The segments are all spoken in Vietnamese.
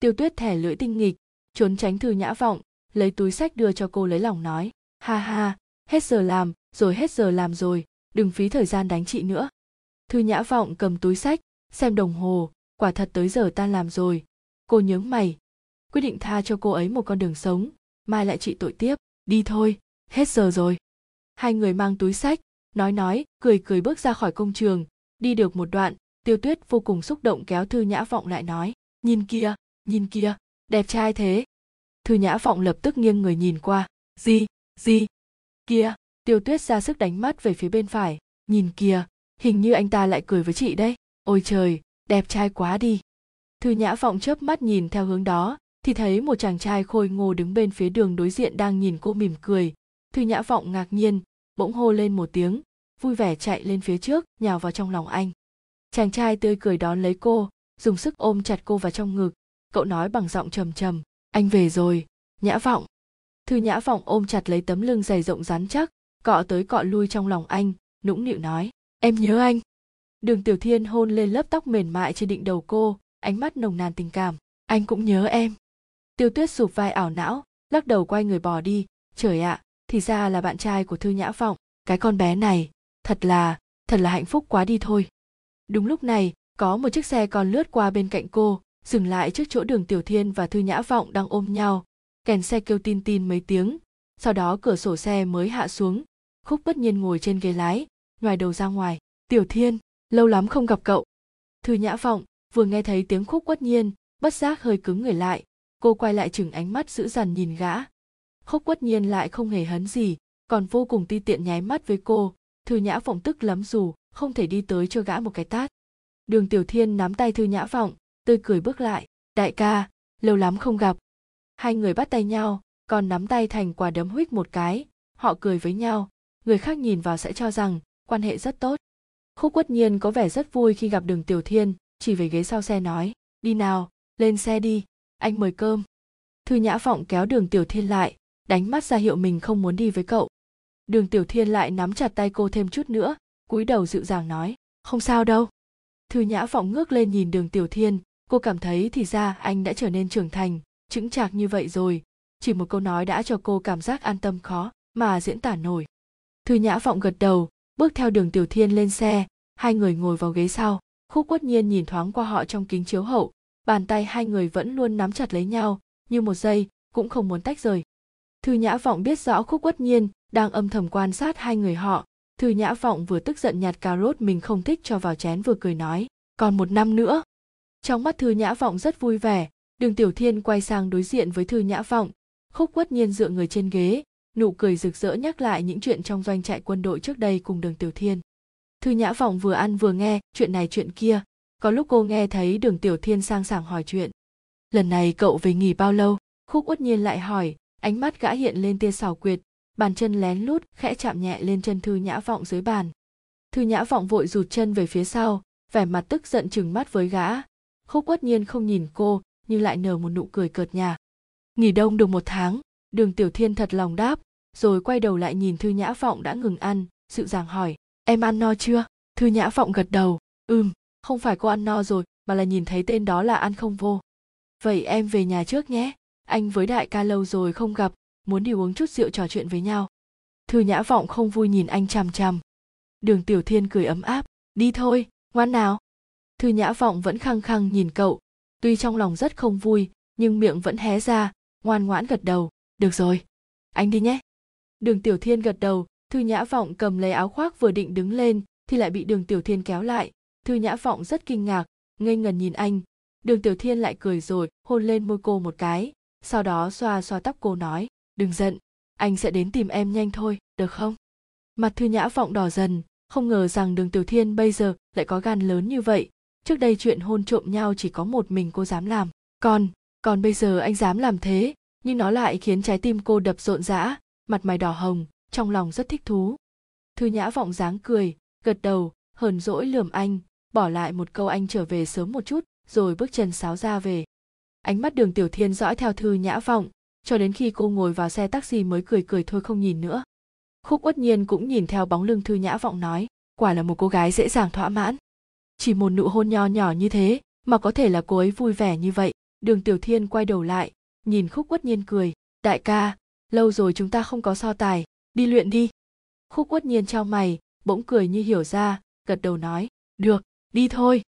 tiêu tuyết thẻ lưỡi tinh nghịch, trốn tránh thư nhã vọng, lấy túi sách đưa cho cô lấy lòng nói, ha ha, hết giờ làm, rồi hết giờ làm rồi, đừng phí thời gian đánh chị nữa. Thư nhã vọng cầm túi sách, xem đồng hồ, quả thật tới giờ tan làm rồi. Cô nhướng mày, quyết định tha cho cô ấy một con đường sống, mai lại trị tội tiếp, đi thôi, hết giờ rồi. Hai người mang túi sách, nói nói, cười cười bước ra khỏi công trường, đi được một đoạn, tiêu tuyết vô cùng xúc động kéo thư nhã vọng lại nói, nhìn kia nhìn kia đẹp trai thế. Thư nhã vọng lập tức nghiêng người nhìn qua. Gì gì? Kia tiêu tuyết ra sức đánh mắt về phía bên phải. Nhìn kìa, hình như anh ta lại cười với chị đấy. Ôi trời, đẹp trai quá đi. Thư nhã vọng chớp mắt nhìn theo hướng đó, thì thấy một chàng trai khôi ngô đứng bên phía đường đối diện đang nhìn cô mỉm cười. Thư nhã vọng ngạc nhiên, bỗng hô lên một tiếng, vui vẻ chạy lên phía trước, nhào vào trong lòng anh. Chàng trai tươi cười đón lấy cô, dùng sức ôm chặt cô vào trong ngực cậu nói bằng giọng trầm trầm. Anh về rồi. Nhã vọng. Thư nhã vọng ôm chặt lấy tấm lưng dày rộng rắn chắc. Cọ tới cọ lui trong lòng anh, nũng nịu nói. Em nhớ anh. Đường tiểu thiên hôn lên lớp tóc mềm mại trên đỉnh đầu cô, ánh mắt nồng nàn tình cảm. Anh cũng nhớ em. Tiêu tuyết sụp vai ảo não, lắc đầu quay người bỏ đi. Trời ạ, thì ra là bạn trai của thư nhã vọng. Cái con bé này, thật là thật là hạnh phúc quá đi thôi. Đúng lúc này, có một chiếc xe còn lướt qua bên cạnh cô dừng lại trước chỗ đường tiểu thiên và thư nhã vọng đang ôm nhau. Kèn xe kêu tin tin mấy tiếng. Sau đó cửa sổ xe mới hạ xuống. Khúc bất nhiên ngồi trên ghế lái ngoài đầu ra ngoài. Tiểu thiên, lâu lắm không gặp cậu. Thư nhã vọng vừa nghe thấy tiếng khúc quất nhiên, bất giác hơi cứng người lại. Cô quay lại chừng ánh mắt dữ dằn nhìn gã. Khúc quất nhiên lại không hề hấn gì, còn vô cùng ti tiện nháy mắt với cô. Thư nhã vọng tức lắm dù không thể đi tới cho gã một cái tát. Đường tiểu thiên nắm tay thư nhã vọng tươi cười bước lại, đại ca, lâu lắm không gặp. Hai người bắt tay nhau, còn nắm tay thành quả đấm huých một cái, họ cười với nhau. Người khác nhìn vào sẽ cho rằng quan hệ rất tốt. Khúc quất nhiên có vẻ rất vui khi gặp đường tiểu thiên, chỉ về ghế sau xe nói, đi nào, lên xe đi, anh mời cơm. Thư nhã vọng kéo đường tiểu thiên lại, đánh mắt ra hiệu mình không muốn đi với cậu. Đường tiểu thiên lại nắm chặt tay cô thêm chút nữa, cúi đầu dịu dàng nói, không sao đâu. Thư nhã vọng ngước lên nhìn đường tiểu thiên cô cảm thấy thì ra anh đã trở nên trưởng thành, chững chạc như vậy rồi. Chỉ một câu nói đã cho cô cảm giác an tâm khó mà diễn tả nổi. Thư nhã vọng gật đầu, bước theo đường tiểu thiên lên xe. Hai người ngồi vào ghế sau. Khúc quất nhiên nhìn thoáng qua họ trong kính chiếu hậu. Bàn tay hai người vẫn luôn nắm chặt lấy nhau. Như một giây, cũng không muốn tách rời. Thư nhã vọng biết rõ khúc quất nhiên đang âm thầm quan sát hai người họ. Thư nhã vọng vừa tức giận nhặt cà rốt mình không thích cho vào chén vừa cười nói, còn một năm nữa trong mắt thư nhã vọng rất vui vẻ, đường tiểu thiên quay sang đối diện với thư nhã vọng, khúc quất nhiên dựa người trên ghế, nụ cười rực rỡ nhắc lại những chuyện trong doanh trại quân đội trước đây cùng đường tiểu thiên. Thư nhã vọng vừa ăn vừa nghe chuyện này chuyện kia, có lúc cô nghe thấy đường tiểu thiên sang sảng hỏi chuyện. Lần này cậu về nghỉ bao lâu? Khúc uất nhiên lại hỏi, ánh mắt gã hiện lên tia xảo quyệt, bàn chân lén lút khẽ chạm nhẹ lên chân thư nhã vọng dưới bàn. Thư nhã vọng vội rụt chân về phía sau, vẻ mặt tức giận chừng mắt với gã khúc quất nhiên không nhìn cô, nhưng lại nở một nụ cười cợt nhà nghỉ đông được một tháng, đường tiểu thiên thật lòng đáp, rồi quay đầu lại nhìn thư nhã vọng đã ngừng ăn, dịu dàng hỏi, em ăn no chưa? Thư nhã vọng gật đầu, ừm, không phải cô ăn no rồi, mà là nhìn thấy tên đó là ăn không vô. Vậy em về nhà trước nhé, anh với đại ca lâu rồi không gặp, muốn đi uống chút rượu trò chuyện với nhau. Thư nhã vọng không vui nhìn anh chằm chằm. Đường tiểu thiên cười ấm áp, đi thôi, ngoan nào thư nhã vọng vẫn khăng khăng nhìn cậu. Tuy trong lòng rất không vui, nhưng miệng vẫn hé ra, ngoan ngoãn gật đầu. Được rồi, anh đi nhé. Đường tiểu thiên gật đầu, thư nhã vọng cầm lấy áo khoác vừa định đứng lên, thì lại bị đường tiểu thiên kéo lại. Thư nhã vọng rất kinh ngạc, ngây ngần nhìn anh. Đường tiểu thiên lại cười rồi, hôn lên môi cô một cái, sau đó xoa xoa tóc cô nói, đừng giận, anh sẽ đến tìm em nhanh thôi, được không? Mặt thư nhã vọng đỏ dần, không ngờ rằng đường tiểu thiên bây giờ lại có gan lớn như vậy trước đây chuyện hôn trộm nhau chỉ có một mình cô dám làm. Còn còn bây giờ anh dám làm thế, nhưng nó lại khiến trái tim cô đập rộn rã, mặt mày đỏ hồng, trong lòng rất thích thú. Thư nhã vọng dáng cười, gật đầu, hờn dỗi lườm anh, bỏ lại một câu anh trở về sớm một chút, rồi bước chân sáo ra về. Ánh mắt đường tiểu thiên dõi theo thư nhã vọng, cho đến khi cô ngồi vào xe taxi mới cười cười thôi không nhìn nữa. Khúc uất nhiên cũng nhìn theo bóng lưng thư nhã vọng nói, quả là một cô gái dễ dàng thỏa mãn chỉ một nụ hôn nho nhỏ như thế mà có thể là cô ấy vui vẻ như vậy. Đường tiểu thiên quay đầu lại, nhìn khúc quất nhiên cười. Đại ca, lâu rồi chúng ta không có so tài, đi luyện đi. Khúc quất nhiên trao mày, bỗng cười như hiểu ra, gật đầu nói, được, đi thôi.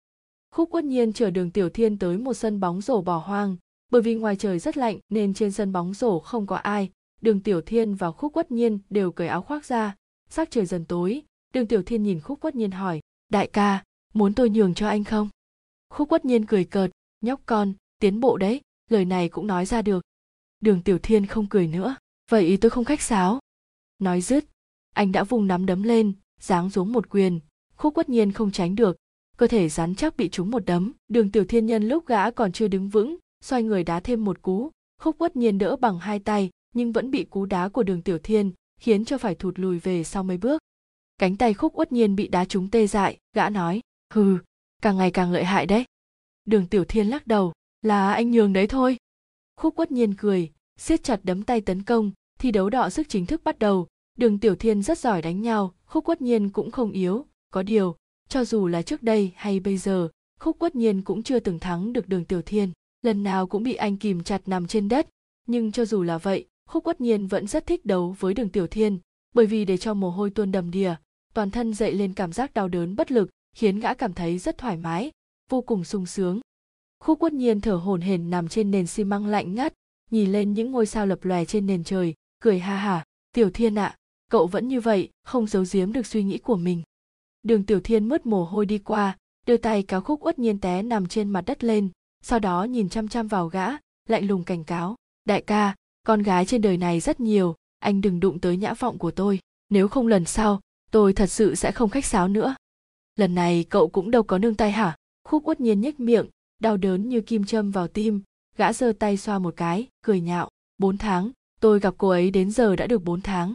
Khúc quất nhiên chở đường tiểu thiên tới một sân bóng rổ bỏ hoang. Bởi vì ngoài trời rất lạnh, nên trên sân bóng rổ không có ai. Đường tiểu thiên và khúc quất nhiên đều cởi áo khoác ra. Sắc trời dần tối, đường tiểu thiên nhìn khúc quất nhiên hỏi, đại ca muốn tôi nhường cho anh không? Khúc quất nhiên cười cợt, nhóc con, tiến bộ đấy, lời này cũng nói ra được. Đường tiểu thiên không cười nữa. Vậy ý tôi không khách sáo. Nói dứt, anh đã vùng nắm đấm lên, giáng xuống một quyền. Khúc quất nhiên không tránh được. Cơ thể rắn chắc bị trúng một đấm. Đường tiểu thiên nhân lúc gã còn chưa đứng vững, xoay người đá thêm một cú. Khúc quất nhiên đỡ bằng hai tay, nhưng vẫn bị cú đá của đường tiểu thiên khiến cho phải thụt lùi về sau mấy bước. Cánh tay khúc uất nhiên bị đá trúng tê dại, gã nói hừ, càng ngày càng lợi hại đấy. Đường tiểu thiên lắc đầu, là anh nhường đấy thôi. Khúc quất nhiên cười, siết chặt đấm tay tấn công, thi đấu đọ sức chính thức bắt đầu. Đường tiểu thiên rất giỏi đánh nhau, khúc quất nhiên cũng không yếu. Có điều, cho dù là trước đây hay bây giờ, khúc quất nhiên cũng chưa từng thắng được đường tiểu thiên. Lần nào cũng bị anh kìm chặt nằm trên đất. Nhưng cho dù là vậy, khúc quất nhiên vẫn rất thích đấu với đường tiểu thiên, bởi vì để cho mồ hôi tuôn đầm đìa, toàn thân dậy lên cảm giác đau đớn bất lực khiến gã cảm thấy rất thoải mái vô cùng sung sướng. Khúc quất nhiên thở hổn hển nằm trên nền xi măng lạnh ngắt nhìn lên những ngôi sao lập lòe trên nền trời cười ha hả tiểu thiên ạ à, cậu vẫn như vậy không giấu giếm được suy nghĩ của mình. Đường tiểu thiên mướt mồ hôi đi qua đưa tay kéo khúc uất nhiên té nằm trên mặt đất lên sau đó nhìn chăm chăm vào gã lạnh lùng cảnh cáo đại ca con gái trên đời này rất nhiều anh đừng đụng tới nhã vọng của tôi nếu không lần sau tôi thật sự sẽ không khách sáo nữa lần này cậu cũng đâu có nương tay hả? Khúc uất nhiên nhếch miệng, đau đớn như kim châm vào tim, gã giơ tay xoa một cái, cười nhạo, bốn tháng, tôi gặp cô ấy đến giờ đã được bốn tháng.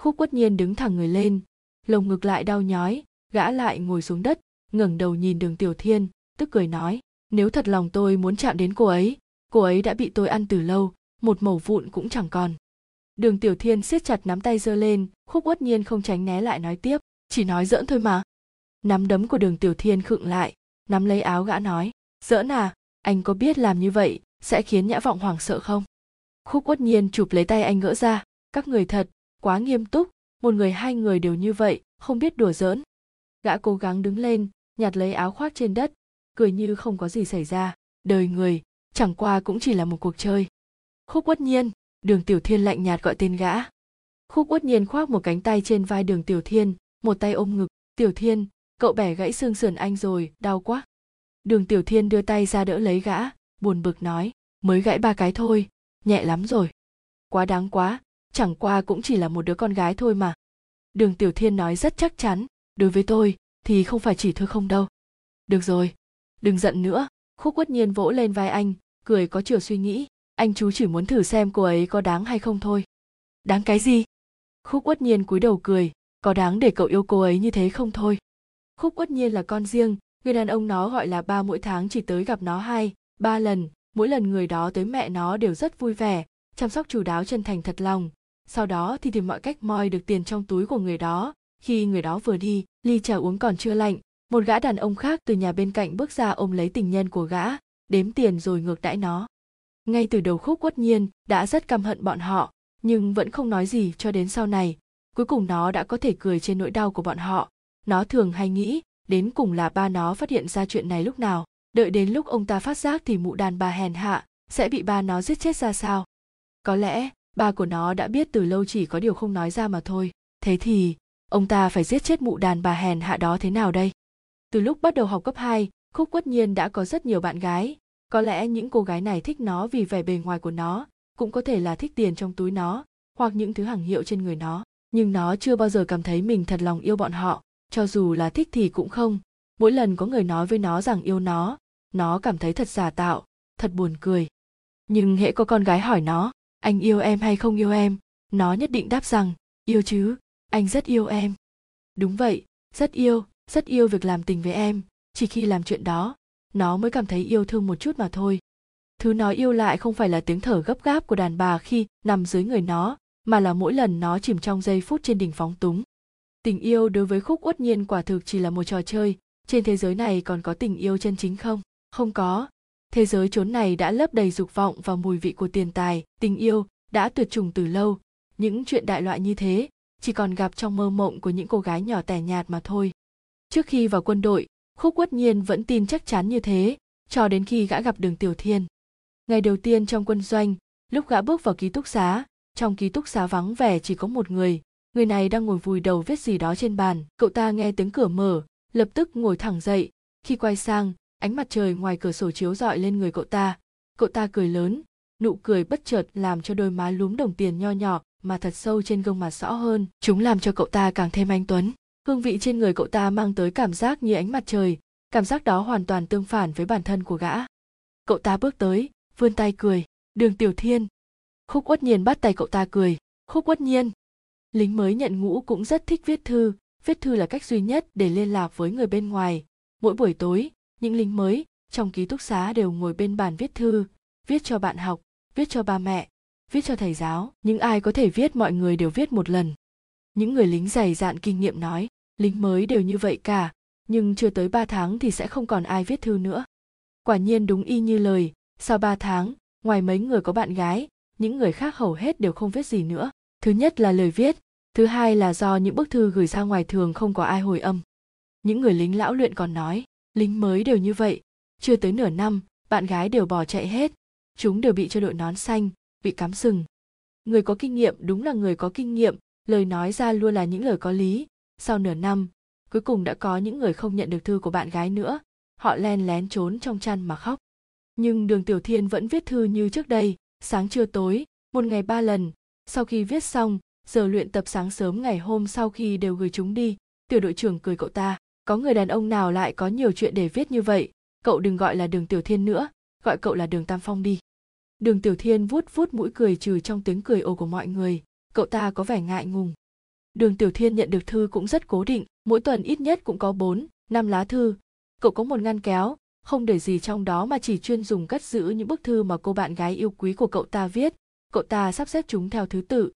Khúc uất nhiên đứng thẳng người lên, lồng ngực lại đau nhói, gã lại ngồi xuống đất, ngẩng đầu nhìn đường tiểu thiên, tức cười nói, nếu thật lòng tôi muốn chạm đến cô ấy cô ấy đã bị tôi ăn từ lâu, một mẩu vụn cũng chẳng còn. Đường tiểu thiên siết chặt nắm tay giơ lên, khúc uất nhiên không tránh né lại nói tiếp, chỉ nói giỡn thôi mà nắm đấm của đường tiểu thiên khựng lại, nắm lấy áo gã nói giỡn à anh có biết làm như vậy sẽ khiến nhã vọng hoảng sợ không? Khúc uất nhiên chụp lấy tay anh gỡ ra, các người thật, quá nghiêm túc, một người hai người đều như vậy, không biết đùa giỡn. Gã cố gắng đứng lên, nhặt lấy áo khoác trên đất, cười như không có gì xảy ra, đời người, chẳng qua cũng chỉ là một cuộc chơi. Khúc uất nhiên, đường tiểu thiên lạnh nhạt gọi tên gã. Khúc uất nhiên khoác một cánh tay trên vai đường tiểu thiên, một tay ôm ngực, tiểu thiên cậu bẻ gãy xương sườn anh rồi, đau quá. Đường tiểu thiên đưa tay ra đỡ lấy gã, buồn bực nói, mới gãy ba cái thôi, nhẹ lắm rồi. Quá đáng quá, chẳng qua cũng chỉ là một đứa con gái thôi mà. Đường tiểu thiên nói rất chắc chắn, đối với tôi, thì không phải chỉ thôi không đâu. Được rồi, đừng giận nữa. Khúc quất nhiên vỗ lên vai anh, cười có chiều suy nghĩ, anh chú chỉ muốn thử xem cô ấy có đáng hay không thôi. Đáng cái gì? Khúc uất nhiên cúi đầu cười, có đáng để cậu yêu cô ấy như thế không thôi khúc uất nhiên là con riêng, người đàn ông nó gọi là ba mỗi tháng chỉ tới gặp nó hai, ba lần, mỗi lần người đó tới mẹ nó đều rất vui vẻ, chăm sóc chú đáo chân thành thật lòng. Sau đó thì tìm mọi cách moi được tiền trong túi của người đó. Khi người đó vừa đi, ly trà uống còn chưa lạnh, một gã đàn ông khác từ nhà bên cạnh bước ra ôm lấy tình nhân của gã, đếm tiền rồi ngược đãi nó. Ngay từ đầu khúc quất nhiên đã rất căm hận bọn họ, nhưng vẫn không nói gì cho đến sau này. Cuối cùng nó đã có thể cười trên nỗi đau của bọn họ nó thường hay nghĩ đến cùng là ba nó phát hiện ra chuyện này lúc nào? Đợi đến lúc ông ta phát giác thì mụ đàn bà hèn hạ sẽ bị ba nó giết chết ra sao? Có lẽ ba của nó đã biết từ lâu chỉ có điều không nói ra mà thôi. Thế thì ông ta phải giết chết mụ đàn bà hèn hạ đó thế nào đây? Từ lúc bắt đầu học cấp 2, Khúc Quất Nhiên đã có rất nhiều bạn gái, có lẽ những cô gái này thích nó vì vẻ bề ngoài của nó cũng có thể là thích tiền trong túi nó hoặc những thứ hàng hiệu trên người nó. Nhưng nó chưa bao giờ cảm thấy mình thật lòng yêu bọn họ cho dù là thích thì cũng không. Mỗi lần có người nói với nó rằng yêu nó nó cảm thấy thật giả tạo, thật buồn cười. Nhưng hễ có con gái hỏi nó, anh yêu em hay không yêu em? Nó nhất định đáp rằng, yêu chứ, anh rất yêu em. Đúng vậy, rất yêu rất yêu việc làm tình với em, chỉ khi làm chuyện đó, nó mới cảm thấy yêu thương một chút mà thôi. Thứ nó yêu lại không phải là tiếng thở gấp gáp của đàn bà khi nằm dưới người nó, mà là mỗi lần nó chìm trong giây phút trên đỉnh phóng túng tình yêu đối với khúc uất nhiên quả thực chỉ là một trò chơi. Trên thế giới này còn có tình yêu chân chính không? Không có. Thế giới chốn này đã lấp đầy dục vọng và mùi vị của tiền tài, tình yêu, đã tuyệt chủng từ lâu. Những chuyện đại loại như thế, chỉ còn gặp trong mơ mộng của những cô gái nhỏ tẻ nhạt mà thôi. Trước khi vào quân đội, khúc Uất nhiên vẫn tin chắc chắn như thế, cho đến khi gã gặp đường tiểu thiên. Ngày đầu tiên trong quân doanh, lúc gã bước vào ký túc xá, trong ký túc xá vắng vẻ chỉ có một người người này đang ngồi vùi đầu viết gì đó trên bàn. Cậu ta nghe tiếng cửa mở, lập tức ngồi thẳng dậy. Khi quay sang, ánh mặt trời ngoài cửa sổ chiếu rọi lên người cậu ta. Cậu ta cười lớn, nụ cười bất chợt làm cho đôi má lúm đồng tiền nho nhỏ mà thật sâu trên gương mặt rõ hơn. Chúng làm cho cậu ta càng thêm anh tuấn. Hương vị trên người cậu ta mang tới cảm giác như ánh mặt trời. Cảm giác đó hoàn toàn tương phản với bản thân của gã. Cậu ta bước tới, vươn tay cười. Đường tiểu thiên. Khúc uất nhiên bắt tay cậu ta cười. Khúc uất nhiên lính mới nhận ngũ cũng rất thích viết thư. Viết thư là cách duy nhất để liên lạc với người bên ngoài. Mỗi buổi tối, những lính mới trong ký túc xá đều ngồi bên bàn viết thư, viết cho bạn học, viết cho ba mẹ, viết cho thầy giáo. Những ai có thể viết, mọi người đều viết một lần. Những người lính dày dạn kinh nghiệm nói, lính mới đều như vậy cả, nhưng chưa tới ba tháng thì sẽ không còn ai viết thư nữa. Quả nhiên đúng y như lời, sau ba tháng, ngoài mấy người có bạn gái, những người khác hầu hết đều không viết gì nữa thứ nhất là lời viết, thứ hai là do những bức thư gửi ra ngoài thường không có ai hồi âm. Những người lính lão luyện còn nói, lính mới đều như vậy, chưa tới nửa năm, bạn gái đều bỏ chạy hết, chúng đều bị cho đội nón xanh, bị cắm sừng. Người có kinh nghiệm, đúng là người có kinh nghiệm, lời nói ra luôn là những lời có lý. Sau nửa năm, cuối cùng đã có những người không nhận được thư của bạn gái nữa, họ len lén trốn trong chăn mà khóc. Nhưng đường tiểu thiên vẫn viết thư như trước đây, sáng trưa tối, một ngày ba lần sau khi viết xong, giờ luyện tập sáng sớm ngày hôm sau khi đều gửi chúng đi. Tiểu đội trưởng cười cậu ta, có người đàn ông nào lại có nhiều chuyện để viết như vậy? Cậu đừng gọi là đường tiểu thiên nữa, gọi cậu là đường tam phong đi. Đường tiểu thiên vuốt vuốt mũi cười trừ trong tiếng cười ồ của mọi người, cậu ta có vẻ ngại ngùng. Đường tiểu thiên nhận được thư cũng rất cố định, mỗi tuần ít nhất cũng có bốn, năm lá thư. Cậu có một ngăn kéo, không để gì trong đó mà chỉ chuyên dùng cất giữ những bức thư mà cô bạn gái yêu quý của cậu ta viết cậu ta sắp xếp chúng theo thứ tự.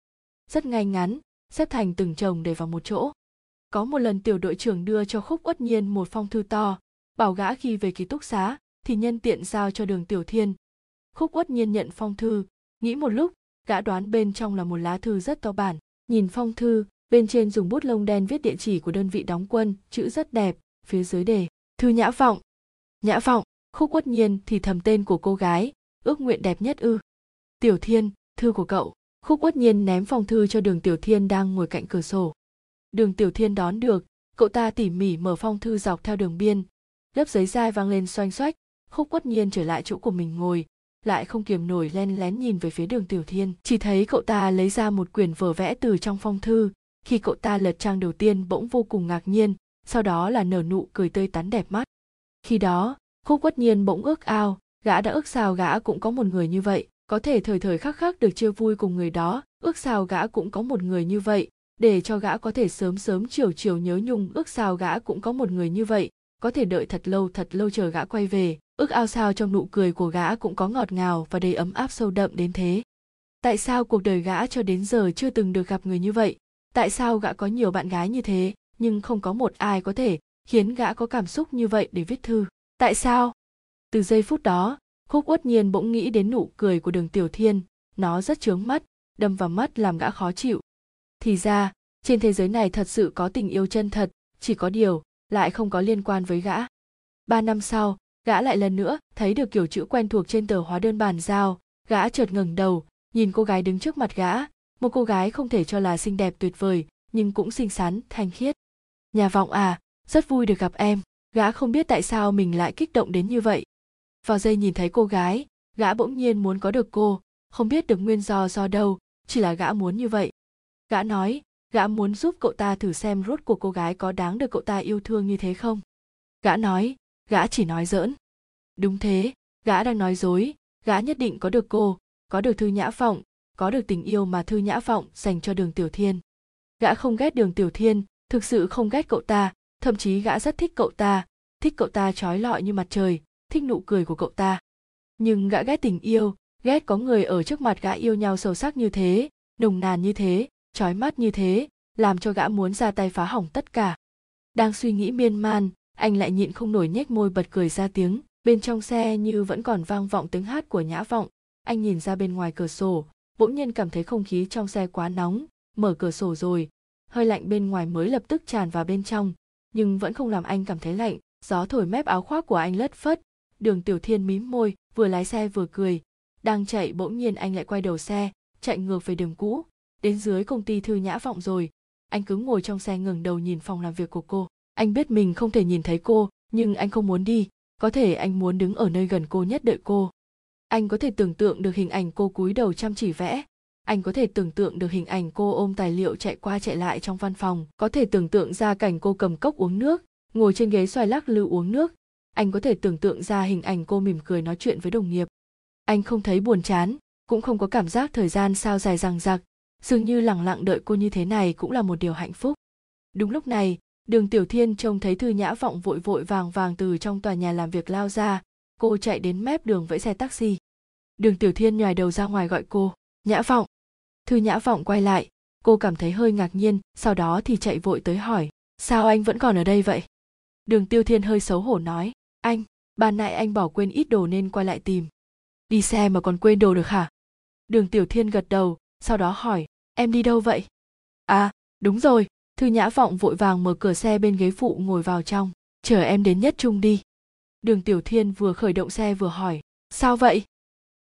Rất ngay ngắn, xếp thành từng chồng để vào một chỗ. Có một lần tiểu đội trưởng đưa cho khúc uất nhiên một phong thư to, bảo gã khi về ký túc xá thì nhân tiện giao cho đường tiểu thiên. Khúc uất nhiên nhận phong thư, nghĩ một lúc, gã đoán bên trong là một lá thư rất to bản. Nhìn phong thư, bên trên dùng bút lông đen viết địa chỉ của đơn vị đóng quân, chữ rất đẹp, phía dưới đề, thư nhã vọng. Nhã vọng? Khúc uất nhiên thì thầm tên của cô gái, ước nguyện đẹp nhất ư. Tiểu thiên thư của cậu. Khúc uất nhiên ném phong thư cho đường tiểu thiên đang ngồi cạnh cửa sổ. Đường tiểu thiên đón được, cậu ta tỉ mỉ mở phong thư dọc theo đường biên. Lớp giấy dai vang lên xoanh xoách, khúc uất nhiên trở lại chỗ của mình ngồi, lại không kiềm nổi len lén nhìn về phía đường tiểu thiên. Chỉ thấy cậu ta lấy ra một quyển vở vẽ từ trong phong thư. Khi cậu ta lật trang đầu tiên bỗng vô cùng ngạc nhiên, sau đó là nở nụ cười tươi tắn đẹp mắt. Khi đó, khúc quất nhiên bỗng ước ao, gã đã ước sao gã cũng có một người như vậy có thể thời thời khắc khắc được chia vui cùng người đó, ước sao gã cũng có một người như vậy. Để cho gã có thể sớm sớm chiều chiều nhớ nhung, ước sao gã cũng có một người như vậy. Có thể đợi thật lâu thật lâu chờ gã quay về. Ước ao sao trong nụ cười của gã cũng có ngọt ngào và đầy ấm áp sâu đậm đến thế. Tại sao cuộc đời gã cho đến giờ chưa từng được gặp người như vậy? Tại sao gã có nhiều bạn gái như thế, nhưng không có một ai có thể khiến gã có cảm xúc như vậy để viết thư? Tại sao? Từ giây phút đó khúc uất nhiên bỗng nghĩ đến nụ cười của đường tiểu thiên. Nó rất chướng mắt, đâm vào mắt làm gã khó chịu. Thì ra, trên thế giới này thật sự có tình yêu chân thật, chỉ có điều, lại không có liên quan với gã. Ba năm sau, gã lại lần nữa thấy được kiểu chữ quen thuộc trên tờ hóa đơn bàn giao. Gã chợt ngẩng đầu, nhìn cô gái đứng trước mặt gã. Một cô gái không thể cho là xinh đẹp tuyệt vời, nhưng cũng xinh xắn, thanh khiết. Nhà vọng à rất vui được gặp em. Gã không biết tại sao mình lại kích động đến như vậy vào giây nhìn thấy cô gái, gã bỗng nhiên muốn có được cô, không biết được nguyên do do đâu, chỉ là gã muốn như vậy. Gã nói, gã muốn giúp cậu ta thử xem rốt của cô gái có đáng được cậu ta yêu thương như thế không? Gã nói, gã chỉ nói giỡn. Đúng thế, gã đang nói dối, gã nhất định có được cô, có được thư nhã phọng, có được tình yêu mà thư nhã phọng dành cho đường tiểu thiên. Gã không ghét đường tiểu thiên, thực sự không ghét cậu ta, thậm chí gã rất thích cậu ta, thích cậu ta trói lọi như mặt trời thích nụ cười của cậu ta. Nhưng gã ghét tình yêu, ghét có người ở trước mặt gã yêu nhau sâu sắc như thế, nồng nàn như thế, trói mắt như thế, làm cho gã muốn ra tay phá hỏng tất cả. Đang suy nghĩ miên man, anh lại nhịn không nổi nhếch môi bật cười ra tiếng, bên trong xe như vẫn còn vang vọng tiếng hát của nhã vọng. Anh nhìn ra bên ngoài cửa sổ, bỗng nhiên cảm thấy không khí trong xe quá nóng, mở cửa sổ rồi. Hơi lạnh bên ngoài mới lập tức tràn vào bên trong, nhưng vẫn không làm anh cảm thấy lạnh, gió thổi mép áo khoác của anh lất phất đường tiểu thiên mím môi, vừa lái xe vừa cười. Đang chạy bỗng nhiên anh lại quay đầu xe, chạy ngược về đường cũ. Đến dưới công ty thư nhã vọng rồi. Anh cứ ngồi trong xe ngừng đầu nhìn phòng làm việc của cô. Anh biết mình không thể nhìn thấy cô, nhưng anh không muốn đi. Có thể anh muốn đứng ở nơi gần cô nhất đợi cô. Anh có thể tưởng tượng được hình ảnh cô cúi đầu chăm chỉ vẽ. Anh có thể tưởng tượng được hình ảnh cô ôm tài liệu chạy qua chạy lại trong văn phòng. Có thể tưởng tượng ra cảnh cô cầm cốc uống nước, ngồi trên ghế xoài lắc lư uống nước anh có thể tưởng tượng ra hình ảnh cô mỉm cười nói chuyện với đồng nghiệp. Anh không thấy buồn chán, cũng không có cảm giác thời gian sao dài rằng giặc dường như lẳng lặng đợi cô như thế này cũng là một điều hạnh phúc. Đúng lúc này, đường tiểu thiên trông thấy thư nhã vọng vội vội vàng vàng từ trong tòa nhà làm việc lao ra. Cô chạy đến mép đường vẫy xe taxi. Đường tiểu thiên nhòi đầu ra ngoài gọi cô, nhã vọng. Thư nhã vọng quay lại. Cô cảm thấy hơi ngạc nhiên, sau đó thì chạy vội tới hỏi, sao anh vẫn còn ở đây vậy? Đường tiêu thiên hơi xấu hổ nói anh, ban nãy anh bỏ quên ít đồ nên quay lại tìm. Đi xe mà còn quên đồ được hả? Đường tiểu thiên gật đầu, sau đó hỏi, em đi đâu vậy? À đúng rồi, thư nhã vọng vội vàng mở cửa xe bên ghế phụ ngồi vào trong, chờ em đến nhất trung đi. Đường tiểu thiên vừa khởi động xe vừa hỏi, sao vậy?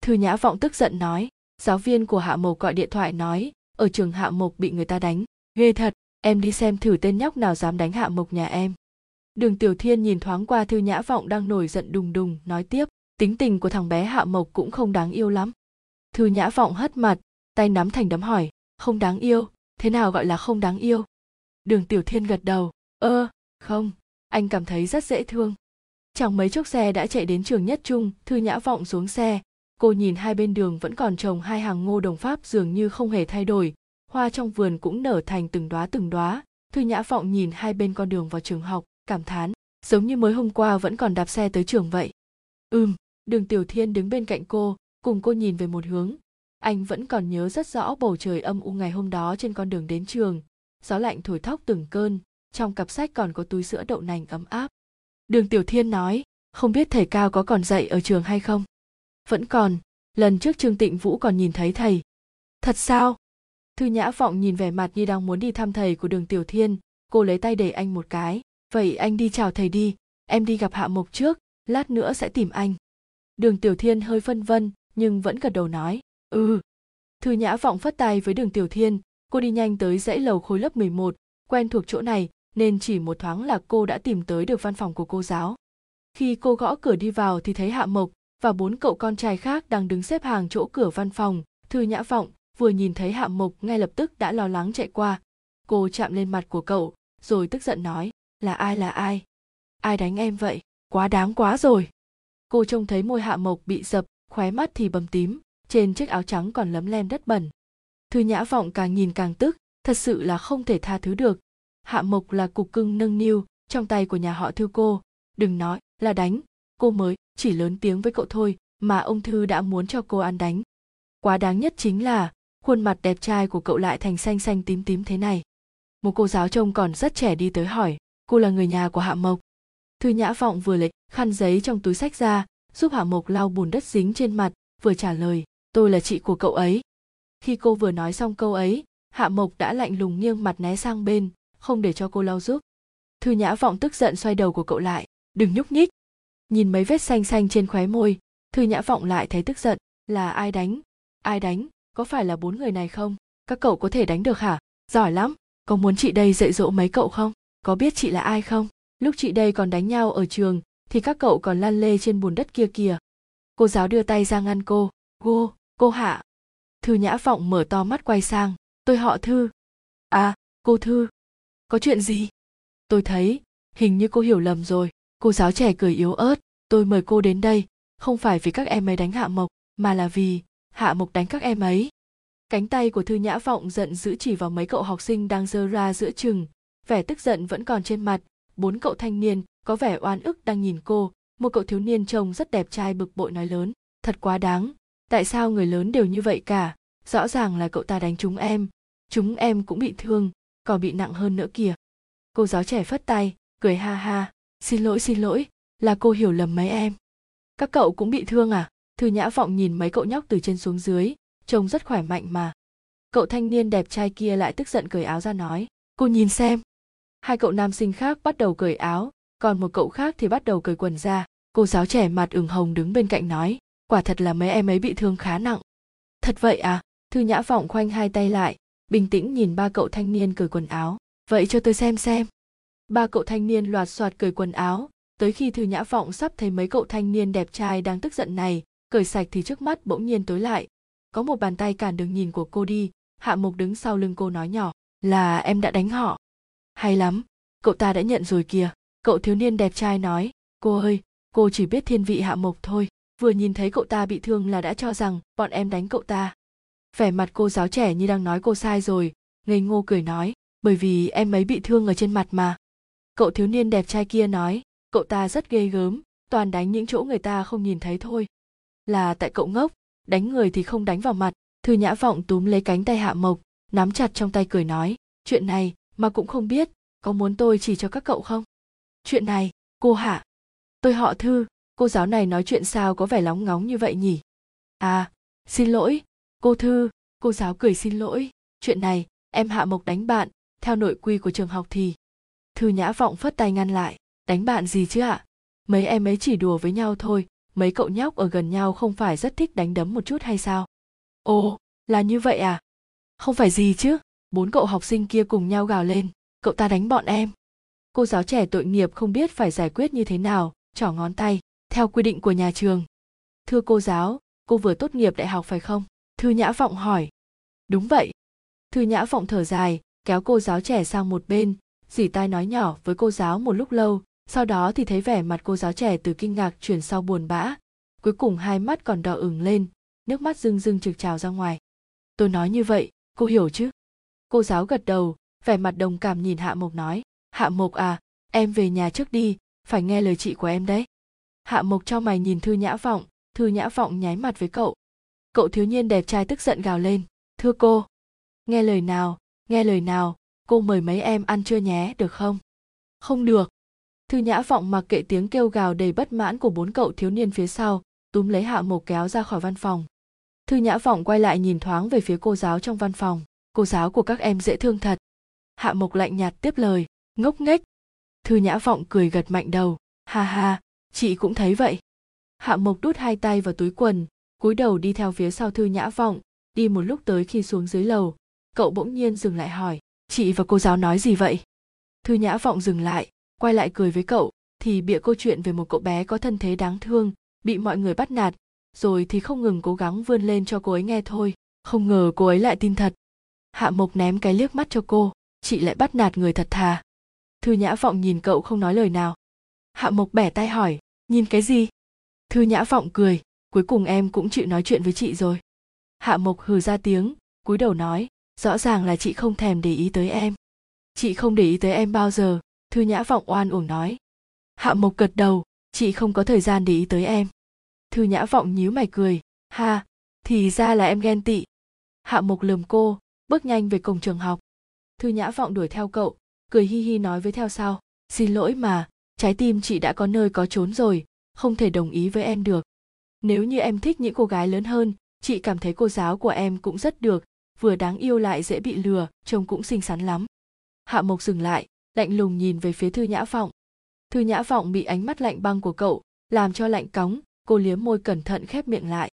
Thư nhã vọng tức giận nói, giáo viên của hạ mộc gọi điện thoại nói, ở trường hạ mộc bị người ta đánh. Ghê thật, em đi xem thử tên nhóc nào dám đánh hạ mộc nhà em đường tiểu thiên nhìn thoáng qua thư nhã vọng đang nổi giận đùng đùng, nói tiếp, tính tình của thằng bé hạ mộc cũng không đáng yêu lắm. Thư nhã vọng hất mặt, tay nắm thành đấm hỏi, không đáng yêu, thế nào gọi là không đáng yêu? Đường tiểu thiên gật đầu, ơ, không, anh cảm thấy rất dễ thương. Chẳng mấy chốc xe đã chạy đến trường nhất trung, thư nhã vọng xuống xe. Cô nhìn hai bên đường vẫn còn trồng hai hàng ngô đồng pháp dường như không hề thay đổi. Hoa trong vườn cũng nở thành từng đóa từng đóa. Thư nhã vọng nhìn hai bên con đường vào trường học cảm thán, giống như mới hôm qua vẫn còn đạp xe tới trường vậy. Ừm, đường tiểu thiên đứng bên cạnh cô, cùng cô nhìn về một hướng. Anh vẫn còn nhớ rất rõ bầu trời âm u ngày hôm đó trên con đường đến trường. Gió lạnh thổi thóc từng cơn, trong cặp sách còn có túi sữa đậu nành ấm áp. Đường tiểu thiên nói, không biết thầy cao có còn dạy ở trường hay không? Vẫn còn, lần trước trương tịnh vũ còn nhìn thấy thầy. Thật sao? Thư nhã vọng nhìn vẻ mặt như đang muốn đi thăm thầy của đường tiểu thiên, cô lấy tay đẩy anh một cái vậy anh đi chào thầy đi em đi gặp hạ mộc trước lát nữa sẽ tìm anh đường tiểu thiên hơi phân vân nhưng vẫn gật đầu nói ừ thư nhã vọng phất tay với đường tiểu thiên cô đi nhanh tới dãy lầu khối lớp 11, quen thuộc chỗ này nên chỉ một thoáng là cô đã tìm tới được văn phòng của cô giáo. Khi cô gõ cửa đi vào thì thấy Hạ Mộc và bốn cậu con trai khác đang đứng xếp hàng chỗ cửa văn phòng, Thư Nhã Vọng vừa nhìn thấy Hạ Mộc ngay lập tức đã lo lắng chạy qua. Cô chạm lên mặt của cậu, rồi tức giận nói, là ai là ai? Ai đánh em vậy? Quá đáng quá rồi. Cô trông thấy môi Hạ Mộc bị dập, khóe mắt thì bầm tím, trên chiếc áo trắng còn lấm lem đất bẩn. Thư Nhã Vọng càng nhìn càng tức, thật sự là không thể tha thứ được. Hạ Mộc là cục cưng nâng niu trong tay của nhà họ Thư cô, đừng nói là đánh, cô mới chỉ lớn tiếng với cậu thôi mà ông Thư đã muốn cho cô ăn đánh. Quá đáng nhất chính là khuôn mặt đẹp trai của cậu lại thành xanh xanh tím tím thế này. Một cô giáo trông còn rất trẻ đi tới hỏi, cô là người nhà của Hạ Mộc. Thư Nhã Vọng vừa lấy khăn giấy trong túi sách ra, giúp Hạ Mộc lau bùn đất dính trên mặt, vừa trả lời, tôi là chị của cậu ấy. Khi cô vừa nói xong câu ấy hạ mộc đã lạnh lùng nghiêng mặt né sang bên không để cho cô lau giúp. Thư nhã vọng tức giận xoay đầu của cậu lại đừng nhúc nhích. Nhìn mấy vết xanh xanh trên khóe môi thư nhã vọng lại thấy tức giận là ai đánh? Ai đánh? Có phải là bốn người này không? Các cậu có thể đánh được hả? Giỏi lắm có muốn chị đây dạy dỗ mấy cậu không? Có biết chị là ai không? Lúc chị đây còn đánh nhau ở trường, thì các cậu còn lăn lê trên bùn đất kia kìa. Cô giáo đưa tay ra ngăn cô. Cô cô hạ. Thư nhã vọng mở to mắt quay sang. Tôi họ thư. À cô thư. Có chuyện gì? Tôi thấy, hình như cô hiểu lầm rồi. Cô giáo trẻ cười yếu ớt. Tôi mời cô đến đây. Không phải vì các em ấy đánh hạ mộc, mà là vì hạ mộc đánh các em ấy. Cánh tay của thư nhã vọng giận dữ chỉ vào mấy cậu học sinh đang dơ ra giữa chừng vẻ tức giận vẫn còn trên mặt. Bốn cậu thanh niên có vẻ oan ức đang nhìn cô. Một cậu thiếu niên trông rất đẹp trai bực bội nói lớn, thật quá đáng. Tại sao người lớn đều như vậy cả? Rõ ràng là cậu ta đánh chúng em. Chúng em cũng bị thương, còn bị nặng hơn nữa kìa. Cô giáo trẻ phất tay, cười ha ha, xin lỗi xin lỗi, là cô hiểu lầm mấy em. Các cậu cũng bị thương à? Thư nhã vọng nhìn mấy cậu nhóc từ trên xuống dưới, trông rất khỏe mạnh mà. Cậu thanh niên đẹp trai kia lại tức giận cởi áo ra nói, cô nhìn xem hai cậu nam sinh khác bắt đầu cởi áo, còn một cậu khác thì bắt đầu cởi quần ra. Cô giáo trẻ mặt ửng hồng đứng bên cạnh nói, quả thật là mấy em ấy bị thương khá nặng. Thật vậy à? Thư nhã vọng khoanh hai tay lại, bình tĩnh nhìn ba cậu thanh niên cởi quần áo. Vậy cho tôi xem xem. Ba cậu thanh niên loạt soạt cởi quần áo. Tới khi thư nhã vọng sắp thấy mấy cậu thanh niên đẹp trai đang tức giận này, cởi sạch thì trước mắt bỗng nhiên tối lại. Có một bàn tay cản đường nhìn của cô đi, hạ mục đứng sau lưng cô nói nhỏ, là em đã đánh họ hay lắm, cậu ta đã nhận rồi kìa. Cậu thiếu niên đẹp trai nói, cô ơi, cô chỉ biết thiên vị hạ mộc thôi. Vừa nhìn thấy cậu ta bị thương là đã cho rằng bọn em đánh cậu ta. Vẻ mặt cô giáo trẻ như đang nói cô sai rồi, ngây ngô cười nói, bởi vì em ấy bị thương ở trên mặt mà. Cậu thiếu niên đẹp trai kia nói, cậu ta rất ghê gớm, toàn đánh những chỗ người ta không nhìn thấy thôi. Là tại cậu ngốc, đánh người thì không đánh vào mặt. Thư nhã vọng túm lấy cánh tay hạ mộc, nắm chặt trong tay cười nói, chuyện này mà cũng không biết có muốn tôi chỉ cho các cậu không? Chuyện này, cô hạ. Tôi họ thư, cô giáo này nói chuyện sao có vẻ lóng ngóng như vậy nhỉ? À xin lỗi, cô thư, cô giáo cười xin lỗi. Chuyện này, em hạ mộc đánh bạn, theo nội quy của trường học thì. Thư nhã vọng phất tay ngăn lại. Đánh bạn gì chứ ạ? Mấy em ấy chỉ đùa với nhau thôi, mấy cậu nhóc ở gần nhau không phải rất thích đánh đấm một chút hay sao? Ồ, là như vậy à? Không phải gì chứ? Bốn cậu học sinh kia cùng nhau gào lên, cậu ta đánh bọn em. Cô giáo trẻ tội nghiệp không biết phải giải quyết như thế nào, trỏ ngón tay, theo quy định của nhà trường. Thưa cô giáo, cô vừa tốt nghiệp đại học phải không? Thư nhã vọng hỏi. Đúng vậy. Thư nhã vọng thở dài, kéo cô giáo trẻ sang một bên dỉ tai nói nhỏ với cô giáo một lúc lâu, sau đó thì thấy vẻ mặt cô giáo trẻ từ kinh ngạc chuyển sau buồn bã. Cuối cùng hai mắt còn đỏ ửng lên, nước mắt rưng rưng trực trào ra ngoài. Tôi nói như vậy, cô hiểu chứ? Cô giáo gật đầu, vẻ mặt đồng cảm nhìn hạ mộc nói, hạ mộc à em về nhà trước đi, phải nghe lời chị của em đấy. Hạ mộc cho mày nhìn thư nhã vọng, thư nhã vọng nháy mặt với cậu. Cậu thiếu niên đẹp trai tức giận gào lên, thưa cô, nghe lời nào, nghe lời nào, cô mời mấy em ăn trưa nhé, được không? Không được. Thư nhã vọng mặc kệ tiếng kêu gào đầy bất mãn của bốn cậu thiếu niên phía sau, túm lấy hạ mộc kéo ra khỏi văn phòng. Thư nhã vọng quay lại nhìn thoáng về phía cô giáo trong văn phòng cô giáo của các em dễ thương thật. Hạ mộc lạnh nhạt tiếp lời, ngốc nghếch. Thư nhã vọng cười gật mạnh đầu. Ha ha, chị cũng thấy vậy. Hạ mộc đút hai tay vào túi quần, cúi đầu đi theo phía sau thư nhã vọng, đi một lúc tới khi xuống dưới lầu. Cậu bỗng nhiên dừng lại hỏi, chị và cô giáo nói gì vậy? Thư nhã vọng dừng lại, quay lại cười với cậu, thì bịa câu chuyện về một cậu bé có thân thế đáng thương, bị mọi người bắt nạt, rồi thì không ngừng cố gắng vươn lên cho cô ấy nghe thôi. Không ngờ cô ấy lại tin thật hạ mộc ném cái liếc mắt cho cô, chị lại bắt nạt người thật thà. Thư nhã vọng nhìn cậu không nói lời nào. Hạ mộc bẻ tay hỏi, nhìn cái gì? Thư nhã vọng cười, cuối cùng em cũng chịu nói chuyện với chị rồi. Hạ mộc hừ ra tiếng, cúi đầu nói, rõ ràng là chị không thèm để ý tới em. Chị không để ý tới em bao giờ, thư nhã vọng oan uổng nói. Hạ mộc gật đầu, chị không có thời gian để ý tới em. Thư nhã vọng nhíu mày cười, ha, thì ra là em ghen tị. Hạ mộc lườm cô bước nhanh về cổng trường học. Thư nhã vọng đuổi theo cậu, cười hi hi nói với theo sau, xin lỗi mà, trái tim chị đã có nơi có trốn rồi, không thể đồng ý với em được. Nếu như em thích những cô gái lớn hơn, chị cảm thấy cô giáo của em cũng rất được, vừa đáng yêu lại dễ bị lừa, trông cũng xinh xắn lắm. Hạ mộc dừng lại, lạnh lùng nhìn về phía thư nhã vọng. Thư nhã vọng bị ánh mắt lạnh băng của cậu, làm cho lạnh cóng, cô liếm môi cẩn thận khép miệng lại.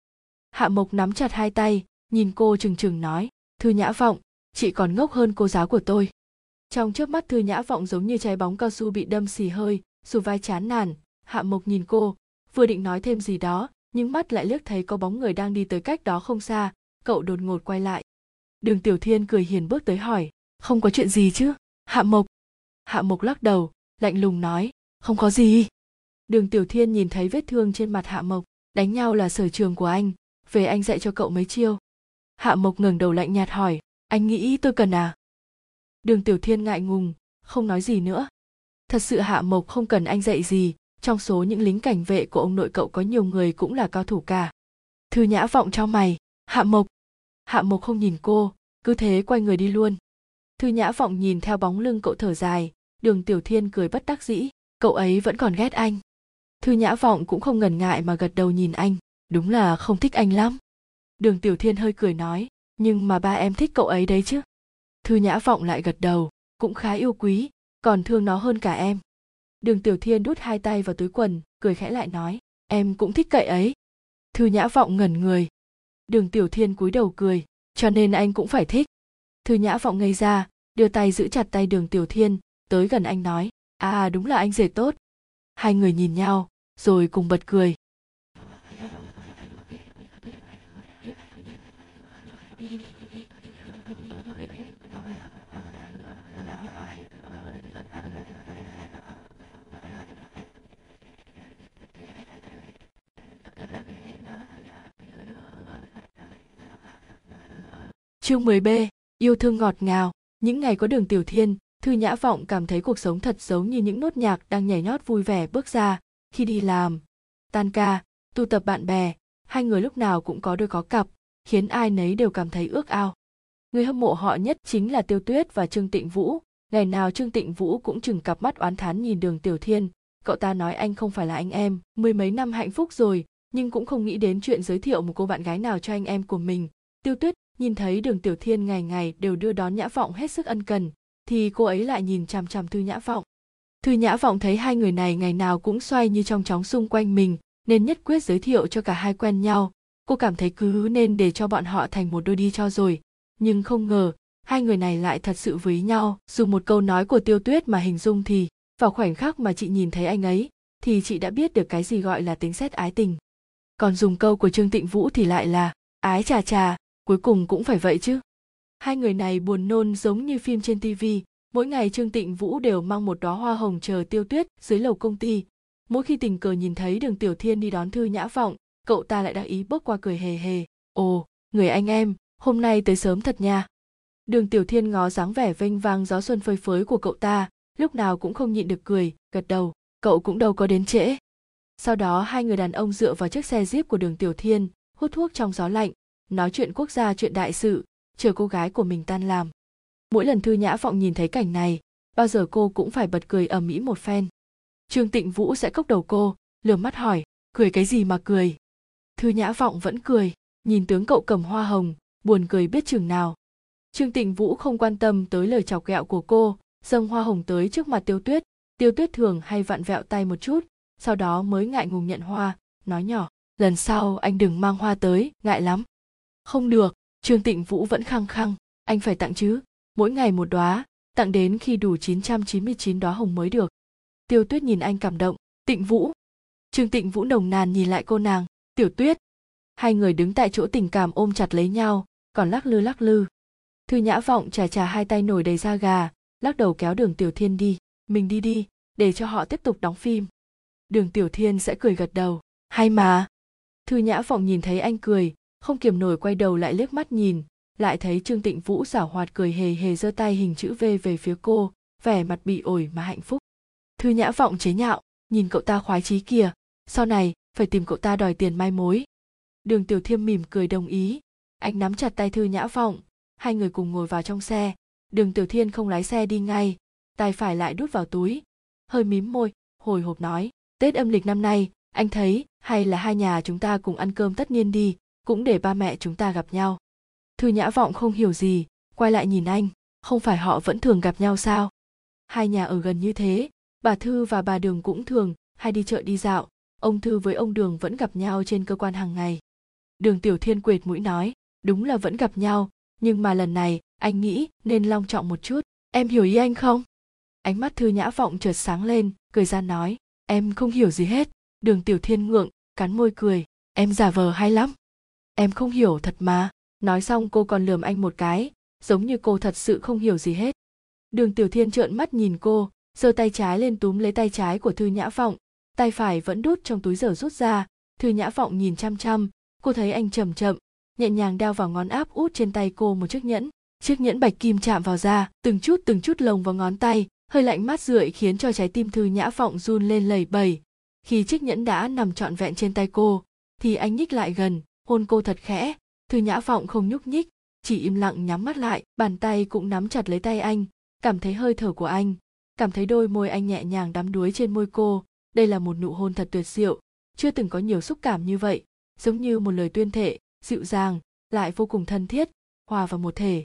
Hạ mộc nắm chặt hai tay, nhìn cô trừng trừng nói thư nhã vọng, chị còn ngốc hơn cô giáo của tôi. Trong trước mắt thư nhã vọng giống như trái bóng cao su bị đâm xì hơi, dù vai chán nản, hạ mộc nhìn cô, vừa định nói thêm gì đó, nhưng mắt lại liếc thấy có bóng người đang đi tới cách đó không xa, cậu đột ngột quay lại. Đường tiểu thiên cười hiền bước tới hỏi, không có chuyện gì chứ, hạ mộc? Hạ mộc lắc đầu, lạnh lùng nói, không có gì. Đường tiểu thiên nhìn thấy vết thương trên mặt hạ mộc, đánh nhau là sở trường của anh, về anh dạy cho cậu mấy chiêu hạ mộc ngẩng đầu lạnh nhạt hỏi, anh nghĩ tôi cần à? Đường tiểu thiên ngại ngùng, không nói gì nữa. Thật sự hạ mộc không cần anh dạy gì, trong số những lính cảnh vệ của ông nội cậu có nhiều người cũng là cao thủ cả. Thư nhã vọng cho mày, hạ mộc. Hạ mộc không nhìn cô, cứ thế quay người đi luôn. Thư nhã vọng nhìn theo bóng lưng cậu thở dài, đường tiểu thiên cười bất đắc dĩ, cậu ấy vẫn còn ghét anh. Thư nhã vọng cũng không ngần ngại mà gật đầu nhìn anh, đúng là không thích anh lắm đường tiểu thiên hơi cười nói, nhưng mà ba em thích cậu ấy đấy chứ. Thư nhã vọng lại gật đầu, cũng khá yêu quý, còn thương nó hơn cả em. Đường tiểu thiên đút hai tay vào túi quần, cười khẽ lại nói, em cũng thích cậy ấy. Thư nhã vọng ngẩn người. Đường tiểu thiên cúi đầu cười, cho nên anh cũng phải thích. Thư nhã vọng ngây ra, đưa tay giữ chặt tay đường tiểu thiên, tới gần anh nói à đúng là anh rể tốt. Hai người nhìn nhau, rồi cùng bật cười. Chương 10B, yêu thương ngọt ngào, những ngày có đường tiểu thiên, Thư Nhã Vọng cảm thấy cuộc sống thật giống như những nốt nhạc đang nhảy nhót vui vẻ bước ra, khi đi làm, tan ca, tu tập bạn bè, hai người lúc nào cũng có đôi có cặp, khiến ai nấy đều cảm thấy ước ao. Người hâm mộ họ nhất chính là Tiêu Tuyết và Trương Tịnh Vũ, ngày nào Trương Tịnh Vũ cũng chừng cặp mắt oán thán nhìn đường Tiểu Thiên, cậu ta nói anh không phải là anh em, mười mấy năm hạnh phúc rồi, nhưng cũng không nghĩ đến chuyện giới thiệu một cô bạn gái nào cho anh em của mình. Tiêu Tuyết nhìn thấy đường Tiểu Thiên ngày ngày đều đưa đón Nhã Vọng hết sức ân cần, thì cô ấy lại nhìn chằm chằm Thư Nhã Vọng. Thư Nhã Vọng thấy hai người này ngày nào cũng xoay như trong chóng xung quanh mình, nên nhất quyết giới thiệu cho cả hai quen nhau. Cô cảm thấy cứ nên để cho bọn họ thành một đôi đi cho rồi, nhưng không ngờ hai người này lại thật sự với nhau. Dùng một câu nói của Tiêu Tuyết mà hình dung thì, vào khoảnh khắc mà chị nhìn thấy anh ấy, thì chị đã biết được cái gì gọi là tính xét ái tình. Còn dùng câu của Trương Tịnh Vũ thì lại là ái trà trà, cuối cùng cũng phải vậy chứ. Hai người này buồn nôn giống như phim trên TV, mỗi ngày Trương Tịnh Vũ đều mang một đóa hoa hồng chờ tiêu tuyết dưới lầu công ty. Mỗi khi tình cờ nhìn thấy đường Tiểu Thiên đi đón Thư Nhã Vọng, cậu ta lại đắc ý bước qua cười hề hề. Ồ, người anh em, hôm nay tới sớm thật nha. Đường Tiểu Thiên ngó dáng vẻ vênh vang gió xuân phơi phới của cậu ta, lúc nào cũng không nhịn được cười, gật đầu, cậu cũng đâu có đến trễ. Sau đó hai người đàn ông dựa vào chiếc xe jeep của đường Tiểu Thiên, hút thuốc trong gió lạnh, nói chuyện quốc gia chuyện đại sự, chờ cô gái của mình tan làm. Mỗi lần thư nhã vọng nhìn thấy cảnh này bao giờ cô cũng phải bật cười ầm ĩ một phen. Trương tịnh vũ sẽ cốc đầu cô lườm mắt hỏi cười cái gì mà cười? Thư nhã vọng vẫn cười nhìn tướng cậu cầm hoa hồng buồn cười biết chừng nào. Trương tịnh vũ không quan tâm tới lời chọc ghẹo của cô dâng hoa hồng tới trước mặt tiêu tuyết. Tiêu tuyết thường hay vặn vẹo tay một chút sau đó mới ngại ngùng nhận hoa nói nhỏ lần sau anh đừng mang hoa tới ngại lắm không được, trương tịnh vũ vẫn khăng khăng, anh phải tặng chứ, mỗi ngày một đóa, tặng đến khi đủ 999 đóa hồng mới được. Tiêu tuyết nhìn anh cảm động, tịnh vũ. Trương tịnh vũ nồng nàn nhìn lại cô nàng, tiểu tuyết. Hai người đứng tại chỗ tình cảm ôm chặt lấy nhau, còn lắc lư lắc lư. Thư nhã vọng trà trà hai tay nổi đầy da gà, lắc đầu kéo đường tiểu thiên đi, mình đi đi, để cho họ tiếp tục đóng phim. Đường tiểu thiên sẽ cười gật đầu, hay mà. Thư nhã vọng nhìn thấy anh cười không kiềm nổi quay đầu lại liếc mắt nhìn, lại thấy trương tịnh vũ giảo hoạt cười hề hề giơ tay hình chữ v về phía cô, vẻ mặt bị ổi mà hạnh phúc. Thư nhã vọng chế nhạo, nhìn cậu ta khoái chí kìa, sau này phải tìm cậu ta đòi tiền mai mối. Đường tiểu thiêm mỉm cười đồng ý anh nắm chặt tay thư nhã vọng, hai người cùng ngồi vào trong xe. Đường tiểu thiên không lái xe đi ngay, tay phải lại đút vào túi, hơi mím môi, hồi hộp nói, tết âm lịch năm nay, anh thấy hay là hai nhà chúng ta cùng ăn cơm tất niên đi? Cũng để ba mẹ chúng ta gặp nhau. Thư nhã vọng không hiểu gì, quay lại nhìn anh, không phải họ vẫn thường gặp nhau sao? Hai nhà ở gần như thế, bà thư và bà đường cũng thường hay đi chợ đi dạo, ông thư với ông đường vẫn gặp nhau trên cơ quan hàng ngày. Đường tiểu thiên quệt mũi nói, đúng là vẫn gặp nhau, nhưng mà lần này anh nghĩ nên long trọng một chút. Em hiểu ý anh không? Ánh mắt thư nhã vọng chợt sáng lên, cười ra nói, em không hiểu gì hết. Đường tiểu thiên ngượng, cắn môi cười, em giả vờ hay lắm em không hiểu thật mà. Nói xong cô còn lườm anh một cái, giống như cô thật sự không hiểu gì hết. Đường tiểu thiên trợn mắt nhìn cô, giơ tay trái lên túm lấy tay trái của thư nhã vọng. Tay phải vẫn đút trong túi giờ rút ra. Thư nhã vọng nhìn chăm chăm, cô thấy anh chậm chậm, nhẹ nhàng đeo vào ngón áp út trên tay cô một chiếc nhẫn. Chiếc nhẫn bạch kim chạm vào da, từng chút từng chút lồng vào ngón tay, hơi lạnh mát rượi khiến cho trái tim thư nhã vọng run lên lầy bầy khi chiếc nhẫn đã nằm trọn vẹn trên tay cô, thì anh nhích lại gần hôn cô thật khẽ, thư nhã vọng không nhúc nhích, chỉ im lặng nhắm mắt lại, bàn tay cũng nắm chặt lấy tay anh, cảm thấy hơi thở của anh, cảm thấy đôi môi anh nhẹ nhàng đắm đuối trên môi cô. Đây là một nụ hôn thật tuyệt diệu, chưa từng có nhiều xúc cảm như vậy, giống như một lời tuyên thệ, dịu dàng, lại vô cùng thân thiết, hòa vào một thể.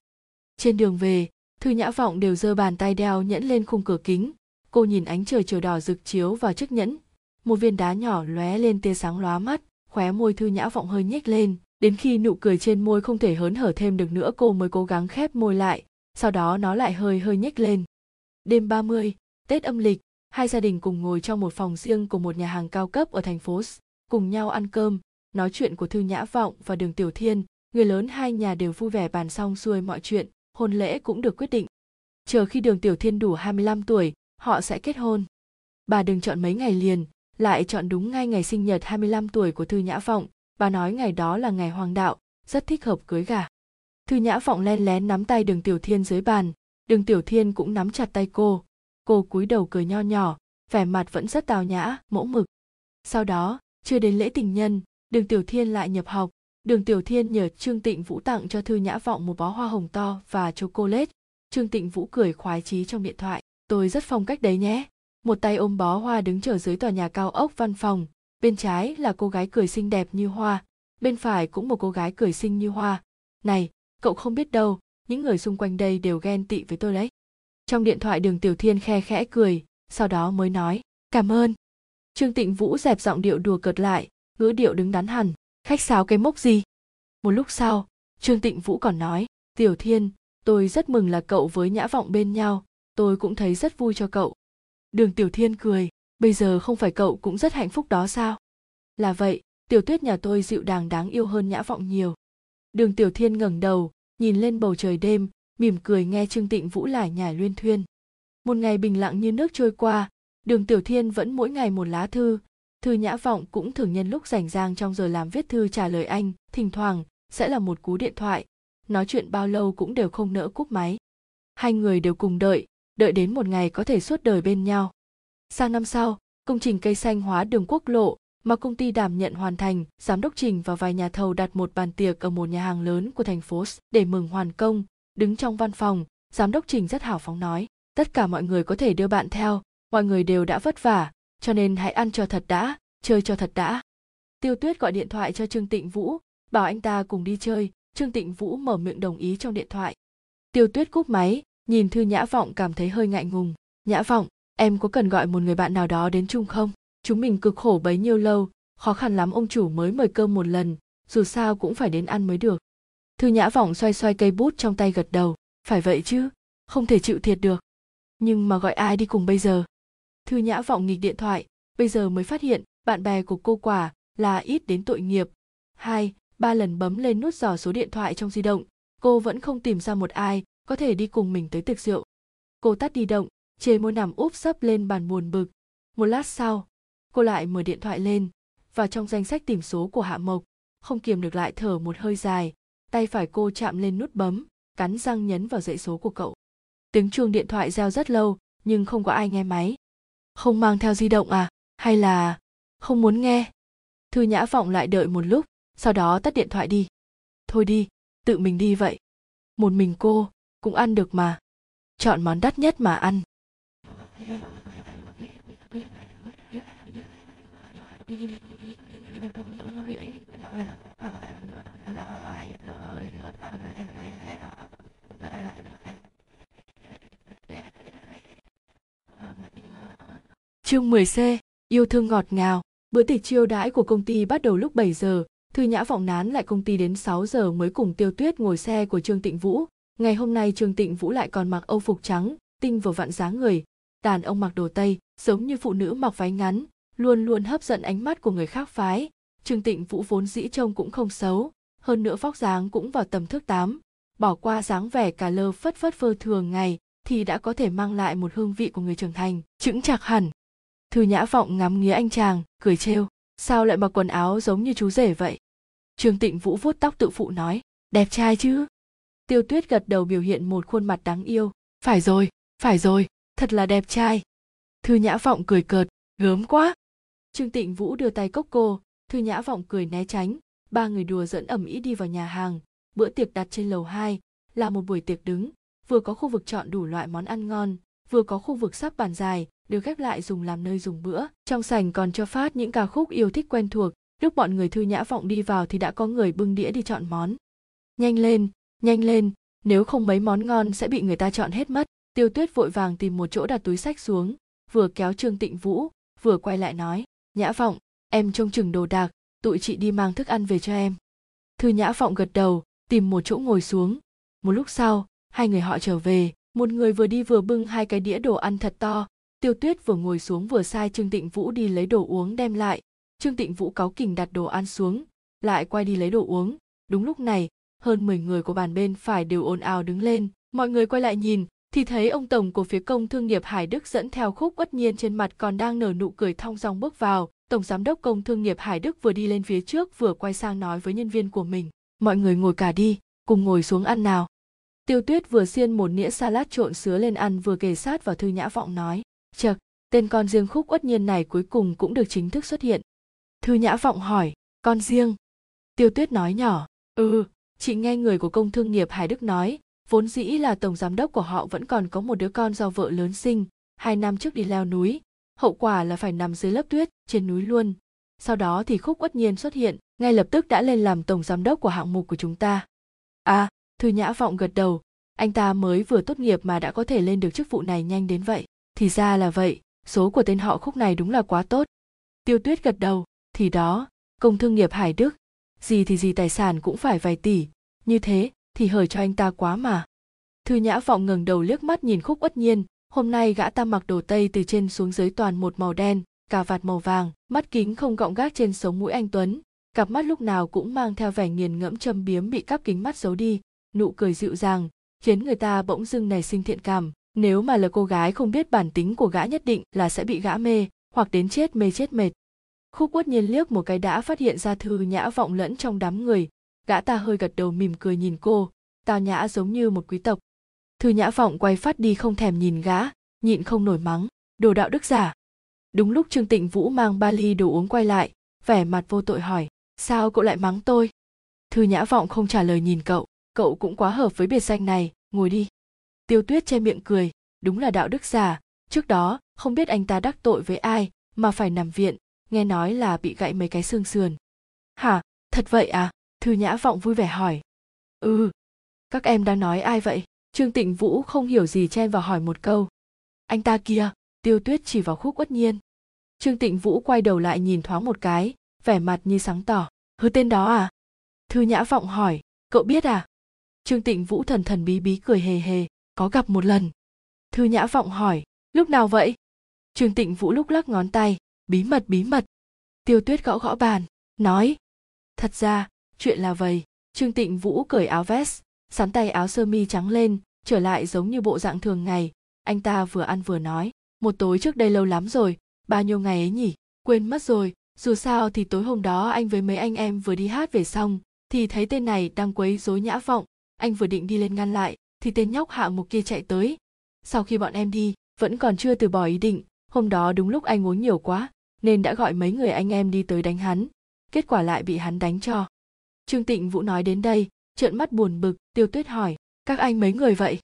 Trên đường về, thư nhã vọng đều giơ bàn tay đeo nhẫn lên khung cửa kính. Cô nhìn ánh trời chiều đỏ rực chiếu vào chiếc nhẫn. Một viên đá nhỏ lóe lên tia sáng lóa mắt khóe môi thư nhã vọng hơi nhếch lên đến khi nụ cười trên môi không thể hớn hở thêm được nữa cô mới cố gắng khép môi lại sau đó nó lại hơi hơi nhếch lên đêm 30, Tết âm lịch, hai gia đình cùng ngồi trong một phòng riêng của một nhà hàng cao cấp ở thành phố S, cùng nhau ăn cơm, nói chuyện của Thư Nhã Vọng và Đường Tiểu Thiên, người lớn hai nhà đều vui vẻ bàn xong xuôi mọi chuyện, hôn lễ cũng được quyết định. Chờ khi Đường Tiểu Thiên đủ 25 tuổi, họ sẽ kết hôn. Bà đừng chọn mấy ngày liền, lại chọn đúng ngay ngày sinh nhật 25 tuổi của Thư Nhã Vọng, bà nói ngày đó là ngày hoàng đạo, rất thích hợp cưới gả. Thư Nhã Vọng len lén nắm tay Đường Tiểu Thiên dưới bàn, Đường Tiểu Thiên cũng nắm chặt tay cô, cô cúi đầu cười nho nhỏ, vẻ mặt vẫn rất tào nhã, mẫu mực. Sau đó, chưa đến lễ tình nhân, Đường Tiểu Thiên lại nhập học, Đường Tiểu Thiên nhờ Trương Tịnh Vũ tặng cho Thư Nhã Vọng một bó hoa hồng to và chocolate. Trương Tịnh Vũ cười khoái chí trong điện thoại, tôi rất phong cách đấy nhé. Một tay ôm bó hoa đứng chờ dưới tòa nhà cao ốc văn phòng, bên trái là cô gái cười xinh đẹp như hoa, bên phải cũng một cô gái cười xinh như hoa. Này, cậu không biết đâu, những người xung quanh đây đều ghen tị với tôi đấy. Trong điện thoại đường Tiểu Thiên khe khẽ cười, sau đó mới nói, cảm ơn. Trương Tịnh Vũ dẹp giọng điệu đùa cợt lại, ngữ điệu đứng đắn hẳn, khách sáo cái mốc gì. Một lúc sau, Trương Tịnh Vũ còn nói, Tiểu Thiên, tôi rất mừng là cậu với Nhã Vọng bên nhau, tôi cũng thấy rất vui cho cậu. Đường Tiểu Thiên cười, bây giờ không phải cậu cũng rất hạnh phúc đó sao? Là vậy, Tiểu Tuyết nhà tôi dịu dàng đáng yêu hơn Nhã Vọng nhiều. Đường Tiểu Thiên ngẩng đầu, nhìn lên bầu trời đêm, mỉm cười nghe Trương Tịnh Vũ lải nhải luyên thuyên. Một ngày bình lặng như nước trôi qua, Đường Tiểu Thiên vẫn mỗi ngày một lá thư, Thư Nhã Vọng cũng thường nhân lúc rảnh rang trong giờ làm viết thư trả lời anh, thỉnh thoảng sẽ là một cú điện thoại, nói chuyện bao lâu cũng đều không nỡ cúp máy. Hai người đều cùng đợi, đợi đến một ngày có thể suốt đời bên nhau. Sang năm sau, công trình cây xanh hóa đường quốc lộ mà công ty đảm nhận hoàn thành, giám đốc Trình và vài nhà thầu đặt một bàn tiệc ở một nhà hàng lớn của thành phố để mừng hoàn công. Đứng trong văn phòng, giám đốc Trình rất hào phóng nói, tất cả mọi người có thể đưa bạn theo, mọi người đều đã vất vả, cho nên hãy ăn cho thật đã, chơi cho thật đã. Tiêu Tuyết gọi điện thoại cho Trương Tịnh Vũ, bảo anh ta cùng đi chơi, Trương Tịnh Vũ mở miệng đồng ý trong điện thoại. Tiêu Tuyết cúp máy, nhìn Thư Nhã Vọng cảm thấy hơi ngại ngùng. Nhã Vọng, em có cần gọi một người bạn nào đó đến chung không? Chúng mình cực khổ bấy nhiêu lâu, khó khăn lắm ông chủ mới mời cơm một lần, dù sao cũng phải đến ăn mới được. Thư Nhã Vọng xoay xoay cây bút trong tay gật đầu, phải vậy chứ, không thể chịu thiệt được. Nhưng mà gọi ai đi cùng bây giờ? Thư Nhã Vọng nghịch điện thoại, bây giờ mới phát hiện bạn bè của cô quả là ít đến tội nghiệp. Hai, ba lần bấm lên nút dò số điện thoại trong di động, cô vẫn không tìm ra một ai có thể đi cùng mình tới tiệc rượu. Cô tắt đi động, chê môi nằm úp sấp lên bàn buồn bực. Một lát sau, cô lại mở điện thoại lên, và trong danh sách tìm số của Hạ Mộc, không kiềm được lại thở một hơi dài, tay phải cô chạm lên nút bấm, cắn răng nhấn vào dãy số của cậu. Tiếng chuông điện thoại reo rất lâu, nhưng không có ai nghe máy. Không mang theo di động à, hay là không muốn nghe? Thư Nhã Vọng lại đợi một lúc, sau đó tắt điện thoại đi. Thôi đi, tự mình đi vậy. Một mình cô, cũng ăn được mà. Chọn món đắt nhất mà ăn. Chương 10C, yêu thương ngọt ngào. Bữa tiệc chiêu đãi của công ty bắt đầu lúc 7 giờ, Thư Nhã vọng nán lại công ty đến 6 giờ mới cùng Tiêu Tuyết ngồi xe của Trương Tịnh Vũ. Ngày hôm nay Trương Tịnh Vũ lại còn mặc âu phục trắng, tinh vừa vặn dáng người. Đàn ông mặc đồ Tây, giống như phụ nữ mặc váy ngắn, luôn luôn hấp dẫn ánh mắt của người khác phái. Trương Tịnh Vũ vốn dĩ trông cũng không xấu, hơn nữa vóc dáng cũng vào tầm thước tám. Bỏ qua dáng vẻ cả lơ phất phất phơ thường ngày, thì đã có thể mang lại một hương vị của người trưởng thành, chững chạc hẳn. Thư Nhã Vọng ngắm nghía anh chàng, cười trêu, sao lại mặc quần áo giống như chú rể vậy? Trương Tịnh Vũ vuốt tóc tự phụ nói, đẹp trai chứ? Tiêu Tuyết gật đầu biểu hiện một khuôn mặt đáng yêu, phải rồi, phải rồi, thật là đẹp trai. Thư Nhã Vọng cười cợt, gớm quá. Trương Tịnh Vũ đưa tay cốc cô, Thư Nhã Vọng cười né tránh, ba người đùa dẫn ẩm ý đi vào nhà hàng. Bữa tiệc đặt trên lầu 2 là một buổi tiệc đứng, vừa có khu vực chọn đủ loại món ăn ngon, vừa có khu vực sắp bàn dài được ghép lại dùng làm nơi dùng bữa trong sảnh còn cho phát những ca khúc yêu thích quen thuộc lúc bọn người thư nhã vọng đi vào thì đã có người bưng đĩa đi chọn món nhanh lên nhanh lên, nếu không mấy món ngon sẽ bị người ta chọn hết mất. Tiêu tuyết vội vàng tìm một chỗ đặt túi sách xuống, vừa kéo trương tịnh vũ, vừa quay lại nói, nhã vọng, em trông chừng đồ đạc, tụi chị đi mang thức ăn về cho em. Thư nhã vọng gật đầu, tìm một chỗ ngồi xuống. Một lúc sau, hai người họ trở về, một người vừa đi vừa bưng hai cái đĩa đồ ăn thật to. Tiêu tuyết vừa ngồi xuống vừa sai trương tịnh vũ đi lấy đồ uống đem lại. Trương tịnh vũ cáu kỉnh đặt đồ ăn xuống, lại quay đi lấy đồ uống. Đúng lúc này hơn 10 người của bàn bên phải đều ồn ào đứng lên mọi người quay lại nhìn thì thấy ông tổng của phía công thương nghiệp Hải Đức dẫn theo khúc uất nhiên trên mặt còn đang nở nụ cười thong dong bước vào. Tổng giám đốc công thương nghiệp Hải Đức vừa đi lên phía trước vừa quay sang nói với nhân viên của mình. Mọi người ngồi cả đi, cùng ngồi xuống ăn nào. Tiêu tuyết vừa xiên một nĩa salad trộn sứa lên ăn vừa kề sát vào thư nhã vọng nói. Chật, tên con riêng khúc uất nhiên này cuối cùng cũng được chính thức xuất hiện. Thư nhã vọng hỏi, con riêng. Tiêu tuyết nói nhỏ, ừ, chị nghe người của công thương nghiệp Hải Đức nói, vốn dĩ là tổng giám đốc của họ vẫn còn có một đứa con do vợ lớn sinh hai năm trước đi leo núi. Hậu quả là phải nằm dưới lớp tuyết trên núi luôn. Sau đó thì khúc uất nhiên xuất hiện ngay lập tức đã lên làm tổng giám đốc của hạng mục của chúng ta. À thư nhã vọng gật đầu. Anh ta mới vừa tốt nghiệp mà đã có thể lên được chức vụ này nhanh đến vậy. Thì ra là vậy số của tên họ khúc này đúng là quá tốt. Tiêu tuyết gật đầu. Thì đó công thương nghiệp hải đức gì thì gì tài sản cũng phải vài tỷ. Như thế, thì hời cho anh ta quá mà. Thư nhã vọng ngẩng đầu liếc mắt nhìn khúc uất nhiên. Hôm nay gã ta mặc đồ tây từ trên xuống dưới toàn một màu đen, cà vạt màu vàng, mắt kính không gọng gác trên sống mũi anh tuấn. Cặp mắt lúc nào cũng mang theo vẻ nghiền ngẫm châm biếm bị cắp kính mắt giấu đi. Nụ cười dịu dàng, khiến người ta bỗng dưng nảy sinh thiện cảm. Nếu mà là cô gái không biết bản tính của gã nhất định là sẽ bị gã mê, hoặc đến chết mê chết mệt khúc uất nhiên liếc một cái đã phát hiện ra thư nhã vọng lẫn trong đám người. Gã ta hơi gật đầu mỉm cười nhìn cô. Tao nhã giống như một quý tộc. Thư nhã vọng quay phát đi không thèm nhìn gã, nhịn không nổi mắng. Đồ đạo đức giả. Đúng lúc trương tịnh vũ mang ba ly đồ uống quay lại, vẻ mặt vô tội hỏi, sao cậu lại mắng tôi? Thư nhã vọng không trả lời nhìn cậu cậu cũng quá hợp với biệt danh này, ngồi đi. Tiêu tuyết che miệng cười, đúng là đạo đức giả. Trước đó, không biết anh ta đắc tội với ai, mà phải nằm viện nghe nói là bị gãy mấy cái xương sườn. Hả? Thật vậy à? Thư nhã vọng vui vẻ hỏi. Ừ. Các em đang nói ai vậy? Trương tịnh vũ không hiểu gì chen vào hỏi một câu. Anh ta kia, tiêu tuyết chỉ vào khúc uất nhiên. Trương tịnh vũ quay đầu lại nhìn thoáng một cái, vẻ mặt như sáng tỏ. Hứ tên đó à? Thư nhã vọng hỏi. Cậu biết à? Trương tịnh vũ thần thần bí bí cười hề hề. Có gặp một lần. Thư nhã vọng hỏi. Lúc nào vậy? Trương tịnh vũ lúc lắc ngón tay bí mật bí mật. Tiêu tuyết gõ gõ bàn, nói, thật ra, chuyện là vậy. Trương tịnh vũ cởi áo vest, sắn tay áo sơ mi trắng lên, trở lại giống như bộ dạng thường ngày. Anh ta vừa ăn vừa nói, một tối trước đây lâu lắm rồi, bao nhiêu ngày ấy nhỉ? Quên mất rồi, dù sao thì tối hôm đó anh với mấy anh em vừa đi hát về xong, thì thấy tên này đang quấy rối nhã vọng. Anh vừa định đi lên ngăn lại, thì tên nhóc hạng mục kia chạy tới. Sau khi bọn em đi, vẫn còn chưa từ bỏ ý định, hôm đó đúng lúc anh uống nhiều quá nên đã gọi mấy người anh em đi tới đánh hắn. Kết quả lại bị hắn đánh cho. Trương tịnh vũ nói đến đây, trợn mắt buồn bực, tiêu tuyết hỏi, các anh mấy người vậy?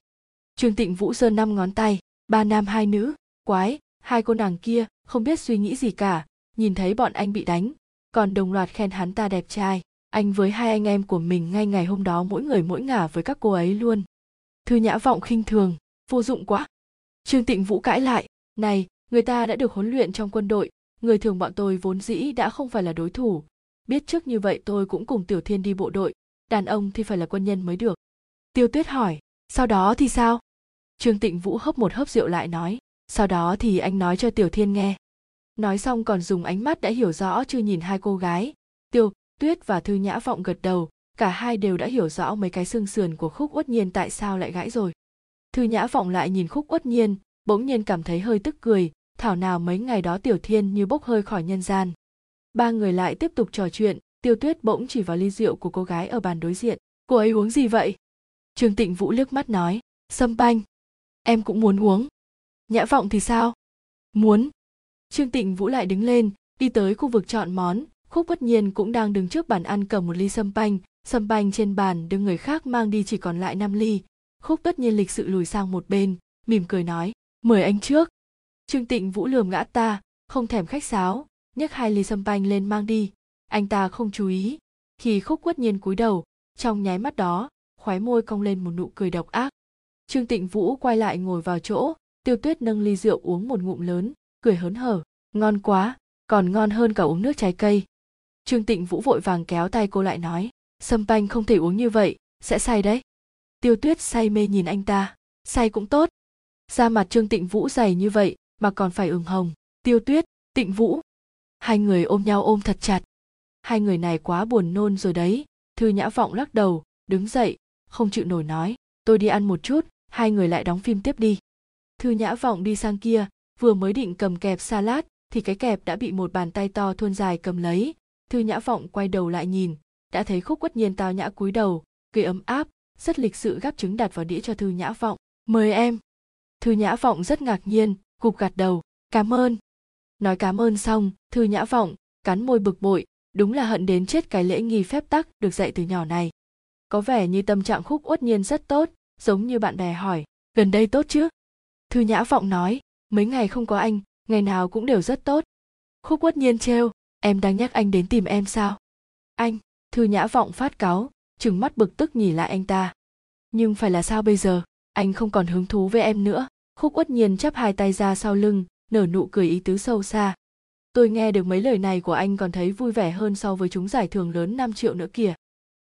Trương tịnh vũ sơn năm ngón tay, ba nam hai nữ, quái, hai cô nàng kia, không biết suy nghĩ gì cả, nhìn thấy bọn anh bị đánh, còn đồng loạt khen hắn ta đẹp trai. Anh với hai anh em của mình ngay ngày hôm đó mỗi người mỗi ngả với các cô ấy luôn. Thư nhã vọng khinh thường, vô dụng quá. Trương tịnh vũ cãi lại, này, người ta đã được huấn luyện trong quân đội người thường bọn tôi vốn dĩ đã không phải là đối thủ. Biết trước như vậy tôi cũng cùng tiểu thiên đi bộ đội. Đàn ông thì phải là quân nhân mới được. Tiêu tuyết hỏi, sau đó thì sao? Trương tịnh vũ hấp một hớp rượu lại nói, sau đó thì anh nói cho tiểu thiên nghe. Nói xong còn dùng ánh mắt đã hiểu rõ chưa nhìn hai cô gái. Tiêu tuyết và thư nhã vọng gật đầu, cả hai đều đã hiểu rõ mấy cái xương sườn của khúc uất nhiên tại sao lại gãy rồi. Thư nhã vọng lại nhìn khúc uất nhiên, bỗng nhiên cảm thấy hơi tức cười thảo nào mấy ngày đó tiểu thiên như bốc hơi khỏi nhân gian. Ba người lại tiếp tục trò chuyện, tiêu tuyết bỗng chỉ vào ly rượu của cô gái ở bàn đối diện. Cô ấy uống gì vậy? Trương tịnh vũ liếc mắt nói, sâm banh. Em cũng muốn uống. Nhã vọng thì sao? Muốn. Trương tịnh vũ lại đứng lên, đi tới khu vực chọn món. Khúc bất nhiên cũng đang đứng trước bàn ăn cầm một ly sâm banh. Sâm banh trên bàn được người khác mang đi chỉ còn lại năm ly. Khúc tất nhiên lịch sự lùi sang một bên, mỉm cười nói, mời anh trước trương tịnh vũ lườm gã ta, không thèm khách sáo, nhấc hai ly sâm banh lên mang đi. Anh ta không chú ý. Khi khúc quất nhiên cúi đầu, trong nháy mắt đó, khóe môi cong lên một nụ cười độc ác. Trương tịnh vũ quay lại ngồi vào chỗ, tiêu tuyết nâng ly rượu uống một ngụm lớn, cười hớn hở. Ngon quá, còn ngon hơn cả uống nước trái cây. Trương tịnh vũ vội vàng kéo tay cô lại nói, sâm banh không thể uống như vậy, sẽ say đấy. Tiêu tuyết say mê nhìn anh ta, say cũng tốt. Da mặt trương tịnh vũ dày như vậy mà còn phải ửng hồng, tiêu tuyết, tịnh vũ. Hai người ôm nhau ôm thật chặt. Hai người này quá buồn nôn rồi đấy. Thư nhã vọng lắc đầu, đứng dậy, không chịu nổi nói, tôi đi ăn một chút, hai người lại đóng phim tiếp đi. Thư nhã vọng đi sang kia, vừa mới định cầm kẹp salad, thì cái kẹp đã bị một bàn tay to thuôn dài cầm lấy. Thư nhã vọng quay đầu lại nhìn, đã thấy khúc quất nhiên tao nhã cúi đầu cười ấm áp, rất lịch sự gắp trứng đặt vào đĩa cho thư nhã vọng. Mời em. Thư nhã vọng rất ngạc nhiên gục gạt đầu, cảm ơn. Nói cảm ơn xong, thư nhã vọng cắn môi bực bội, đúng là hận đến chết cái lễ nghi phép tắc được dạy từ nhỏ này. Có vẻ như tâm trạng khúc uất nhiên rất tốt, giống như bạn bè hỏi, gần đây tốt chứ? Thư nhã vọng nói, mấy ngày không có anh, ngày nào cũng đều rất tốt. Khúc uất nhiên trêu, em đang nhắc anh đến tìm em sao? Anh, thư nhã vọng phát cáu, trừng mắt bực tức nhìn lại anh ta. Nhưng phải là sao bây giờ? Anh không còn hứng thú với em nữa khúc uất nhiên chắp hai tay ra sau lưng, nở nụ cười ý tứ sâu xa. Tôi nghe được mấy lời này của anh còn thấy vui vẻ hơn so với chúng giải thưởng lớn 5 triệu nữa kìa.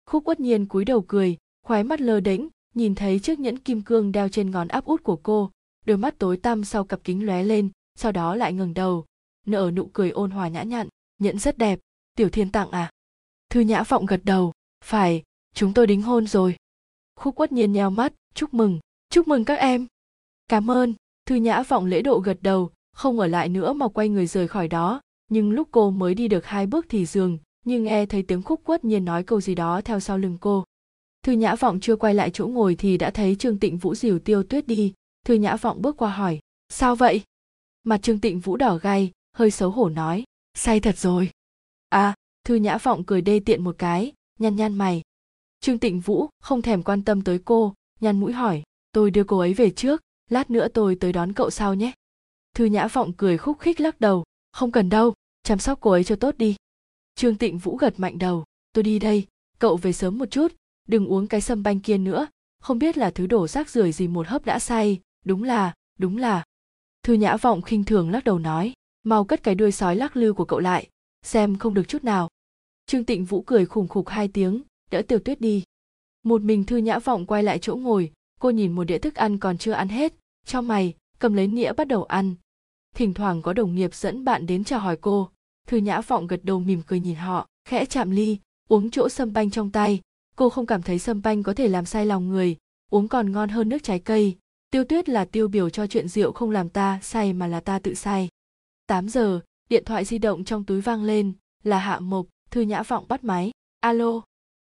Khúc uất nhiên cúi đầu cười khoái mắt lơ đễnh, nhìn thấy chiếc nhẫn kim cương đeo trên ngón áp út của cô, đôi mắt tối tăm sau cặp kính lóe lên, sau đó lại ngừng đầu, nở nụ cười ôn hòa nhã nhặn, nhẫn rất đẹp, tiểu thiên tặng à? Thư nhã vọng gật đầu, phải, chúng tôi đính hôn rồi. Khúc quất nhiên nheo mắt, chúc mừng chúc mừng các em cảm ơn. Thư nhã vọng lễ độ gật đầu, không ở lại nữa mà quay người rời khỏi đó. Nhưng lúc cô mới đi được hai bước thì dường nhưng nghe thấy tiếng khúc quất nhiên nói câu gì đó theo sau lưng cô. Thư nhã vọng chưa quay lại chỗ ngồi thì đã thấy trương tịnh vũ dìu tiêu tuyết đi. Thư nhã vọng bước qua hỏi, sao vậy? Mặt trương tịnh vũ đỏ gay hơi xấu hổ nói, say thật rồi. À thư nhã vọng cười đê tiện một cái, nhăn nhăn mày. Trương tịnh vũ không thèm quan tâm tới cô, nhăn mũi hỏi, tôi đưa cô ấy về trước lát nữa tôi tới đón cậu sau nhé. Thư nhã vọng cười khúc khích lắc đầu. Không cần đâu, chăm sóc cô ấy cho tốt đi. Trương tịnh vũ gật mạnh đầu. Tôi đi đây, cậu về sớm một chút, đừng uống cái sâm banh kia nữa. Không biết là thứ đổ rác rưởi gì một hớp đã say. Đúng là đúng là. Thư nhã vọng khinh thường lắc đầu nói. Mau cất cái đuôi sói lắc lư của cậu lại, xem không được chút nào. Trương tịnh vũ cười khủng khục hai tiếng, đỡ tiểu tuyết đi. Một mình thư nhã vọng quay lại chỗ ngồi, cô nhìn một đĩa thức ăn còn chưa ăn hết cho mày, cầm lấy nĩa bắt đầu ăn. Thỉnh thoảng có đồng nghiệp dẫn bạn đến chào hỏi cô. Thư nhã vọng gật đầu mỉm cười nhìn họ, khẽ chạm ly, uống chỗ sâm banh trong tay. Cô không cảm thấy sâm banh có thể làm sai lòng người, uống còn ngon hơn nước trái cây. Tiêu tuyết là tiêu biểu cho chuyện rượu không làm ta say mà là ta tự say 8 giờ, điện thoại di động trong túi vang lên, là hạ mộc. Thư nhã vọng bắt máy. Alo.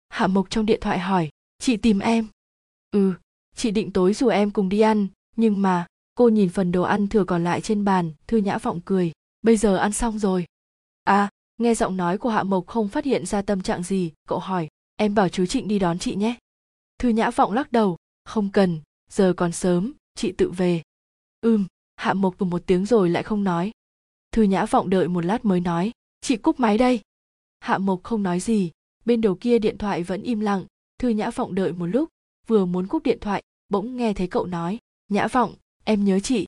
Hạ mộc trong điện thoại hỏi, chị tìm em? Ừ chị định tối rủ em cùng đi ăn nhưng mà, cô nhìn phần đồ ăn thừa còn lại trên bàn, thư nhã vọng cười. Bây giờ ăn xong rồi. À nghe giọng nói của hạ mộc không phát hiện ra tâm trạng gì, cậu hỏi, em bảo chú trịnh đi đón chị nhé. Thư nhã vọng lắc đầu, không cần, giờ còn sớm, chị tự về. Ừm. Hạ mộc cùng một tiếng rồi lại không nói. Thư nhã vọng đợi một lát mới nói, chị cúp máy đây. Hạ mộc không nói gì, bên đầu kia điện thoại vẫn im lặng. Thư nhã vọng đợi một lúc, vừa muốn cúp điện thoại, bỗng nghe thấy cậu nói nhã vọng, em nhớ chị.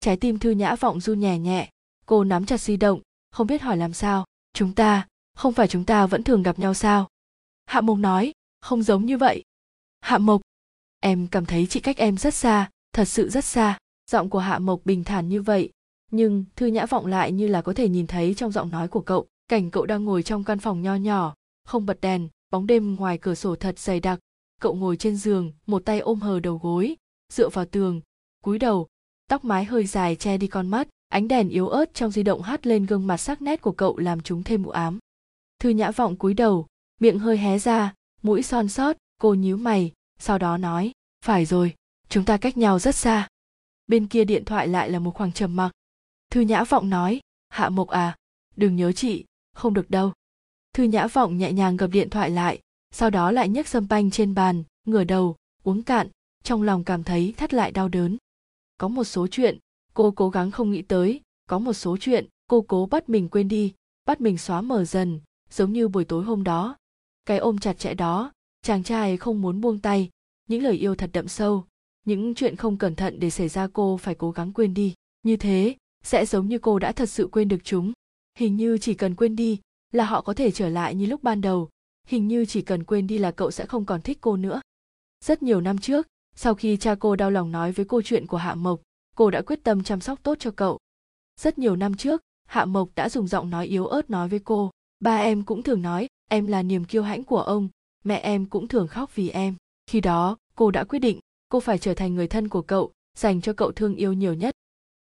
Trái tim thư nhã vọng run nhẹ nhẹ. Cô nắm chặt di động, không biết hỏi làm sao. Chúng ta, không phải chúng ta vẫn thường gặp nhau sao? Hạ mộc nói, không giống như vậy. Hạ mộc, em cảm thấy chị cách em rất xa, thật sự rất xa. Giọng của hạ mộc bình thản như vậy, nhưng thư nhã vọng lại như là có thể nhìn thấy trong giọng nói của cậu. Cảnh cậu đang ngồi trong căn phòng nho nhỏ, không bật đèn, bóng đêm ngoài cửa sổ thật dày đặc. Cậu ngồi trên giường, một tay ôm hờ đầu gối dựa vào tường, cúi đầu, tóc mái hơi dài che đi con mắt, ánh đèn yếu ớt trong di động hắt lên gương mặt sắc nét của cậu làm chúng thêm u ám. Thư nhã vọng cúi đầu, miệng hơi hé ra, mũi son sót, cô nhíu mày, sau đó nói, phải rồi, chúng ta cách nhau rất xa. Bên kia điện thoại lại là một khoảng trầm mặc. Thư nhã vọng nói, hạ mộc à đừng nhớ chị, không được đâu. Thư nhã vọng nhẹ nhàng gập điện thoại lại, sau đó lại nhấc sâm panh trên bàn, ngửa đầu, uống cạn trong lòng cảm thấy thắt lại đau đớn. Có một số chuyện, cô cố gắng không nghĩ tới, có một số chuyện, cô cố bắt mình quên đi, bắt mình xóa mờ dần, giống như buổi tối hôm đó. Cái ôm chặt chẽ đó, chàng trai không muốn buông tay, những lời yêu thật đậm sâu, những chuyện không cẩn thận để xảy ra cô phải cố gắng quên đi. Như thế, sẽ giống như cô đã thật sự quên được chúng. Hình như chỉ cần quên đi là họ có thể trở lại như lúc ban đầu, hình như chỉ cần quên đi là cậu sẽ không còn thích cô nữa. Rất nhiều năm trước sau khi cha cô đau lòng nói với cô chuyện của hạ mộc, cô đã quyết tâm chăm sóc tốt cho cậu. Rất nhiều năm trước, hạ mộc đã dùng giọng nói yếu ớt nói với cô, ba em cũng thường nói, em là niềm kiêu hãnh của ông, mẹ em cũng thường khóc vì em. Khi đó, cô đã quyết định, cô phải trở thành người thân của cậu, dành cho cậu thương yêu nhiều nhất.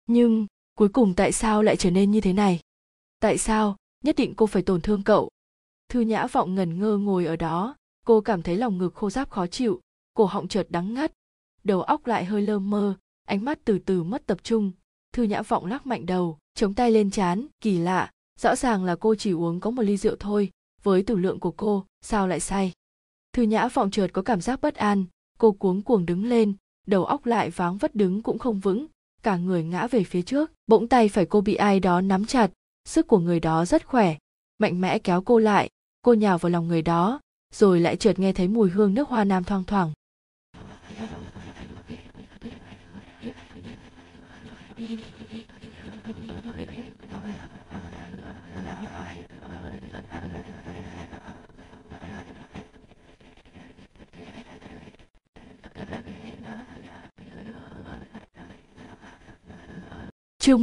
Nhưng, cuối cùng tại sao lại trở nên như thế này? Tại sao, nhất định cô phải tổn thương cậu? Thư nhã vọng ngẩn ngơ ngồi ở đó, cô cảm thấy lòng ngực khô ráp khó chịu cổ họng chợt đắng ngắt, đầu óc lại hơi lơ mơ, ánh mắt từ từ mất tập trung. Thư nhã vọng lắc mạnh đầu, chống tay lên chán kỳ lạ, rõ ràng là cô chỉ uống có một ly rượu thôi, với tử lượng của cô, sao lại say? Thư nhã vọng trượt có cảm giác bất an, cô cuống cuồng đứng lên, đầu óc lại váng vất đứng cũng không vững, cả người ngã về phía trước, bỗng tay phải cô bị ai đó nắm chặt, sức của người đó rất khỏe, mạnh mẽ kéo cô lại, cô nhào vào lòng người đó, rồi lại trượt nghe thấy mùi hương nước hoa nam thoang thoảng. Chương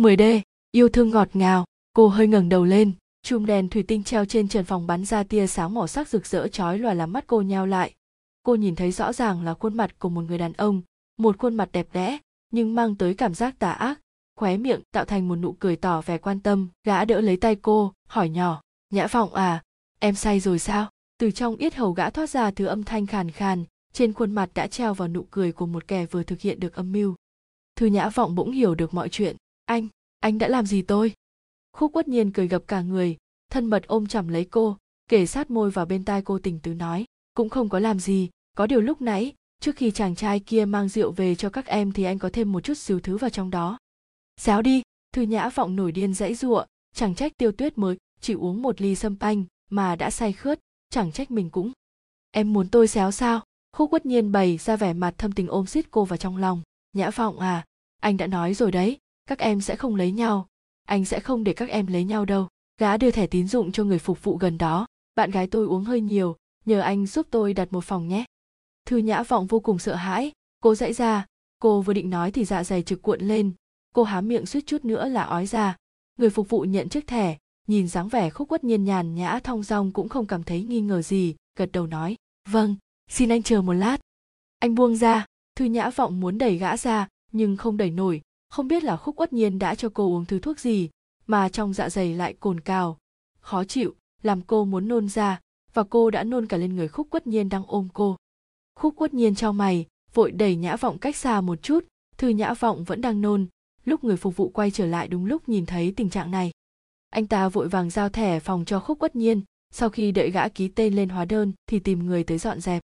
10D, yêu thương ngọt ngào, cô hơi ngẩng đầu lên, chùm đèn thủy tinh treo trên trần phòng bắn ra tia sáng màu sắc rực rỡ chói lòa làm mắt cô nheo lại. Cô nhìn thấy rõ ràng là khuôn mặt của một người đàn ông, một khuôn mặt đẹp đẽ, nhưng mang tới cảm giác tà ác, khóe miệng tạo thành một nụ cười tỏ vẻ quan tâm, gã đỡ lấy tay cô, hỏi nhỏ, nhã vọng à, em say rồi sao? Từ trong yết hầu gã thoát ra thứ âm thanh khàn khàn, trên khuôn mặt đã treo vào nụ cười của một kẻ vừa thực hiện được âm mưu. Thư nhã vọng bỗng hiểu được mọi chuyện, anh anh đã làm gì tôi khúc quất nhiên cười gập cả người thân mật ôm chầm lấy cô kể sát môi vào bên tai cô tình tứ nói cũng không có làm gì có điều lúc nãy trước khi chàng trai kia mang rượu về cho các em thì anh có thêm một chút xíu thứ vào trong đó xéo đi, thư nhã vọng nổi điên dãy giụa chẳng trách tiêu tuyết mới chỉ uống một ly sâm panh mà đã say khướt, chẳng trách mình cũng. Em muốn tôi xéo sao? Khúc quất nhiên bày ra vẻ mặt thâm tình ôm xít cô vào trong lòng. Nhã vọng à anh đã nói rồi đấy, các em sẽ không lấy nhau. Anh sẽ không để các em lấy nhau đâu. Gã đưa thẻ tín dụng cho người phục vụ gần đó. Bạn gái tôi uống hơi nhiều, nhờ anh giúp tôi đặt một phòng nhé. Thư nhã vọng vô cùng sợ hãi. Cô dãy ra, cô vừa định nói thì dạ dày trực cuộn lên cô há miệng suýt chút nữa là ói ra. Người phục vụ nhận chiếc thẻ, nhìn dáng vẻ khúc quất nhiên nhàn nhã thong dong cũng không cảm thấy nghi ngờ gì, gật đầu nói vâng xin anh chờ một lát. Anh buông ra, thư nhã vọng muốn đẩy gã ra, nhưng không đẩy nổi. Không biết là khúc uất nhiên đã cho cô uống thứ thuốc gì, mà trong dạ dày lại cồn cào. Khó chịu, làm cô muốn nôn ra, và cô đã nôn cả lên người khúc quất nhiên đang ôm cô. Khúc quất nhiên cho mày, vội đẩy nhã vọng cách xa một chút. Thư nhã vọng vẫn đang nôn lúc người phục vụ quay trở lại đúng lúc nhìn thấy tình trạng này. Anh ta vội vàng giao thẻ phòng cho khúc quất nhiên. Sau khi đợi gã ký tên lên hóa đơn thì tìm người tới dọn dẹp.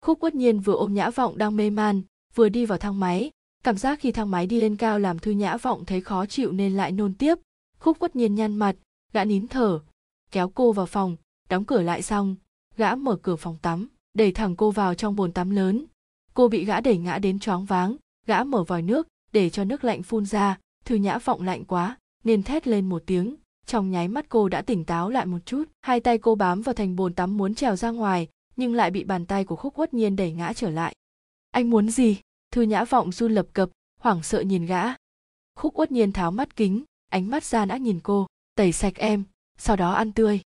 Khúc quất nhiên vừa ôm nhã vọng đang mê man, vừa đi vào thang máy. Cảm giác khi thang máy đi lên cao làm thư nhã vọng thấy khó chịu nên lại nôn tiếp. Khúc quất nhiên nhăn mặt, gã nín thở, kéo cô vào phòng. Đóng cửa lại xong, gã mở cửa phòng tắm, đẩy thẳng cô vào trong bồn tắm lớn. Cô bị gã đẩy ngã đến choáng váng, gã mở vòi nước để cho nước lạnh phun ra. Thư nhã vọng lạnh quá, nên thét lên một tiếng. Trong nháy mắt cô đã tỉnh táo lại một chút. Hai tay cô bám vào thành bồn tắm muốn trèo ra ngoài, nhưng lại bị bàn tay của khúc quất nhiên đẩy ngã trở lại. Anh muốn gì? Thư nhã vọng run lập cập, hoảng sợ nhìn gã. Khúc uất nhiên tháo mắt kính, ánh mắt ra đã nhìn cô. Tẩy sạch em, sau đó ăn tươi.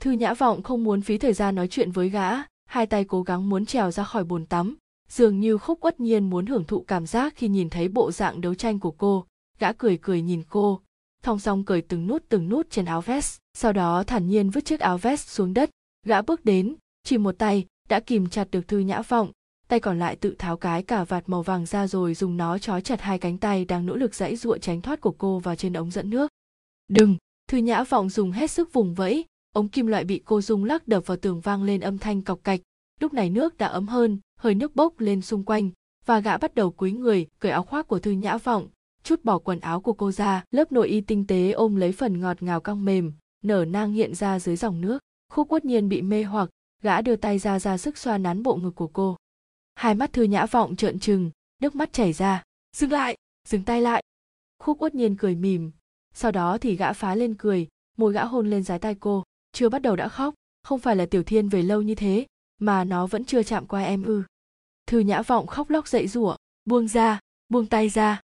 Thư nhã vọng không muốn phí thời gian nói chuyện với gã. Hai tay cố gắng muốn trèo ra khỏi bồn tắm dường như khúc uất nhiên muốn hưởng thụ cảm giác khi nhìn thấy bộ dạng đấu tranh của cô, gã cười cười nhìn cô, thong song cởi từng nút từng nút trên áo vest, sau đó thản nhiên vứt chiếc áo vest xuống đất. Gã bước đến, chỉ một tay, đã kìm chặt được thư nhã vọng, tay còn lại tự tháo cái cả vạt màu vàng ra rồi dùng nó trói chặt hai cánh tay đang nỗ lực dãy giụa tránh thoát của cô vào trên ống dẫn nước. Đừng! Thư nhã vọng dùng hết sức vùng vẫy, ống kim loại bị cô rung lắc đập vào tường vang lên âm thanh cọc cạch. Lúc này nước đã ấm hơn hơi nước bốc lên xung quanh, và gã bắt đầu cúi người, cởi áo khoác của thư nhã vọng, chút bỏ quần áo của cô ra, lớp nội y tinh tế ôm lấy phần ngọt ngào cong mềm, nở nang hiện ra dưới dòng nước. Khúc quất nhiên bị mê hoặc, gã đưa tay ra ra sức xoa nắn bộ ngực của cô. Hai mắt thư nhã vọng trợn trừng, nước mắt chảy ra. Dừng lại, dừng tay lại. Khúc uất nhiên cười mỉm. Sau đó thì gã phá lên cười, môi gã hôn lên dái tay cô. Chưa bắt đầu đã khóc, không phải là tiểu thiên về lâu như thế mà nó vẫn chưa chạm qua em ư. Thư nhã vọng khóc lóc dậy rủa buông ra, buông tay ra.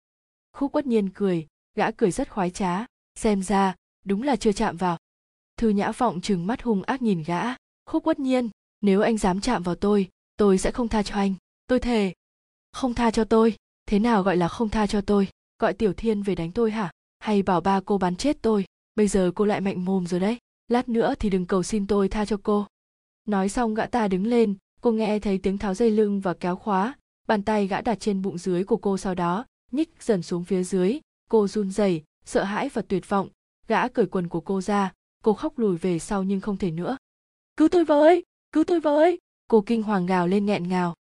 Khúc bất nhiên cười, gã cười rất khoái trá, xem ra, đúng là chưa chạm vào. Thư nhã vọng trừng mắt hung ác nhìn gã, khúc bất nhiên, nếu anh dám chạm vào tôi tôi sẽ không tha cho anh, tôi thề. Không tha cho tôi? Thế nào gọi là không tha cho tôi? Gọi tiểu thiên về đánh tôi hả? Hay bảo ba cô bắn chết tôi? Bây giờ cô lại mạnh mồm rồi đấy, lát nữa thì đừng cầu xin tôi tha cho cô nói xong gã ta đứng lên, cô nghe thấy tiếng tháo dây lưng và kéo khóa, bàn tay gã đặt trên bụng dưới của cô sau đó, nhích dần xuống phía dưới. Cô run rẩy, sợ hãi và tuyệt vọng. Gã cởi quần của cô ra, cô khóc lùi về sau nhưng không thể nữa. Cứu tôi với cứu tôi với cô kinh hoàng gào lên nghẹn ngào.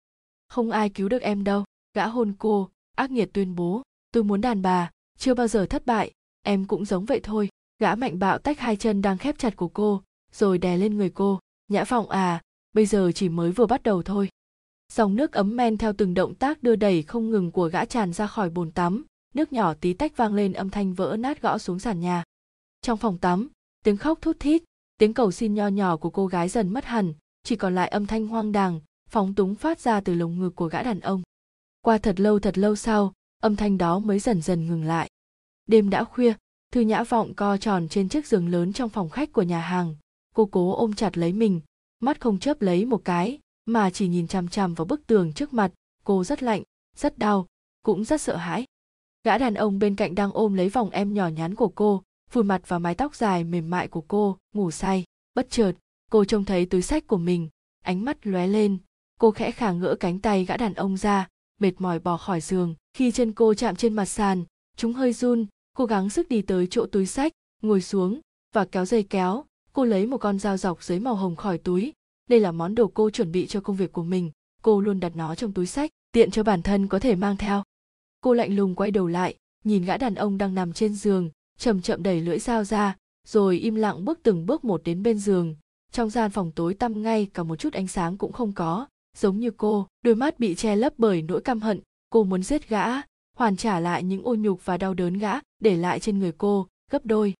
Không ai cứu được em đâu. Gã hôn cô, ác nghiệt tuyên bố. Tôi muốn đàn bà, chưa bao giờ thất bại, em cũng giống vậy thôi. Gã mạnh bạo tách hai chân đang khép chặt của cô, rồi đè lên người cô nhã phòng à bây giờ chỉ mới vừa bắt đầu thôi. Dòng nước ấm men theo từng động tác đưa đẩy không ngừng của gã tràn ra khỏi bồn tắm, nước nhỏ tí tách vang lên âm thanh vỡ nát gõ xuống sàn nhà. Trong phòng tắm, tiếng khóc thút thít, tiếng cầu xin nho nhỏ của cô gái dần mất hẳn, chỉ còn lại âm thanh hoang đàng, phóng túng phát ra từ lồng ngực của gã đàn ông. Qua thật lâu thật lâu sau, âm thanh đó mới dần dần ngừng lại. Đêm đã khuya, thư nhã vọng co tròn trên chiếc giường lớn trong phòng khách của nhà hàng cô cố ôm chặt lấy mình, mắt không chớp lấy một cái, mà chỉ nhìn chằm chằm vào bức tường trước mặt. Cô rất lạnh, rất đau, cũng rất sợ hãi. Gã đàn ông bên cạnh đang ôm lấy vòng em nhỏ nhắn của cô, vùi mặt vào mái tóc dài mềm mại của cô, ngủ say, bất chợt. Cô trông thấy túi sách của mình, ánh mắt lóe lên. Cô khẽ khả ngỡ cánh tay gã đàn ông ra, mệt mỏi bỏ khỏi giường. Khi chân cô chạm trên mặt sàn, chúng hơi run. Cố gắng sức đi tới chỗ túi sách, ngồi xuống và kéo dây kéo cô lấy một con dao dọc giấy màu hồng khỏi túi. Đây là món đồ cô chuẩn bị cho công việc của mình. Cô luôn đặt nó trong túi sách, tiện cho bản thân có thể mang theo. Cô lạnh lùng quay đầu lại, nhìn gã đàn ông đang nằm trên giường, chậm chậm đẩy lưỡi dao ra, rồi im lặng bước từng bước một đến bên giường. Trong gian phòng tối tăm ngay, cả một chút ánh sáng cũng không có. Giống như cô, đôi mắt bị che lấp bởi nỗi căm hận. Cô muốn giết gã, hoàn trả lại những ô nhục và đau đớn gã, để lại trên người cô, gấp đôi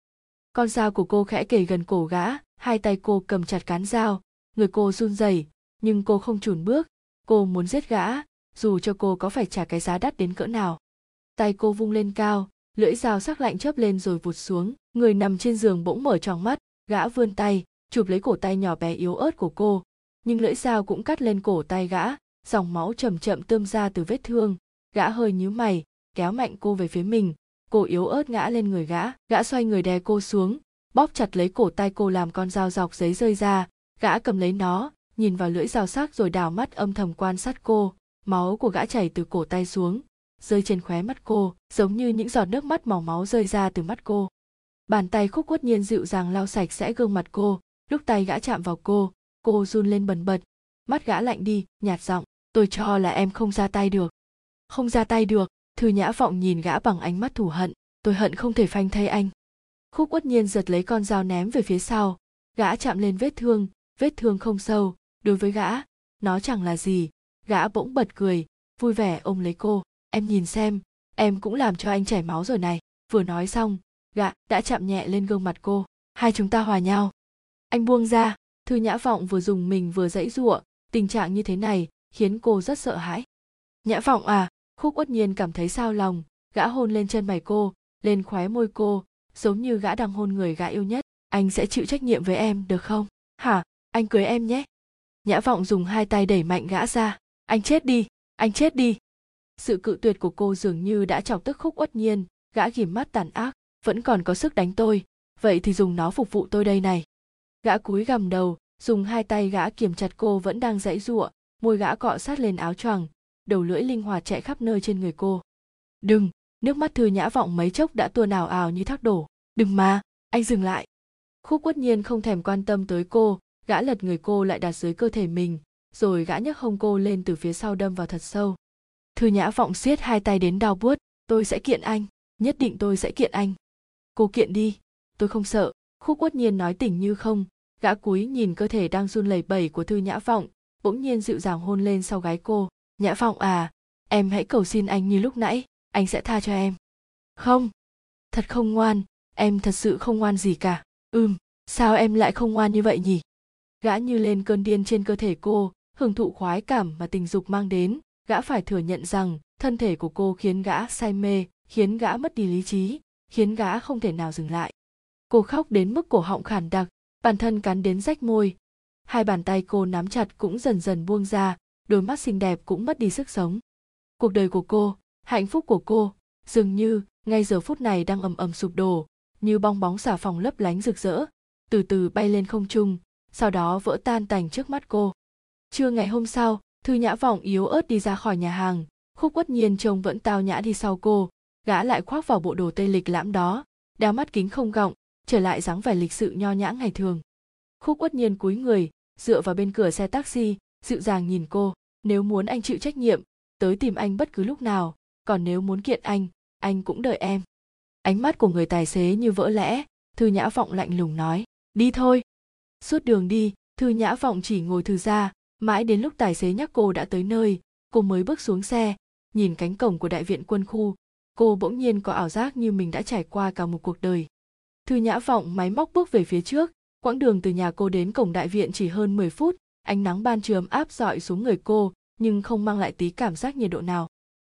con dao của cô khẽ kề gần cổ gã, hai tay cô cầm chặt cán dao, người cô run rẩy, nhưng cô không chùn bước. Cô muốn giết gã, dù cho cô có phải trả cái giá đắt đến cỡ nào. Tay cô vung lên cao, lưỡi dao sắc lạnh chớp lên rồi vụt xuống. Người nằm trên giường bỗng mở tròn mắt, gã vươn tay, chụp lấy cổ tay nhỏ bé yếu ớt của cô. Nhưng lưỡi dao cũng cắt lên cổ tay gã, dòng máu chậm chậm tươm ra từ vết thương. Gã hơi nhíu mày, kéo mạnh cô về phía mình cô yếu ớt ngã lên người gã gã xoay người đè cô xuống, bóp chặt lấy cổ tay cô làm con dao dọc giấy rơi ra. Gã cầm lấy nó, nhìn vào lưỡi dao sắc rồi đào mắt âm thầm quan sát cô. Máu của gã chảy từ cổ tay xuống, rơi trên khóe mắt cô, giống như những giọt nước mắt màu máu rơi ra từ mắt cô. Bàn tay khúc quất nhiên dịu dàng lau sạch sẽ gương mặt cô. Lúc tay gã chạm vào cô cô run lên bần bật. Mắt gã lạnh đi, nhạt giọng, tôi cho là em không ra tay được. Không ra tay được? Thư nhã vọng nhìn gã bằng ánh mắt thù hận, tôi hận không thể phanh thay anh. Khúc uất nhiên giật lấy con dao ném về phía sau. Gã chạm lên vết thương vết thương không sâu. Đối với gã, nó chẳng là gì. Gã bỗng bật cười, vui vẻ ôm lấy cô. Em nhìn xem, em cũng làm cho anh chảy máu rồi này. Vừa nói xong, gã đã chạm nhẹ lên gương mặt cô. Hai chúng ta hòa nhau. Anh buông ra. Thư nhã vọng vừa dùng mình vừa dãy giụa. Tình trạng như thế này khiến cô rất sợ hãi. Nhã vọng à khúc uất nhiên cảm thấy sao lòng, gã hôn lên chân mày cô, lên khóe môi cô, giống như gã đang hôn người gã yêu nhất. Anh sẽ chịu trách nhiệm với em, được không? Hả? Anh cưới em nhé. Nhã vọng dùng hai tay đẩy mạnh gã ra. Anh chết đi, anh chết đi. Sự cự tuyệt của cô dường như đã chọc tức khúc uất nhiên. Gã ghìm mắt tàn ác. Vẫn còn có sức đánh tôi. Vậy thì dùng nó phục vụ tôi đây này. Gã cúi gằm đầu, dùng hai tay gã kiềm chặt cô vẫn đang dãy giụa. Môi gã cọ sát lên áo choàng đầu lưỡi linh hoạt chạy khắp nơi trên người cô. Đừng, nước mắt thư nhã vọng mấy chốc đã tuôn ào ào như thác đổ. Đừng mà, anh dừng lại. Khúc quất nhiên không thèm quan tâm tới cô, gã lật người cô lại đặt dưới cơ thể mình, rồi gã nhấc hông cô lên từ phía sau đâm vào thật sâu. Thư nhã vọng siết hai tay đến đau buốt, tôi sẽ kiện anh, nhất định tôi sẽ kiện anh. Cô kiện đi, tôi không sợ. Khúc quất nhiên nói tỉnh như không, gã cúi nhìn cơ thể đang run lẩy bẩy của thư nhã vọng, bỗng nhiên dịu dàng hôn lên sau gái cô nhã vọng à em hãy cầu xin anh như lúc nãy, anh sẽ tha cho em. Không, thật không ngoan, em thật sự không ngoan gì cả. Ừm, sao em lại không ngoan như vậy nhỉ? Gã như lên cơn điên trên cơ thể cô, hưởng thụ khoái cảm mà tình dục mang đến. Gã phải thừa nhận rằng, thân thể của cô khiến gã say mê, khiến gã mất đi lý trí, khiến gã không thể nào dừng lại. Cô khóc đến mức cổ họng khản đặc, bản thân cắn đến rách môi. Hai bàn tay cô nắm chặt cũng dần dần buông ra đôi mắt xinh đẹp cũng mất đi sức sống. Cuộc đời của cô, hạnh phúc của cô, dường như ngay giờ phút này đang ầm ầm sụp đổ, như bong bóng xà phòng lấp lánh rực rỡ, từ từ bay lên không trung, sau đó vỡ tan tành trước mắt cô. Trưa ngày hôm sau, thư nhã vọng yếu ớt đi ra khỏi nhà hàng, khúc quất nhiên trông vẫn tao nhã đi sau cô, gã lại khoác vào bộ đồ tây lịch lãm đó, đeo mắt kính không gọng, trở lại dáng vẻ lịch sự nho nhã ngày thường. Khúc quất nhiên cúi người, dựa vào bên cửa xe taxi dịu dàng nhìn cô, nếu muốn anh chịu trách nhiệm, tới tìm anh bất cứ lúc nào, còn nếu muốn kiện anh anh cũng đợi em. Ánh mắt của người tài xế như vỡ lẽ, thư nhã vọng lạnh lùng nói, đi thôi. Suốt đường đi, thư nhã vọng chỉ ngồi thư ra mãi đến lúc tài xế nhắc cô đã tới nơi, cô mới bước xuống xe, nhìn cánh cổng của đại viện quân khu. Cô bỗng nhiên có ảo giác như mình đã trải qua cả một cuộc đời. Thư nhã vọng máy móc bước về phía trước, quãng đường từ nhà cô đến cổng đại viện chỉ hơn 10 phút ánh nắng ban trưa ấm áp dọi xuống người cô, nhưng không mang lại tí cảm giác nhiệt độ nào.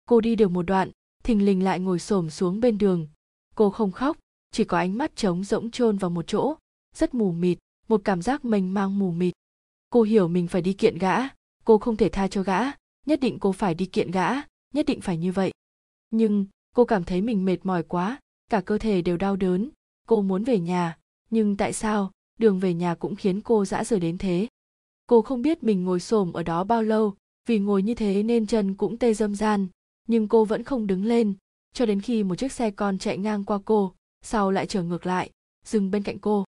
Cô đi được một đoạn, thình lình lại ngồi xổm xuống bên đường. Cô không khóc, chỉ có ánh mắt trống rỗng chôn vào một chỗ, rất mù mịt, một cảm giác mênh mang mù mịt. Cô hiểu mình phải đi kiện gã, cô không thể tha cho gã, nhất định cô phải đi kiện gã, nhất định phải như vậy. Nhưng, cô cảm thấy mình mệt mỏi quá, cả cơ thể đều đau đớn. Cô muốn về nhà, nhưng tại sao? Đường về nhà cũng khiến cô dã rời đến thế cô không biết mình ngồi xổm ở đó bao lâu, vì ngồi như thế nên chân cũng tê dâm gian, nhưng cô vẫn không đứng lên. Cho đến khi một chiếc xe con chạy ngang qua cô, sau lại trở ngược lại, dừng bên cạnh cô.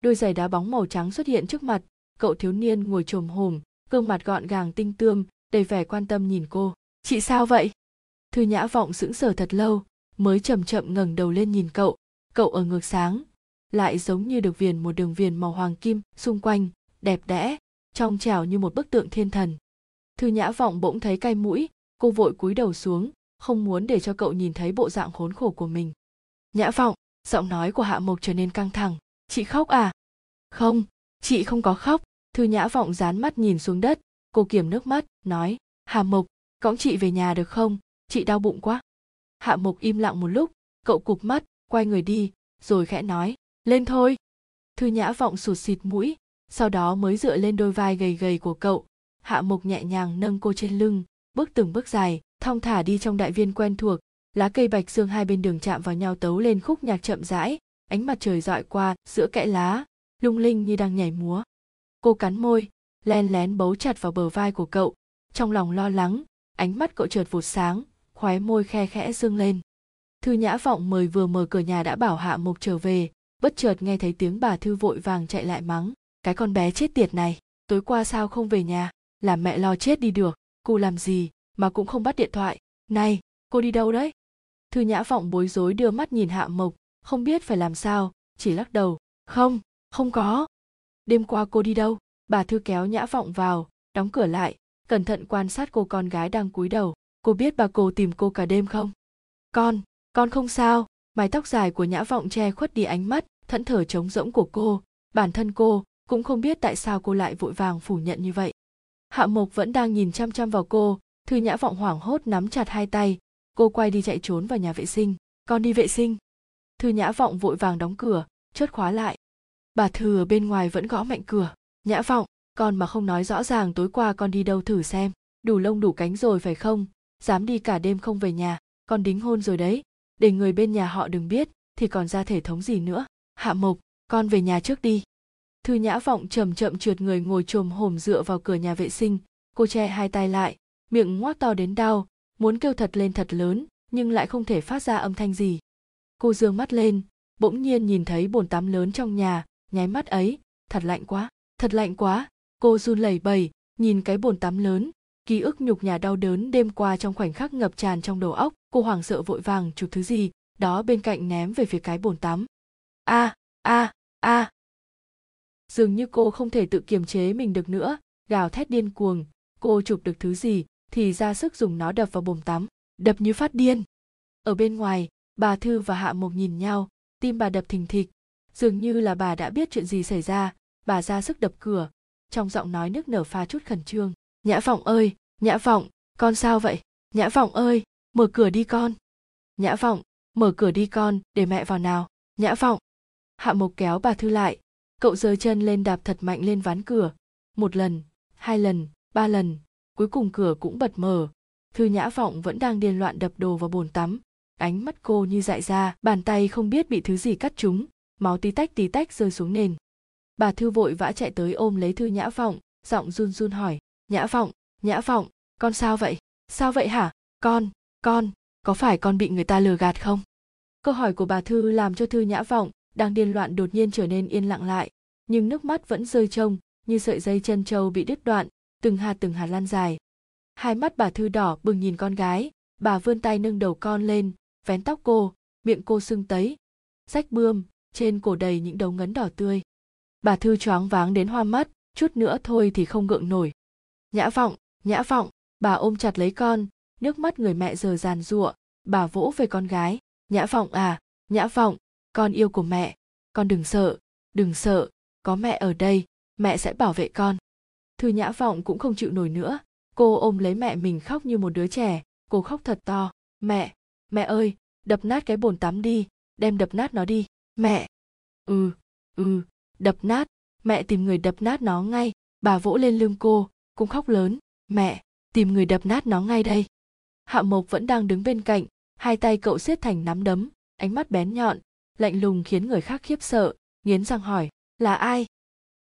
Đôi giày đá bóng màu trắng xuất hiện trước mặt, cậu thiếu niên ngồi trồm hồm gương mặt gọn gàng tinh tươm, đầy vẻ quan tâm nhìn cô. Chị sao vậy? Thư nhã vọng sững sờ thật lâu, mới chậm chậm ngẩng đầu lên nhìn cậu. Cậu ở ngược sáng, lại giống như được viền một đường viền màu hoàng kim xung quanh, đẹp đẽ trong trẻo như một bức tượng thiên thần. Thư nhã vọng bỗng thấy cay mũi, cô vội cúi đầu xuống, không muốn để cho cậu nhìn thấy bộ dạng khốn khổ của mình. Nhã vọng, giọng nói của hạ mộc trở nên căng thẳng. Chị khóc à? Không, chị không có khóc. Thư nhã vọng dán mắt nhìn xuống đất, cô kiểm nước mắt, nói hà mộc, cõng chị về nhà được không? Chị đau bụng quá. Hạ mộc im lặng một lúc, cậu cụp mắt, quay người đi, rồi khẽ nói, lên thôi. Thư nhã vọng sụt xịt mũi sau đó mới dựa lên đôi vai gầy gầy của cậu. Hạ mục nhẹ nhàng nâng cô trên lưng, bước từng bước dài, thong thả đi trong đại viên quen thuộc. Lá cây bạch xương hai bên đường chạm vào nhau tấu lên khúc nhạc chậm rãi, ánh mặt trời dọi qua giữa kẽ lá, lung linh như đang nhảy múa. Cô cắn môi, len lén bấu chặt vào bờ vai của cậu. Trong lòng lo lắng, ánh mắt cậu chợt vụt sáng, khóe môi khe khẽ dương lên. Thư nhã vọng mời vừa mở cửa nhà đã bảo hạ mục trở về, bất chợt nghe thấy tiếng bà thư vội vàng chạy lại mắng cái con bé chết tiệt này, tối qua sao không về nhà? Làm mẹ lo chết đi được, cô làm gì mà cũng không bắt điện thoại? Này, cô đi đâu đấy? Thư nhã vọng bối rối đưa mắt nhìn hạ mộc, không biết phải làm sao, chỉ lắc đầu. Không không có. Đêm qua cô đi đâu? Bà thư kéo nhã vọng vào, đóng cửa lại, cẩn thận quan sát cô con gái đang cúi đầu. Cô biết bà cô tìm cô cả đêm không? Con con không sao. Mái tóc dài của nhã vọng che khuất đi ánh mắt, thẫn thờ trống rỗng của cô. Bản thân cô cũng không biết tại sao cô lại vội vàng phủ nhận như vậy. Hạ mộc vẫn đang nhìn chăm chăm vào cô, thư nhã vọng hoảng hốt nắm chặt hai tay. Cô quay đi chạy trốn vào nhà vệ sinh. Con đi vệ sinh. Thư nhã vọng vội vàng đóng cửa chốt khóa lại. Bà thư ở bên ngoài vẫn gõ mạnh cửa. Nhã vọng, con mà không nói rõ ràng tối qua con đi đâu thử xem. Đủ lông đủ cánh rồi phải không? Dám đi cả đêm không về nhà. Con đính hôn rồi đấy. Để người bên nhà họ đừng biết, thì còn ra thể thống gì nữa. Hạ mộc, con về nhà trước đi thư nhã vọng chậm chậm trượt người ngồi chồm hổm dựa vào cửa nhà vệ sinh. Cô che hai tay lại, miệng ngoác to đến đau, muốn kêu thật lên thật lớn, nhưng lại không thể phát ra âm thanh gì. Cô dương mắt lên, bỗng nhiên nhìn thấy bồn tắm lớn trong nhà, nháy mắt ấy, thật lạnh quá, thật lạnh quá. Cô run lẩy bẩy, nhìn cái bồn tắm lớn, ký ức nhục nhà đau đớn đêm qua trong khoảnh khắc ngập tràn trong đầu óc. Cô hoảng sợ vội vàng chụp thứ gì? Đó bên cạnh ném về phía cái bồn tắm. A a a dường như cô không thể tự kiềm chế mình được nữa. Gào thét điên cuồng. Cô chụp được thứ gì thì ra sức dùng nó đập vào bồn tắm. Đập như phát điên. Ở bên ngoài, bà thư và hạ mộc nhìn nhau. Tim bà đập thình thịch. Dường như là bà đã biết chuyện gì xảy ra. Bà ra sức đập cửa. Trong giọng nói nước nở pha chút khẩn trương. Nhã vọng ơi! Nhã vọng! Con sao vậy? Nhã vọng ơi! Mở cửa đi con! Nhã vọng! Mở cửa đi con! Để mẹ vào nào! Nhã vọng! Hạ mộc kéo bà thư lại cậu giơ chân lên đạp thật mạnh lên ván cửa. Một lần, hai lần, ba lần, cuối cùng cửa cũng bật mở. Thư nhã vọng vẫn đang điên loạn đập đồ vào bồn tắm. Ánh mắt cô như dại ra, bàn tay không biết bị thứ gì cắt chúng máu tí tách tí tách rơi xuống nền. Bà thư vội vã chạy tới ôm lấy thư nhã vọng, giọng run run hỏi, nhã vọng nhã vọng, con sao vậy? Sao vậy hả? Con con, có phải con bị người ta lừa gạt không? Câu hỏi của bà thư làm cho thư nhã vọng đang điên loạn đột nhiên trở nên yên lặng lại nhưng nước mắt vẫn rơi trông, như sợi dây chân trâu bị đứt đoạn, từng hạt từng hạt lan dài. Hai mắt bà thư đỏ bừng nhìn con gái, bà vươn tay nâng đầu con lên, vén tóc cô, miệng cô sưng tấy, rách bươm, trên cổ đầy những đầu ngấn đỏ tươi. Bà thư choáng váng đến hoa mắt, chút nữa thôi thì không gượng nổi. Nhã vọng nhã vọng, bà ôm chặt lấy con, nước mắt người mẹ giờ giàn giụa, bà vỗ về con gái, nhã vọng à nhã vọng, con yêu của mẹ, con đừng sợ đừng sợ có mẹ ở đây, mẹ sẽ bảo vệ con. Thư nhã vọng cũng không chịu nổi nữa. Cô ôm lấy mẹ mình khóc như một đứa trẻ. Cô khóc thật to. Mẹ mẹ ơi, đập nát cái bồn tắm đi, đem đập nát nó đi. Mẹ. Ừ ừ đập nát. Mẹ tìm người đập nát nó ngay. Bà vỗ lên lưng cô, cũng khóc lớn. Mẹ, tìm người đập nát nó ngay đây. Hạ mộc vẫn đang đứng bên cạnh, hai tay cậu siết thành nắm đấm, ánh mắt bén nhọn, lạnh lùng khiến người khác khiếp sợ, nghiến răng hỏi là ai?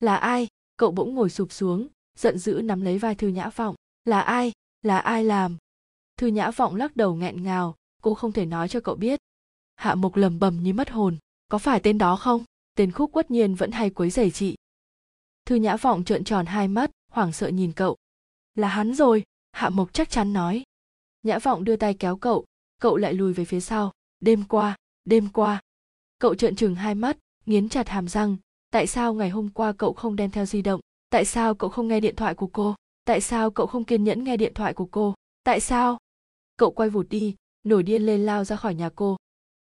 Là ai? Cậu bỗng ngồi sụp xuống, giận dữ nắm lấy vai thư nhã vọng. Là ai? Là ai làm? Thư nhã vọng lắc đầu nghẹn ngào, cô không thể nói cho cậu biết. Hạ mộc lầm bầm như mất hồn, có phải tên đó không? Tên khúc quất nhiên vẫn hay quấy rầy chị. Thư nhã vọng trợn tròn hai mắt, hoảng sợ nhìn cậu. Là hắn rồi, hạ mộc chắc chắn nói. Nhã vọng đưa tay kéo cậu cậu lại lùi về phía sau. Đêm qua đêm qua. Cậu trợn trừng hai mắt, nghiến chặt hàm răng tại sao ngày hôm qua cậu không đem theo di động? Tại sao cậu không nghe điện thoại của cô? Tại sao cậu không kiên nhẫn nghe điện thoại của cô? Tại sao? Cậu quay vụt đi, nổi điên lên lao ra khỏi nhà cô.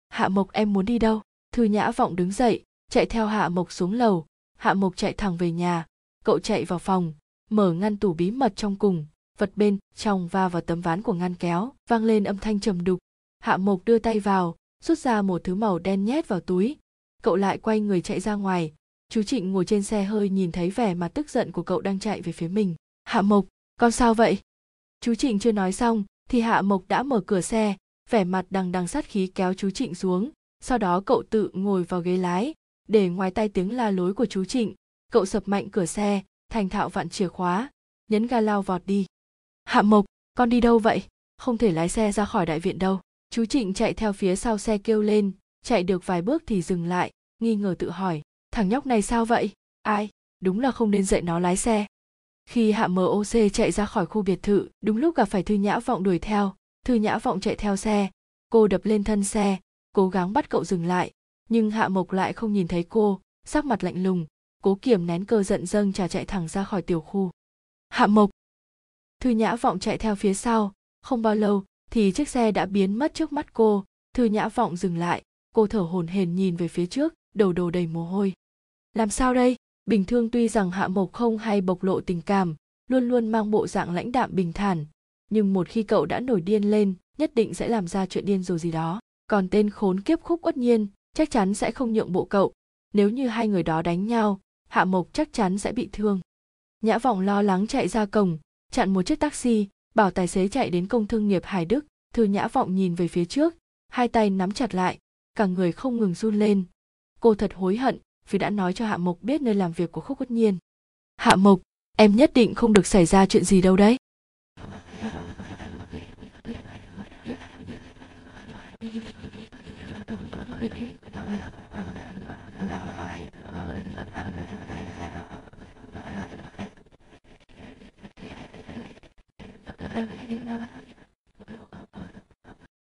Hạ mộc, em muốn đi đâu? Thư nhã vọng đứng dậy, chạy theo hạ mộc xuống lầu. Hạ mộc chạy thẳng về nhà. Cậu chạy vào phòng, mở ngăn tủ bí mật trong cùng. Vật bên, trong va vào tấm ván của ngăn kéo, vang lên âm thanh trầm đục. Hạ mộc đưa tay vào, rút ra một thứ màu đen nhét vào túi. Cậu lại quay người chạy ra ngoài chú trịnh ngồi trên xe hơi nhìn thấy vẻ mặt tức giận của cậu đang chạy về phía mình. Hạ mộc, con sao vậy? Chú trịnh chưa nói xong thì hạ mộc đã mở cửa xe, vẻ mặt đằng đằng sát khí kéo chú trịnh xuống. Sau đó cậu tự ngồi vào ghế lái, để ngoài tay tiếng la lối của chú trịnh, cậu sập mạnh cửa xe, thành thạo vặn chìa khóa, nhấn ga lao vọt đi. Hạ mộc, con đi đâu vậy? Không thể lái xe ra khỏi đại viện đâu. Chú trịnh chạy theo phía sau xe kêu lên, chạy được vài bước thì dừng lại, nghi ngờ tự hỏi thằng nhóc này sao vậy? Ai? Đúng là không nên dạy nó lái xe. Khi hạ moc chạy ra khỏi khu biệt thự, đúng lúc gặp phải thư nhã vọng đuổi theo. Thư nhã vọng chạy theo xe. Cô đập lên thân xe, cố gắng bắt cậu dừng lại. Nhưng hạ mộc lại không nhìn thấy cô, sắc mặt lạnh lùng. Cố kiềm nén cơ giận dâng trà chạy thẳng ra khỏi tiểu khu. Hạ mộc! Thư nhã vọng chạy theo phía sau. Không bao lâu, thì chiếc xe đã biến mất trước mắt cô. Thư nhã vọng dừng lại. Cô thở hổn hển nhìn về phía trước, đầu đồ đầy mồ hôi làm sao đây? Bình thường tuy rằng hạ mộc không hay bộc lộ tình cảm, luôn luôn mang bộ dạng lãnh đạm bình thản, nhưng một khi cậu đã nổi điên lên, nhất định sẽ làm ra chuyện điên rồi gì đó. Còn tên khốn kiếp khúc uất nhiên, chắc chắn sẽ không nhượng bộ cậu. Nếu như hai người đó đánh nhau, hạ mộc chắc chắn sẽ bị thương. Nhã vọng lo lắng chạy ra cổng, chặn một chiếc taxi, bảo tài xế chạy đến công thương nghiệp hải đức. Thư nhã vọng nhìn về phía trước, hai tay nắm chặt lại, cả người không ngừng run lên. Cô thật hối hận vì đã nói cho hạ mộc biết nơi làm việc của khúc uất nhiên. Hạ mộc em nhất định không được xảy ra chuyện gì đâu đấy.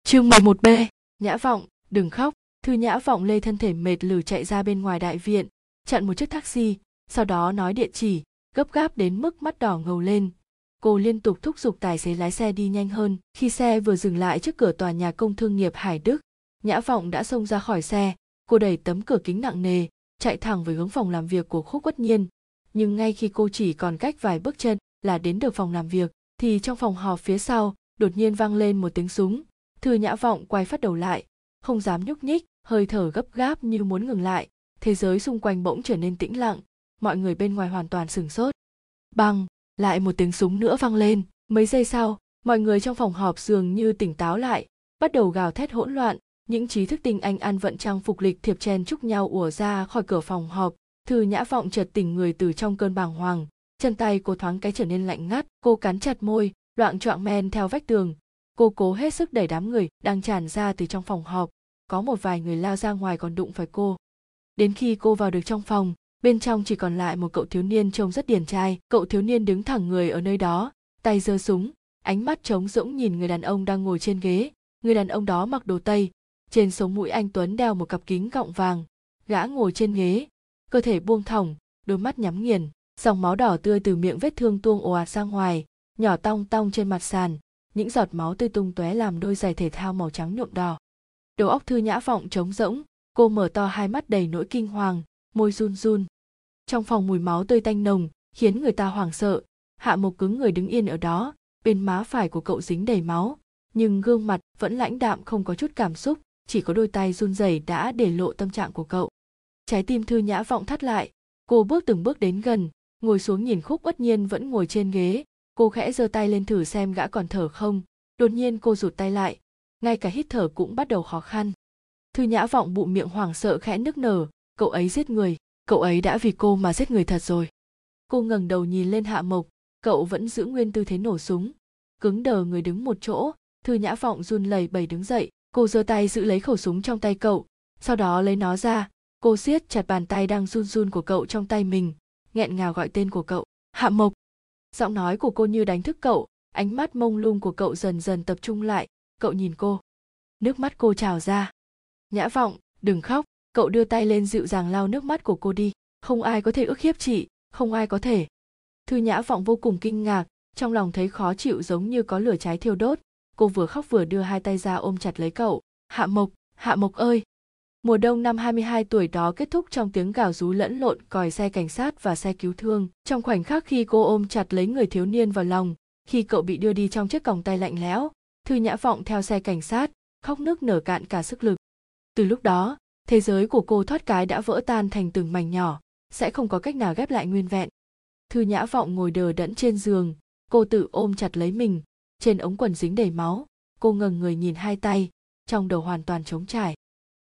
Chương 11B, Nhã Vọng, đừng khóc thư nhã vọng lê thân thể mệt lử chạy ra bên ngoài đại viện, chặn một chiếc taxi, sau đó nói địa chỉ, gấp gáp đến mức mắt đỏ ngầu lên. Cô liên tục thúc giục tài xế lái xe đi nhanh hơn, khi xe vừa dừng lại trước cửa tòa nhà công thương nghiệp hải đức. Nhã vọng đã xông ra khỏi xe, cô đẩy tấm cửa kính nặng nề, chạy thẳng về hướng phòng làm việc của khúc quất nhiên. Nhưng ngay khi cô chỉ còn cách vài bước chân là đến được phòng làm việc, thì trong phòng họp phía sau, đột nhiên vang lên một tiếng súng. Thư nhã vọng quay phát đầu lại, không dám nhúc nhích hơi thở gấp gáp như muốn ngừng lại. Thế giới xung quanh bỗng trở nên tĩnh lặng. Mọi người bên ngoài hoàn toàn sửng sốt. Bằng lại một tiếng súng nữa vang lên. Mấy giây sau, mọi người trong phòng họp dường như tỉnh táo lại, bắt đầu gào thét hỗn loạn. Những trí thức tinh anh ăn vận trang phục lịch thiệp chen chúc nhau ùa ra khỏi cửa phòng họp. Thư nhã vọng chợt tỉnh người từ trong cơn bàng hoàng. Chân tay cô thoáng cái trở nên lạnh ngắt, cô cắn chặt môi, loạn choạng men theo vách tường. Cô cố hết sức đẩy đám người đang tràn ra từ trong phòng họp có một vài người lao ra ngoài còn đụng phải cô. Đến khi cô vào được trong phòng, bên trong chỉ còn lại một cậu thiếu niên trông rất điển trai. Cậu thiếu niên đứng thẳng người ở nơi đó, tay giơ súng, ánh mắt trống rỗng nhìn người đàn ông đang ngồi trên ghế. Người đàn ông đó mặc đồ tây, trên sống mũi anh tuấn đeo một cặp kính gọng vàng, gã ngồi trên ghế, cơ thể buông thõng đôi mắt nhắm nghiền, dòng máu đỏ tươi từ miệng vết thương tuông ồ ạt ra ngoài, nhỏ tong tong trên mặt sàn, những giọt máu tươi tung tóe làm đôi giày thể thao màu trắng nhuộm đỏ đầu óc thư nhã vọng trống rỗng, cô mở to hai mắt đầy nỗi kinh hoàng, môi run run. Trong phòng mùi máu tươi tanh nồng, khiến người ta hoảng sợ. Hạ mộc cứng người đứng yên ở đó, bên má phải của cậu dính đầy máu, nhưng gương mặt vẫn lãnh đạm không có chút cảm xúc, chỉ có đôi tay run rẩy đã để lộ tâm trạng của cậu. Trái tim thư nhã vọng thắt lại, cô bước từng bước đến gần, ngồi xuống nhìn khúc bất nhiên vẫn ngồi trên ghế. Cô khẽ giơ tay lên thử xem gã còn thở không. Đột nhiên cô rụt tay lại ngay cả hít thở cũng bắt đầu khó khăn. Thư nhã vọng bụng miệng hoảng sợ khẽ nức nở, cậu ấy giết người, cậu ấy đã vì cô mà giết người thật rồi. Cô ngẩng đầu nhìn lên hạ mộc, cậu vẫn giữ nguyên tư thế nổ súng, cứng đờ người đứng một chỗ. Thư nhã vọng run lẩy bẩy đứng dậy, cô giơ tay giữ lấy khẩu súng trong tay cậu, sau đó lấy nó ra, cô siết chặt bàn tay đang run run của cậu trong tay mình, nghẹn ngào gọi tên của cậu, hạ mộc. Giọng nói của cô như đánh thức cậu, ánh mắt mông lung của cậu dần dần tập trung lại cậu nhìn cô. Nước mắt cô trào ra. Nhã vọng đừng khóc. Cậu đưa tay lên dịu dàng lau nước mắt của cô đi. Không ai có thể ức hiếp chị. Không ai có thể. Thư nhã vọng vô cùng kinh ngạc. Trong lòng thấy khó chịu giống như có lửa cháy thiêu đốt. Cô vừa khóc vừa đưa hai tay ra ôm chặt lấy cậu. Hạ mộc hạ mộc ơi! Mùa đông năm 22 tuổi đó kết thúc trong tiếng gào rú lẫn lộn còi xe cảnh sát và xe cứu thương. Trong khoảnh khắc khi cô ôm chặt lấy người thiếu niên vào lòng, khi cậu bị đưa đi trong chiếc còng tay lạnh lẽo, Thư Nhã Vọng theo xe cảnh sát, khóc nước nở cạn cả sức lực. Từ lúc đó, thế giới của cô thoát cái đã vỡ tan thành từng mảnh nhỏ, sẽ không có cách nào ghép lại nguyên vẹn. Thư Nhã Vọng ngồi đờ đẫn trên giường, cô tự ôm chặt lấy mình, trên ống quần dính đầy máu, cô ngẩng người nhìn hai tay, trong đầu hoàn toàn trống trải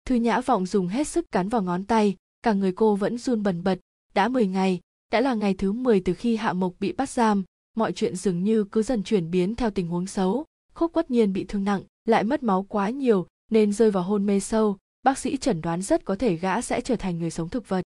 thư nhã vọng dùng hết sức cắn vào ngón tay cả người cô vẫn run bần bật đã 10 ngày đã là ngày thứ 10 từ khi hạ mộc bị bắt giam mọi chuyện dường như cứ dần chuyển biến theo tình huống xấu khúc quất nhiên bị thương nặng, lại mất máu quá nhiều, nên rơi vào hôn mê sâu, bác sĩ chẩn đoán rất có thể gã sẽ trở thành người sống thực vật.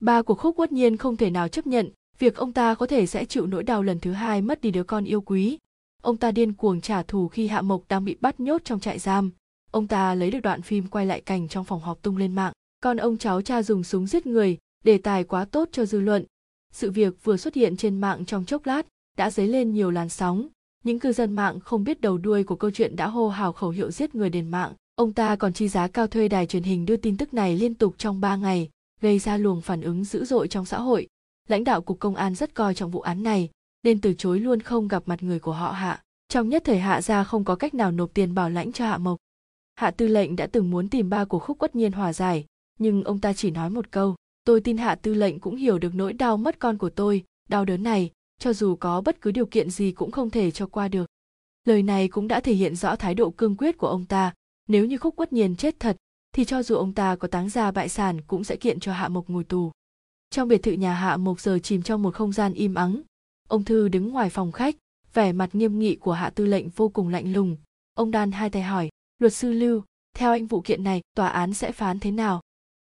Ba của khúc quất nhiên không thể nào chấp nhận, việc ông ta có thể sẽ chịu nỗi đau lần thứ hai mất đi đứa con yêu quý. Ông ta điên cuồng trả thù khi hạ mộc đang bị bắt nhốt trong trại giam. Ông ta lấy được đoạn phim quay lại cảnh trong phòng họp tung lên mạng. Con ông cháu cha dùng súng giết người, đề tài quá tốt cho dư luận. Sự việc vừa xuất hiện trên mạng trong chốc lát, đã dấy lên nhiều làn sóng những cư dân mạng không biết đầu đuôi của câu chuyện đã hô hào khẩu hiệu giết người đền mạng. Ông ta còn chi giá cao thuê đài truyền hình đưa tin tức này liên tục trong 3 ngày, gây ra luồng phản ứng dữ dội trong xã hội. Lãnh đạo cục công an rất coi trọng vụ án này, nên từ chối luôn không gặp mặt người của họ hạ. Trong nhất thời hạ gia không có cách nào nộp tiền bảo lãnh cho hạ mộc. Hạ tư lệnh đã từng muốn tìm ba của khúc quất nhiên hòa giải, nhưng ông ta chỉ nói một câu, tôi tin hạ tư lệnh cũng hiểu được nỗi đau mất con của tôi, đau đớn này cho dù có bất cứ điều kiện gì cũng không thể cho qua được. Lời này cũng đã thể hiện rõ thái độ cương quyết của ông ta. Nếu như khúc quất nhiên chết thật, thì cho dù ông ta có táng ra bại sản cũng sẽ kiện cho hạ mộc ngồi tù. Trong biệt thự nhà hạ mộc giờ chìm trong một không gian im ắng. Ông thư đứng ngoài phòng khách, vẻ mặt nghiêm nghị của hạ tư lệnh vô cùng lạnh lùng. Ông đan hai tay hỏi, luật sư lưu, theo anh vụ kiện này, tòa án sẽ phán thế nào?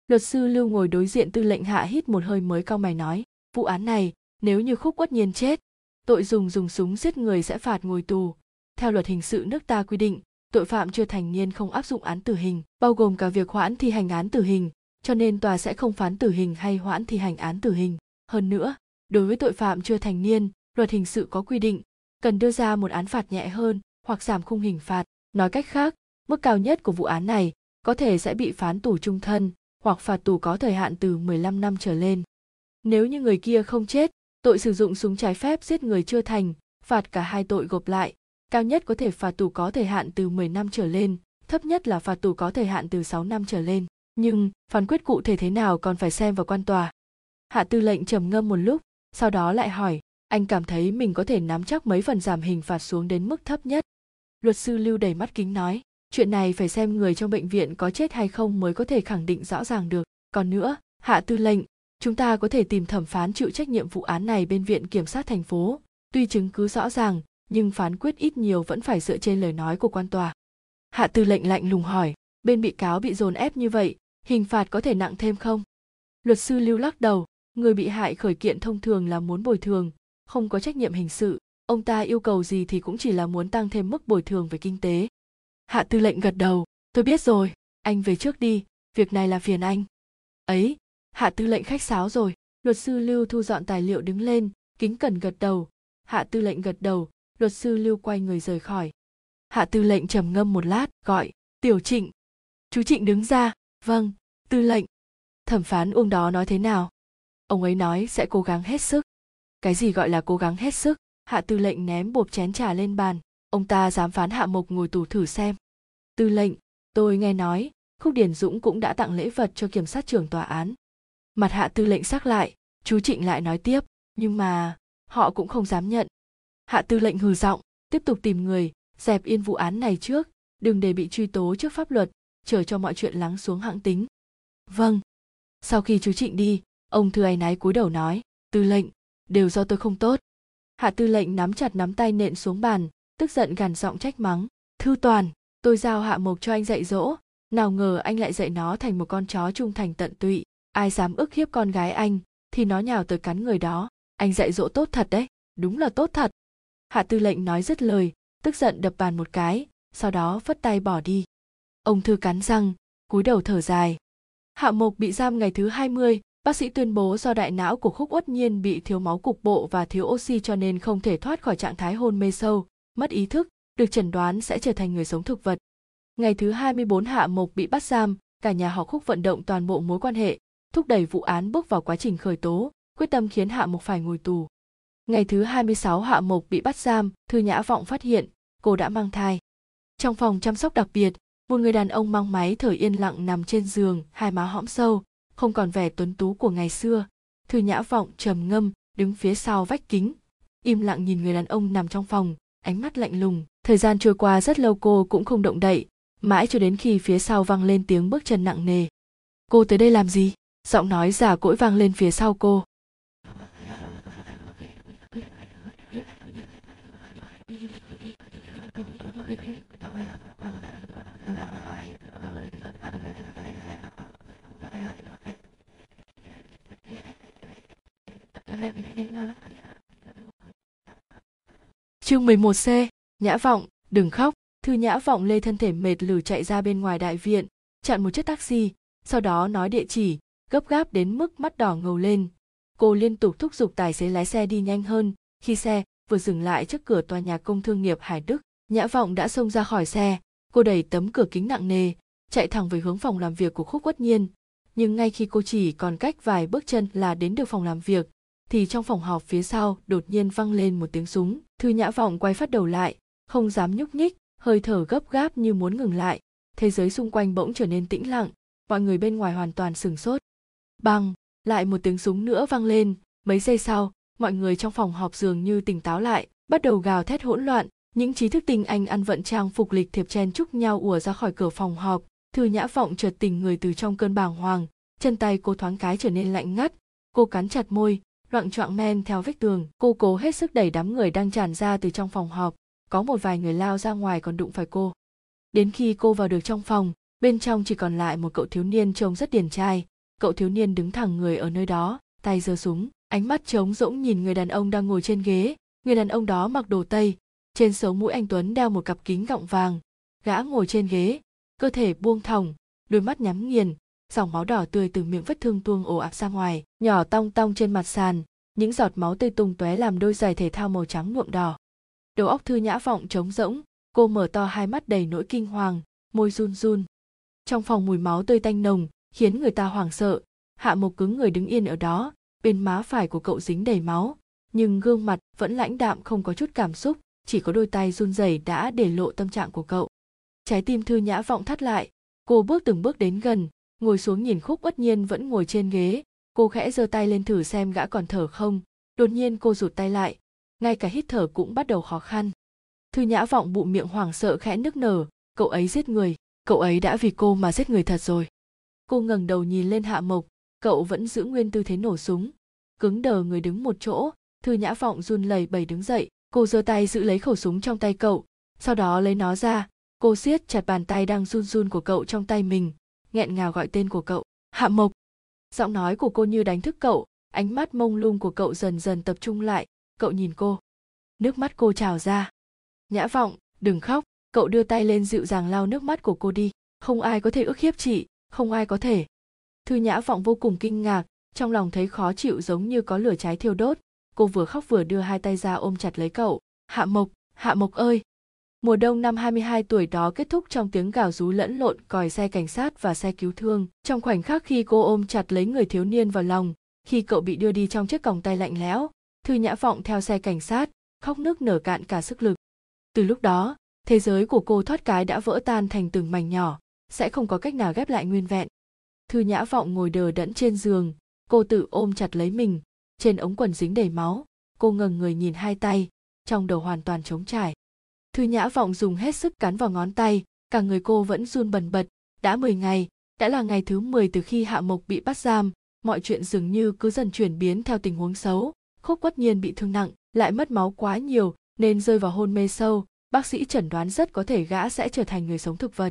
Luật sư lưu ngồi đối diện tư lệnh hạ hít một hơi mới cao mày nói, vụ án này nếu như khúc quất nhiên chết tội dùng dùng súng giết người sẽ phạt ngồi tù. Theo luật hình sự nước ta quy định tội phạm chưa thành niên không áp dụng án tử hình bao gồm cả việc hoãn thi hành án tử hình cho nên tòa sẽ không phán tử hình hay hoãn thi hành án tử hình. Hơn nữa đối với tội phạm chưa thành niên luật hình sự có quy định cần đưa ra một án phạt nhẹ hơn hoặc giảm khung hình phạt. Nói cách khác mức cao nhất của vụ án này có thể sẽ bị phán tù trung thân hoặc phạt tù có thời hạn từ 15 năm trở lên. Nếu như người kia không chết, tội sử dụng súng trái phép giết người chưa thành, phạt cả hai tội gộp lại, cao nhất có thể phạt tù có thời hạn từ 10 năm trở lên, thấp nhất là phạt tù có thời hạn từ 6 năm trở lên. Nhưng, phán quyết cụ thể thế nào còn phải xem vào quan tòa. Hạ tư lệnh trầm ngâm một lúc, sau đó lại hỏi, anh cảm thấy mình có thể nắm chắc mấy phần giảm hình phạt xuống đến mức thấp nhất. Luật sư Lưu đầy mắt kính nói, chuyện này phải xem người trong bệnh viện có chết hay không mới có thể khẳng định rõ ràng được còn nữa hạ tư lệnh chúng ta có thể tìm thẩm phán chịu trách nhiệm vụ án này bên viện kiểm sát thành phố. Tuy chứng cứ rõ ràng, nhưng phán quyết ít nhiều vẫn phải dựa trên lời nói của quan tòa. Hạ tư lệnh lạnh lùng hỏi, bên bị cáo bị dồn ép như vậy, hình phạt có thể nặng thêm không? Luật sư lưu lắc đầu, người bị hại khởi kiện thông thường là muốn bồi thường, không có trách nhiệm hình sự. Ông ta yêu cầu gì thì cũng chỉ là muốn tăng thêm mức bồi thường về kinh tế. Hạ tư lệnh gật đầu, tôi biết rồi, anh về trước đi, việc này là phiền anh. Ấy hạ tư lệnh khách sáo rồi. Luật sư lưu thu dọn tài liệu đứng lên, kính cẩn gật đầu. Hạ tư lệnh gật đầu, luật sư lưu quay người rời khỏi. Hạ tư lệnh trầm ngâm một lát, gọi, tiểu trịnh. Chú trịnh đứng ra. Vâng tư lệnh. Thẩm phán uông đó nói thế nào? Ông ấy nói sẽ cố gắng hết sức. Cái gì gọi là cố gắng hết sức? Hạ tư lệnh ném bột chén trà lên bàn. Ông ta dám phán hạ mộc ngồi tù thử xem. Tư lệnh, tôi nghe nói, khúc điển dũng cũng đã tặng lễ vật cho kiểm sát trưởng tòa án mặt hạ tư lệnh sắc lại, chú trịnh lại nói tiếp, nhưng mà, họ cũng không dám nhận. Hạ tư lệnh hừ giọng, tiếp tục tìm người, dẹp yên vụ án này trước, đừng để bị truy tố trước pháp luật chờ cho mọi chuyện lắng xuống hãng tính. Vâng. Sau khi chú trịnh đi, ông thư áy náy cúi đầu nói, tư lệnh, đều do tôi không tốt. Hạ tư lệnh nắm chặt nắm tay nện xuống bàn, tức giận gằn giọng trách mắng, thư toàn, tôi giao hạ mộc cho anh dạy dỗ, nào ngờ anh lại dạy nó thành một con chó trung thành tận tụy ai dám ức hiếp con gái anh thì nó nhào tới cắn người đó. Anh dạy dỗ tốt thật đấy đúng là tốt thật. Hạ tư lệnh nói dứt lời tức giận đập bàn một cái sau đó phất tay bỏ đi. Ông thư cắn răng cúi đầu thở dài. Hạ mộc bị giam ngày thứ 20, bác sĩ tuyên bố do đại não của khúc uất nhiên bị thiếu máu cục bộ và thiếu oxy cho nên không thể thoát khỏi trạng thái hôn mê sâu mất ý thức, được chẩn đoán sẽ trở thành người sống thực vật. Ngày thứ 24 Hạ Mộc bị bắt giam, cả nhà họ Khúc vận động toàn bộ mối quan hệ, thúc đẩy vụ án bước vào quá trình khởi tố, quyết tâm khiến Hạ Mộc phải ngồi tù. Ngày thứ 26 Hạ Mộc bị bắt giam, Thư Nhã Vọng phát hiện cô đã mang thai. Trong phòng chăm sóc đặc biệt, một người đàn ông mang máy thở yên lặng nằm trên giường, hai má hõm sâu, không còn vẻ tuấn tú của ngày xưa. Thư Nhã Vọng trầm ngâm, đứng phía sau vách kính, im lặng nhìn người đàn ông nằm trong phòng, ánh mắt lạnh lùng thời gian trôi qua rất lâu cô cũng không động đậy mãi cho đến khi phía sau vang lên tiếng bước chân nặng nề cô tới đây làm gì giọng nói già cỗi vang lên phía sau cô Chương 11C, Nhã Vọng, đừng khóc. Thư Nhã Vọng lê thân thể mệt lử chạy ra bên ngoài đại viện, chặn một chiếc taxi, sau đó nói địa chỉ, gấp gáp đến mức mắt đỏ ngầu lên. Cô liên tục thúc giục tài xế lái xe đi nhanh hơn, khi xe vừa dừng lại trước cửa tòa nhà công thương nghiệp Hải Đức, Nhã Vọng đã xông ra khỏi xe, cô đẩy tấm cửa kính nặng nề, chạy thẳng về hướng phòng làm việc của Khúc Quất Nhiên. Nhưng ngay khi cô chỉ còn cách vài bước chân là đến được phòng làm việc, thì trong phòng họp phía sau đột nhiên văng lên một tiếng súng. Thư nhã vọng quay phát đầu lại không dám nhúc nhích hơi thở gấp gáp như muốn ngừng lại. Thế giới xung quanh bỗng trở nên tĩnh lặng mọi người bên ngoài hoàn toàn sửng sốt bằng lại một tiếng súng nữa vang lên. Mấy giây sau, mọi người trong phòng họp dường như tỉnh táo lại, bắt đầu gào thét hỗn loạn. Những trí thức tinh anh ăn vận trang phục lịch thiệp chen chúc nhau ùa ra khỏi cửa phòng họp. Thư nhã vọng chợt tỉnh người từ trong cơn bàng hoàng, chân tay cô thoáng cái trở nên lạnh ngắt. Cô cắn chặt môi loạng choạng men theo vách tường. Cô cố hết sức đẩy đám người đang tràn ra từ trong phòng họp. Có một vài người lao ra ngoài còn đụng phải cô. Đến khi cô vào được trong phòng, bên trong chỉ còn lại một cậu thiếu niên trông rất điển trai cậu thiếu niên đứng thẳng người ở nơi đó, tay giơ súng, ánh mắt trống rỗng nhìn người đàn ông đang ngồi trên ghế. Người đàn ông đó mặc đồ tây, trên sống mũi anh tuấn đeo một cặp kính gọng vàng, gã ngồi trên ghế, cơ thể buông thòng, đôi mắt nhắm nghiền, dòng máu đỏ tươi từ miệng vết thương tuông ồ ạt ra ngoài, nhỏ tong tong trên mặt sàn, những giọt máu tươi tung tóe làm đôi giày thể thao màu trắng nhuộm đỏ. Đầu óc thư nhã vọng trống rỗng, cô mở to hai mắt đầy nỗi kinh hoàng, môi run run. Trong phòng mùi máu tươi tanh nồng khiến người ta hoảng sợ. Hạ mộc cứng người đứng yên ở đó, bên má phải của cậu dính đầy máu, nhưng gương mặt vẫn lãnh đạm không có chút cảm xúc, chỉ có đôi tay run rẩy đã để lộ tâm trạng của cậu. Trái tim thư nhã vọng thắt lại. Cô bước từng bước đến gần, ngồi xuống nhìn khúc bất nhiên vẫn ngồi trên ghế. Cô khẽ giơ tay lên thử xem gã còn thở không. Đột nhiên cô rụt tay lại. Ngay cả hít thở cũng bắt đầu khó khăn. Thư nhã vọng bụng miệng hoảng sợ khẽ nức nở. Cậu ấy giết người. Cậu ấy đã vì cô mà giết người thật rồi cô ngẩng đầu nhìn lên hạ mộc, cậu vẫn giữ nguyên tư thế nổ súng. Cứng đờ người đứng một chỗ, thư nhã vọng run lẩy bẩy đứng dậy, cô giơ tay giữ lấy khẩu súng trong tay cậu. Sau đó lấy nó ra, cô siết chặt bàn tay đang run run của cậu trong tay mình, nghẹn ngào gọi tên của cậu, hạ mộc. Giọng nói của cô như đánh thức cậu, ánh mắt mông lung của cậu dần dần tập trung lại, cậu nhìn cô. Nước mắt cô trào ra. Nhã vọng, đừng khóc, cậu đưa tay lên dịu dàng lau nước mắt của cô đi, không ai có thể ức hiếp chị không ai có thể. Thư nhã vọng vô cùng kinh ngạc trong lòng thấy khó chịu giống như có lửa cháy thiêu đốt. Cô vừa khóc vừa đưa hai tay ra ôm chặt lấy cậu. Hạ mộc hạ mộc ơi! Mùa đông năm 22 tuổi đó kết thúc trong tiếng gào rú lẫn lộn còi xe cảnh sát và xe cứu thương. Trong khoảnh khắc khi cô ôm chặt lấy người thiếu niên vào lòng, khi cậu bị đưa đi trong chiếc còng tay lạnh lẽo, Thư Nhã Vọng theo xe cảnh sát, khóc nước nở cạn cả sức lực. Từ lúc đó, thế giới của cô thoát cái đã vỡ tan thành từng mảnh nhỏ, sẽ không có cách nào ghép lại nguyên vẹn. Thư Nhã Vọng ngồi đờ đẫn trên giường, cô tự ôm chặt lấy mình, trên ống quần dính đầy máu, cô ngẩng người nhìn hai tay, trong đầu hoàn toàn trống trải. Thư Nhã Vọng dùng hết sức cắn vào ngón tay, cả người cô vẫn run bần bật, đã 10 ngày, đã là ngày thứ 10 từ khi Hạ Mộc bị bắt giam, mọi chuyện dường như cứ dần chuyển biến theo tình huống xấu. Khúc Quất Nhiên bị thương nặng, lại mất máu quá nhiều nên rơi vào hôn mê sâu, bác sĩ chẩn đoán rất có thể gã sẽ trở thành người sống thực vật.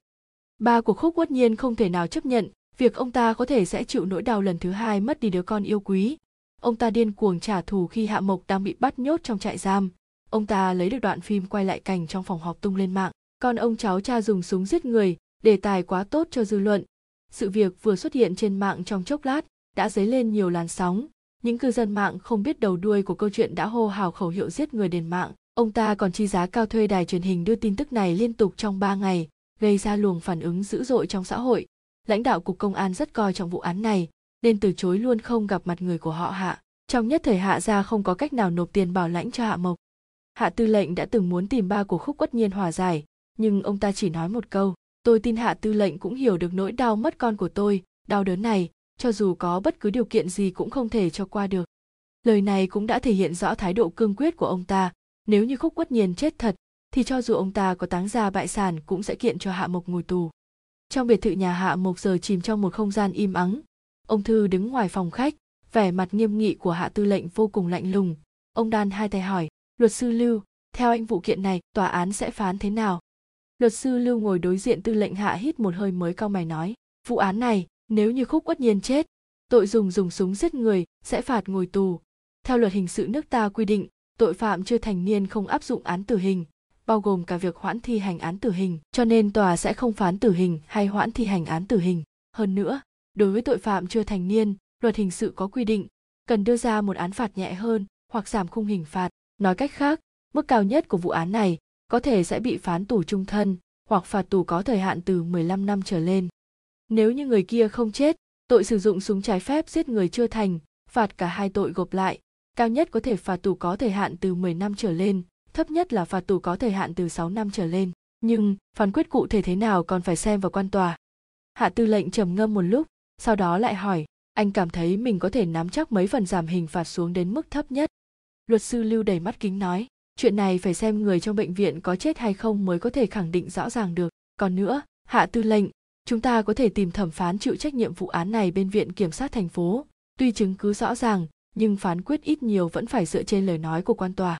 Ba của Khúc Quất Nhiên không thể nào chấp nhận việc ông ta có thể sẽ chịu nỗi đau lần thứ hai mất đi đứa con yêu quý. Ông ta điên cuồng trả thù khi Hạ Mộc đang bị bắt nhốt trong trại giam, ông ta lấy được đoạn phim quay lại cảnh trong phòng họp tung lên mạng. Con ông cháu cha dùng súng giết người đề tài quá tốt cho dư luận. Sự việc vừa xuất hiện trên mạng trong chốc lát đã dấy lên nhiều làn sóng. Những cư dân mạng không biết đầu đuôi của câu chuyện đã hô hào khẩu hiệu giết người đền mạng. Ông ta còn chi giá cao thuê đài truyền hình đưa tin tức này liên tục trong 3 ngày gây ra luồng phản ứng dữ dội trong xã hội. Lãnh đạo cục công an rất coi trọng vụ án này, nên từ chối luôn không gặp mặt người của họ hạ. Trong nhất thời hạ ra không có cách nào nộp tiền bảo lãnh cho hạ mộc. Hạ tư lệnh đã từng muốn tìm ba của khúc quất nhiên hòa giải, nhưng ông ta chỉ nói một câu, tôi tin hạ tư lệnh cũng hiểu được nỗi đau mất con của tôi, đau đớn này, cho dù có bất cứ điều kiện gì cũng không thể cho qua được. Lời này cũng đã thể hiện rõ thái độ cương quyết của ông ta. Nếu như khúc quất nhiên chết thật thì cho dù ông ta có táng ra bại sản cũng sẽ kiện cho hạ mộc ngồi tù. Trong biệt thự nhà hạ mộc giờ chìm trong một không gian im ắng. Ông thư đứng ngoài phòng khách, vẻ mặt nghiêm nghị của hạ tư lệnh vô cùng lạnh lùng. Ông đan hai tay hỏi, luật sư lưu, theo anh vụ kiện này, tòa án sẽ phán thế nào? Luật sư lưu ngồi đối diện tư lệnh hạ hít một hơi mới cao mày nói, vụ án này, nếu như khúc uất nhiên chết, tội dùng dùng súng giết người, sẽ phạt ngồi tù. Theo luật hình sự nước ta quy định, tội phạm chưa thành niên không áp dụng án tử hình bao gồm cả việc hoãn thi hành án tử hình cho nên tòa sẽ không phán tử hình hay hoãn thi hành án tử hình. Hơn nữa đối với tội phạm chưa thành niên luật hình sự có quy định cần đưa ra một án phạt nhẹ hơn hoặc giảm khung hình phạt. Nói cách khác, mức cao nhất của vụ án này có thể sẽ bị phán tù trung thân hoặc phạt tù có thời hạn từ 15 năm trở lên. Nếu như người kia không chết, tội sử dụng súng trái phép giết người chưa thành, phạt cả hai tội gộp lại, cao nhất có thể phạt tù có thời hạn từ 10 năm trở lên, thấp nhất là phạt tù có thời hạn từ 6 năm trở lên. Nhưng, phán quyết cụ thể thế nào còn phải xem vào quan tòa. Hạ tư lệnh trầm ngâm một lúc, sau đó lại hỏi, anh cảm thấy mình có thể nắm chắc mấy phần giảm hình phạt xuống đến mức thấp nhất luật sư lưu đầy mắt kính nói chuyện này phải xem người trong bệnh viện có chết hay không mới có thể khẳng định rõ ràng được còn nữa hạ tư lệnh chúng ta có thể tìm thẩm phán chịu trách nhiệm vụ án này bên viện kiểm sát thành phố tuy chứng cứ rõ ràng nhưng phán quyết ít nhiều vẫn phải dựa trên lời nói của quan tòa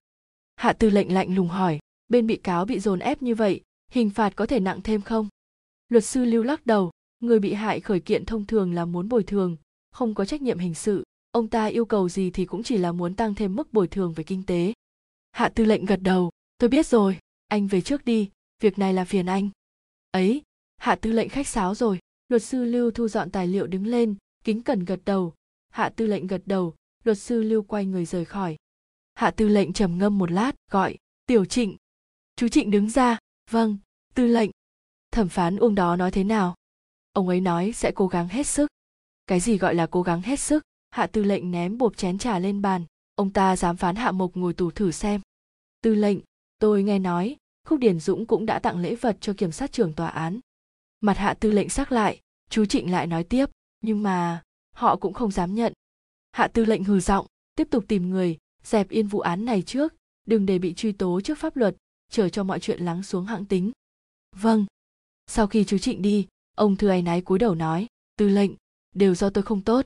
hạ tư lệnh lạnh lùng hỏi, bên bị cáo bị dồn ép như vậy, hình phạt có thể nặng thêm không? Luật sư lưu lắc đầu, người bị hại khởi kiện thông thường là muốn bồi thường, không có trách nhiệm hình sự. Ông ta yêu cầu gì thì cũng chỉ là muốn tăng thêm mức bồi thường về kinh tế. Hạ tư lệnh gật đầu, tôi biết rồi, anh về trước đi, việc này là phiền anh. Ấy, hạ tư lệnh khách sáo rồi, luật sư lưu thu dọn tài liệu đứng lên, kính cẩn gật đầu. Hạ tư lệnh gật đầu, luật sư lưu quay người rời khỏi hạ tư lệnh trầm ngâm một lát, gọi, tiểu trịnh. Chú trịnh đứng ra. Vâng tư lệnh. Thẩm phán uông đó nói thế nào? Ông ấy nói sẽ cố gắng hết sức. Cái gì gọi là cố gắng hết sức? Hạ tư lệnh ném bột chén trà lên bàn. Ông ta dám phán hạ mộc ngồi tù thử xem. Tư lệnh, tôi nghe nói, khúc điển dũng cũng đã tặng lễ vật cho kiểm sát trưởng tòa án. Mặt hạ tư lệnh sắc lại, chú trịnh lại nói tiếp, nhưng mà họ cũng không dám nhận. Hạ tư lệnh hừ giọng, tiếp tục tìm người dẹp yên vụ án này trước, đừng để bị truy tố trước pháp luật, chờ cho mọi chuyện lắng xuống hãng tính. Vâng. Sau khi chú trịnh đi, ông thư áy náy cúi đầu nói, tư lệnh, đều do tôi không tốt.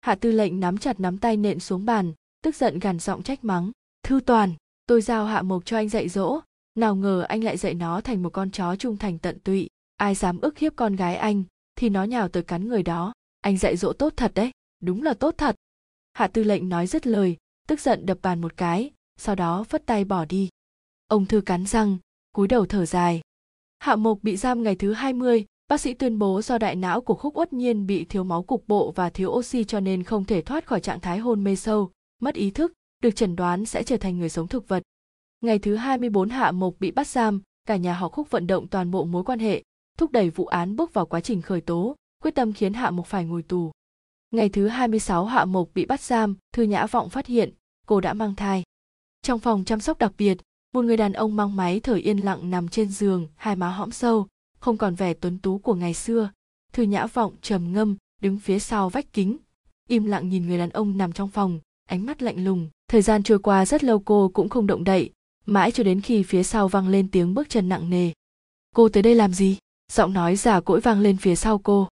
Hạ tư lệnh nắm chặt nắm tay nện xuống bàn, tức giận gằn giọng trách mắng, thư toàn, tôi giao hạ mộc cho anh dạy dỗ, nào ngờ anh lại dạy nó thành một con chó trung thành tận tụy, ai dám ức hiếp con gái anh, thì nó nhào tới cắn người đó, anh dạy dỗ tốt thật đấy, đúng là tốt thật. Hạ tư lệnh nói dứt lời tức giận đập bàn một cái sau đó phất tay bỏ đi ông thư cắn răng cúi đầu thở dài hạ mộc bị giam ngày thứ 20, bác sĩ tuyên bố do đại não của khúc uất nhiên bị thiếu máu cục bộ và thiếu oxy cho nên không thể thoát khỏi trạng thái hôn mê sâu, mất ý thức, được chẩn đoán sẽ trở thành người sống thực vật. Ngày thứ 24 Hạ Mộc bị bắt giam, cả nhà họ Khúc vận động toàn bộ mối quan hệ, thúc đẩy vụ án bước vào quá trình khởi tố, quyết tâm khiến Hạ Mộc phải ngồi tù. Ngày thứ 26 Hạ Mộc bị bắt giam, Thư Nhã Vọng phát hiện cô đã mang thai. Trong phòng chăm sóc đặc biệt, một người đàn ông mang máy thở yên lặng nằm trên giường, hai má hõm sâu, không còn vẻ tuấn tú của ngày xưa. Thư Nhã Vọng trầm ngâm, đứng phía sau vách kính, im lặng nhìn người đàn ông nằm trong phòng, ánh mắt lạnh lùng. Thời gian trôi qua rất lâu cô cũng không động đậy, mãi cho đến khi phía sau vang lên tiếng bước chân nặng nề. Cô tới đây làm gì? Giọng nói giả cỗi vang lên phía sau cô.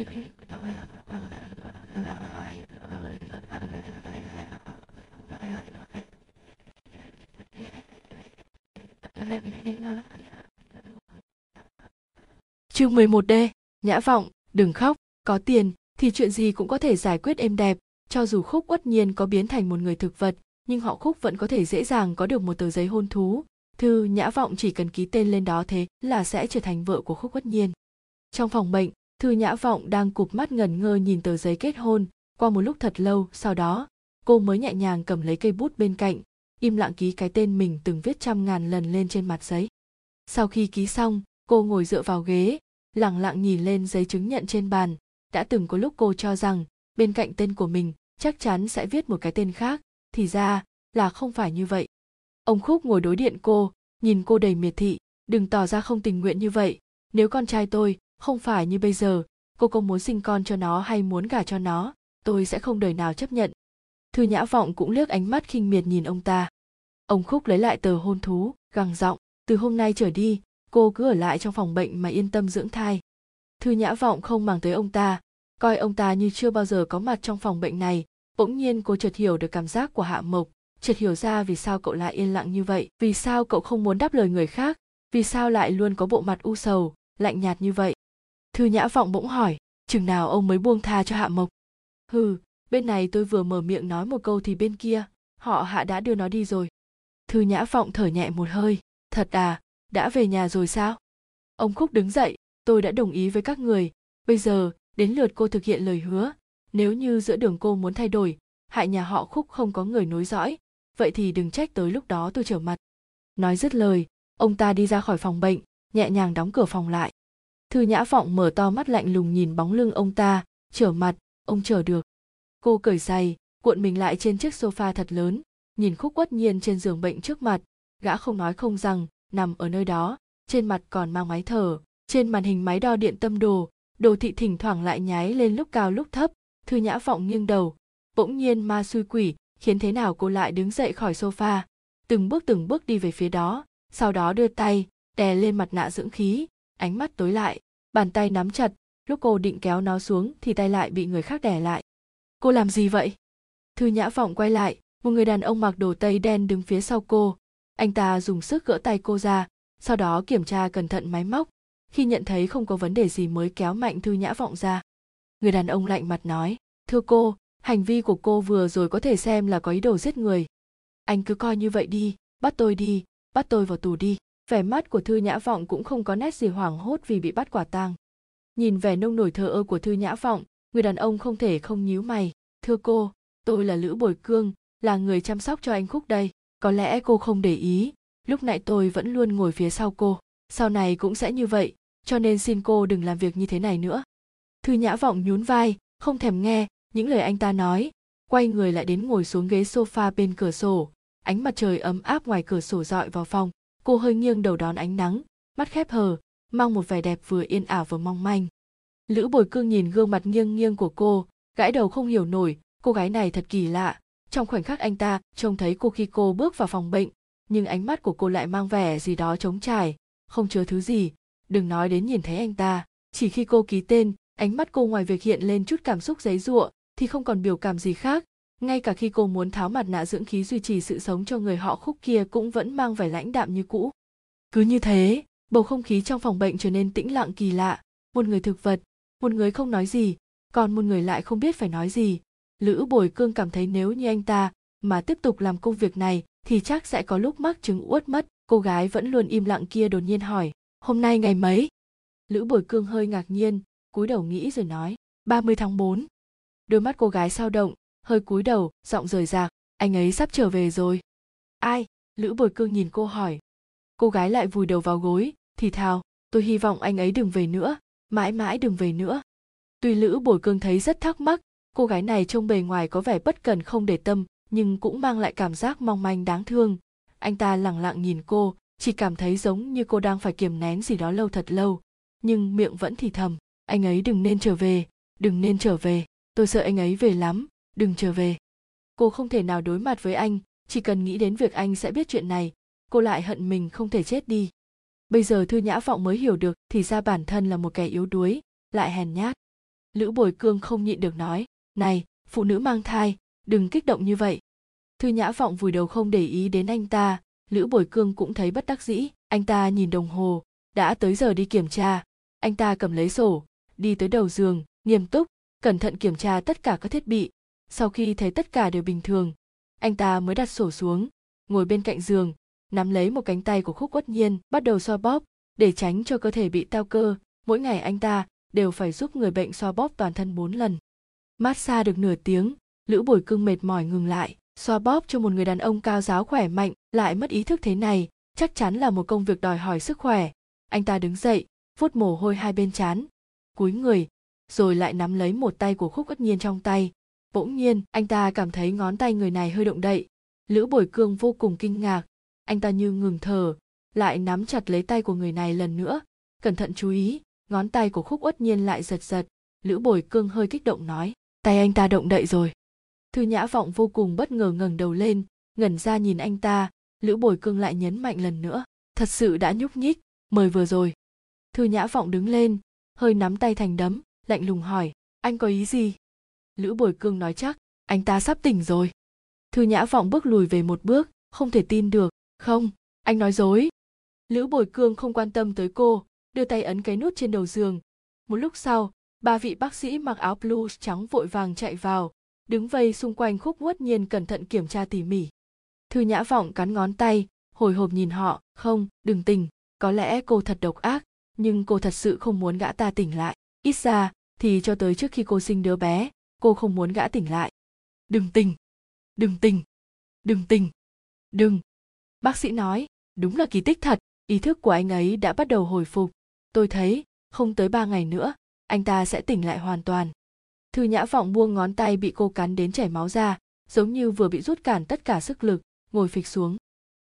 Chương 11D, Nhã Vọng, đừng khóc, có tiền thì chuyện gì cũng có thể giải quyết êm đẹp, cho dù Khúc uất nhiên có biến thành một người thực vật, nhưng họ Khúc vẫn có thể dễ dàng có được một tờ giấy hôn thú. Thư Nhã Vọng chỉ cần ký tên lên đó thế là sẽ trở thành vợ của Khúc uất nhiên. Trong phòng bệnh, Thư Nhã Vọng đang cụp mắt ngẩn ngơ nhìn tờ giấy kết hôn, qua một lúc thật lâu, sau đó, cô mới nhẹ nhàng cầm lấy cây bút bên cạnh, im lặng ký cái tên mình từng viết trăm ngàn lần lên trên mặt giấy. Sau khi ký xong, cô ngồi dựa vào ghế, lặng lặng nhìn lên giấy chứng nhận trên bàn, đã từng có lúc cô cho rằng bên cạnh tên của mình chắc chắn sẽ viết một cái tên khác, thì ra là không phải như vậy. Ông Khúc ngồi đối điện cô, nhìn cô đầy miệt thị, đừng tỏ ra không tình nguyện như vậy, nếu con trai tôi không phải như bây giờ, cô có muốn sinh con cho nó hay muốn gả cho nó, tôi sẽ không đời nào chấp nhận. Thư Nhã Vọng cũng liếc ánh mắt khinh miệt nhìn ông ta. Ông Khúc lấy lại tờ hôn thú, gằn giọng, từ hôm nay trở đi, cô cứ ở lại trong phòng bệnh mà yên tâm dưỡng thai. Thư Nhã Vọng không màng tới ông ta, coi ông ta như chưa bao giờ có mặt trong phòng bệnh này, bỗng nhiên cô chợt hiểu được cảm giác của Hạ Mộc, chợt hiểu ra vì sao cậu lại yên lặng như vậy, vì sao cậu không muốn đáp lời người khác, vì sao lại luôn có bộ mặt u sầu, lạnh nhạt như vậy. Thư Nhã Vọng bỗng hỏi, chừng nào ông mới buông tha cho Hạ Mộc? Hừ, bên này tôi vừa mở miệng nói một câu thì bên kia, họ Hạ đã đưa nó đi rồi. Thư Nhã Vọng thở nhẹ một hơi, thật à, đã về nhà rồi sao? Ông Khúc đứng dậy, tôi đã đồng ý với các người, bây giờ đến lượt cô thực hiện lời hứa, nếu như giữa đường cô muốn thay đổi, hại nhà họ Khúc không có người nối dõi, vậy thì đừng trách tới lúc đó tôi trở mặt. Nói dứt lời, ông ta đi ra khỏi phòng bệnh, nhẹ nhàng đóng cửa phòng lại. Thư Nhã Vọng mở to mắt lạnh lùng nhìn bóng lưng ông ta, trở mặt, ông chờ được. Cô cởi giày, cuộn mình lại trên chiếc sofa thật lớn, nhìn khúc quất nhiên trên giường bệnh trước mặt, gã không nói không rằng, nằm ở nơi đó, trên mặt còn mang máy thở, trên màn hình máy đo điện tâm đồ, đồ thị thỉnh thoảng lại nháy lên lúc cao lúc thấp, thư nhã vọng nghiêng đầu, bỗng nhiên ma xui quỷ, khiến thế nào cô lại đứng dậy khỏi sofa, từng bước từng bước đi về phía đó, sau đó đưa tay, đè lên mặt nạ dưỡng khí, ánh mắt tối lại, bàn tay nắm chặt, lúc cô định kéo nó xuống thì tay lại bị người khác đè lại. Cô làm gì vậy? Thư nhã vọng quay lại, một người đàn ông mặc đồ tây đen đứng phía sau cô. Anh ta dùng sức gỡ tay cô ra, sau đó kiểm tra cẩn thận máy móc. Khi nhận thấy không có vấn đề gì mới kéo mạnh Thư Nhã Vọng ra. Người đàn ông lạnh mặt nói, thưa cô, hành vi của cô vừa rồi có thể xem là có ý đồ giết người. anh cứ coi như vậy đi bắt tôi đi bắt tôi vào tù đi vẻ mắt của thư nhã vọng cũng không có nét gì hoảng hốt vì bị bắt quả tang. Nhìn vẻ nông nổi thờ ơ của thư nhã vọng, người đàn ông không thể không nhíu mày. Thưa cô, tôi là lữ bồi cương, là người chăm sóc cho anh khúc đây. Có lẽ cô không để ý, lúc nãy tôi vẫn luôn ngồi phía sau cô. Sau này cũng sẽ như vậy, cho nên xin cô đừng làm việc như thế này nữa. Thư nhã vọng nhún vai, không thèm nghe những lời anh ta nói. Quay người lại đến ngồi xuống ghế sofa bên cửa sổ. Ánh mặt trời ấm áp ngoài cửa sổ dọi vào phòng cô hơi nghiêng đầu đón ánh nắng, mắt khép hờ, mang một vẻ đẹp vừa yên ảo vừa mong manh. Lữ bồi cương nhìn gương mặt nghiêng nghiêng của cô, gãi đầu không hiểu nổi, cô gái này thật kỳ lạ. Trong khoảnh khắc anh ta trông thấy cô khi cô bước vào phòng bệnh, nhưng ánh mắt của cô lại mang vẻ gì đó trống trải. Không chứa thứ gì, đừng nói đến nhìn thấy anh ta. Chỉ khi cô ký tên, ánh mắt cô ngoài việc hiện lên chút cảm xúc giấy giụa, thì không còn biểu cảm gì khác ngay cả khi cô muốn tháo mặt nạ dưỡng khí duy trì sự sống cho người họ khúc kia cũng vẫn mang vẻ lãnh đạm như cũ. Cứ như thế bầu không khí trong phòng bệnh trở nên tĩnh lặng kỳ lạ. Một người thực vật một người không nói gì còn một người lại không biết phải nói gì. Lữ bồi cương cảm thấy nếu như anh ta mà tiếp tục làm công việc này thì chắc sẽ có lúc mắc chứng uất mất. Cô gái vẫn luôn im lặng kia đột nhiên hỏi hôm nay ngày mấy? Lữ bồi cương hơi ngạc nhiên cúi đầu nghĩ rồi nói 30 tháng 4. Đôi mắt cô gái sao động, hơi cúi đầu, giọng rời rạc, anh ấy sắp trở về rồi. Ai? Lữ bồi cương nhìn cô hỏi. Cô gái lại vùi đầu vào gối, thì thào, tôi hy vọng anh ấy đừng về nữa, mãi mãi đừng về nữa. Tuy Lữ bồi cương thấy rất thắc mắc, cô gái này trông bề ngoài có vẻ bất cần không để tâm, nhưng cũng mang lại cảm giác mong manh đáng thương. Anh ta lặng lặng nhìn cô, chỉ cảm thấy giống như cô đang phải kiềm nén gì đó lâu thật lâu, nhưng miệng vẫn thì thầm, anh ấy đừng nên trở về, đừng nên trở về, tôi sợ anh ấy về lắm, đừng trở về. Cô không thể nào đối mặt với anh, chỉ cần nghĩ đến việc anh sẽ biết chuyện này, cô lại hận mình không thể chết đi. Bây giờ Thư Nhã Vọng mới hiểu được thì ra bản thân là một kẻ yếu đuối, lại hèn nhát. Lữ Bồi Cương không nhịn được nói, này, phụ nữ mang thai, đừng kích động như vậy. Thư Nhã Vọng vùi đầu không để ý đến anh ta, Lữ Bồi Cương cũng thấy bất đắc dĩ, anh ta nhìn đồng hồ, đã tới giờ đi kiểm tra. Anh ta cầm lấy sổ, đi tới đầu giường nghiêm túc cẩn thận kiểm tra tất cả các thiết bị sau khi thấy tất cả đều bình thường, anh ta mới đặt sổ xuống, ngồi bên cạnh giường, nắm lấy một cánh tay của khúc quất nhiên, bắt đầu xoa bóp, để tránh cho cơ thể bị teo cơ. Mỗi ngày anh ta đều phải giúp người bệnh xoa bóp toàn thân bốn lần. Massage được nửa tiếng, lữ bồi cưng mệt mỏi ngừng lại, xoa bóp cho một người đàn ông cao giáo khỏe mạnh lại mất ý thức thế này, chắc chắn là một công việc đòi hỏi sức khỏe. Anh ta đứng dậy, vuốt mồ hôi hai bên trán cúi người, rồi lại nắm lấy một tay của khúc ất nhiên trong tay bỗng nhiên, anh ta cảm thấy ngón tay người này hơi động đậy. Lữ bồi cương vô cùng kinh ngạc. Anh ta như ngừng thở, lại nắm chặt lấy tay của người này lần nữa. Cẩn thận chú ý, ngón tay của khúc uất nhiên lại giật giật. Lữ bồi cương hơi kích động nói, tay anh ta động đậy rồi. Thư nhã vọng vô cùng bất ngờ ngẩng đầu lên, ngẩn ra nhìn anh ta. Lữ bồi cương lại nhấn mạnh lần nữa, thật sự đã nhúc nhích, mời vừa rồi. Thư nhã vọng đứng lên, hơi nắm tay thành đấm, lạnh lùng hỏi, anh có ý gì? Lữ bồi cương nói chắc, anh ta sắp tỉnh rồi. Thư nhã vọng bước lùi về một bước, không thể tin được. Không, anh nói dối. Lữ bồi cương không quan tâm tới cô, đưa tay ấn cái nút trên đầu giường. Một lúc sau, ba vị bác sĩ mặc áo blues trắng vội vàng chạy vào, đứng vây xung quanh khúc uất nhiên cẩn thận kiểm tra tỉ mỉ. Thư nhã vọng cắn ngón tay, hồi hộp nhìn họ, không, đừng tỉnh, có lẽ cô thật độc ác, nhưng cô thật sự không muốn gã ta tỉnh lại. Ít ra, thì cho tới trước khi cô sinh đứa bé cô không muốn gã tỉnh lại. Đừng tỉnh. Đừng tỉnh. Đừng tỉnh. Đừng. Bác sĩ nói đúng là kỳ tích thật. Ý thức của anh ấy đã bắt đầu hồi phục. Tôi thấy không tới ba ngày nữa anh ta sẽ tỉnh lại hoàn toàn. Thư nhã vọng buông ngón tay bị cô cắn đến chảy máu ra giống như vừa bị rút cản tất cả sức lực ngồi phịch xuống.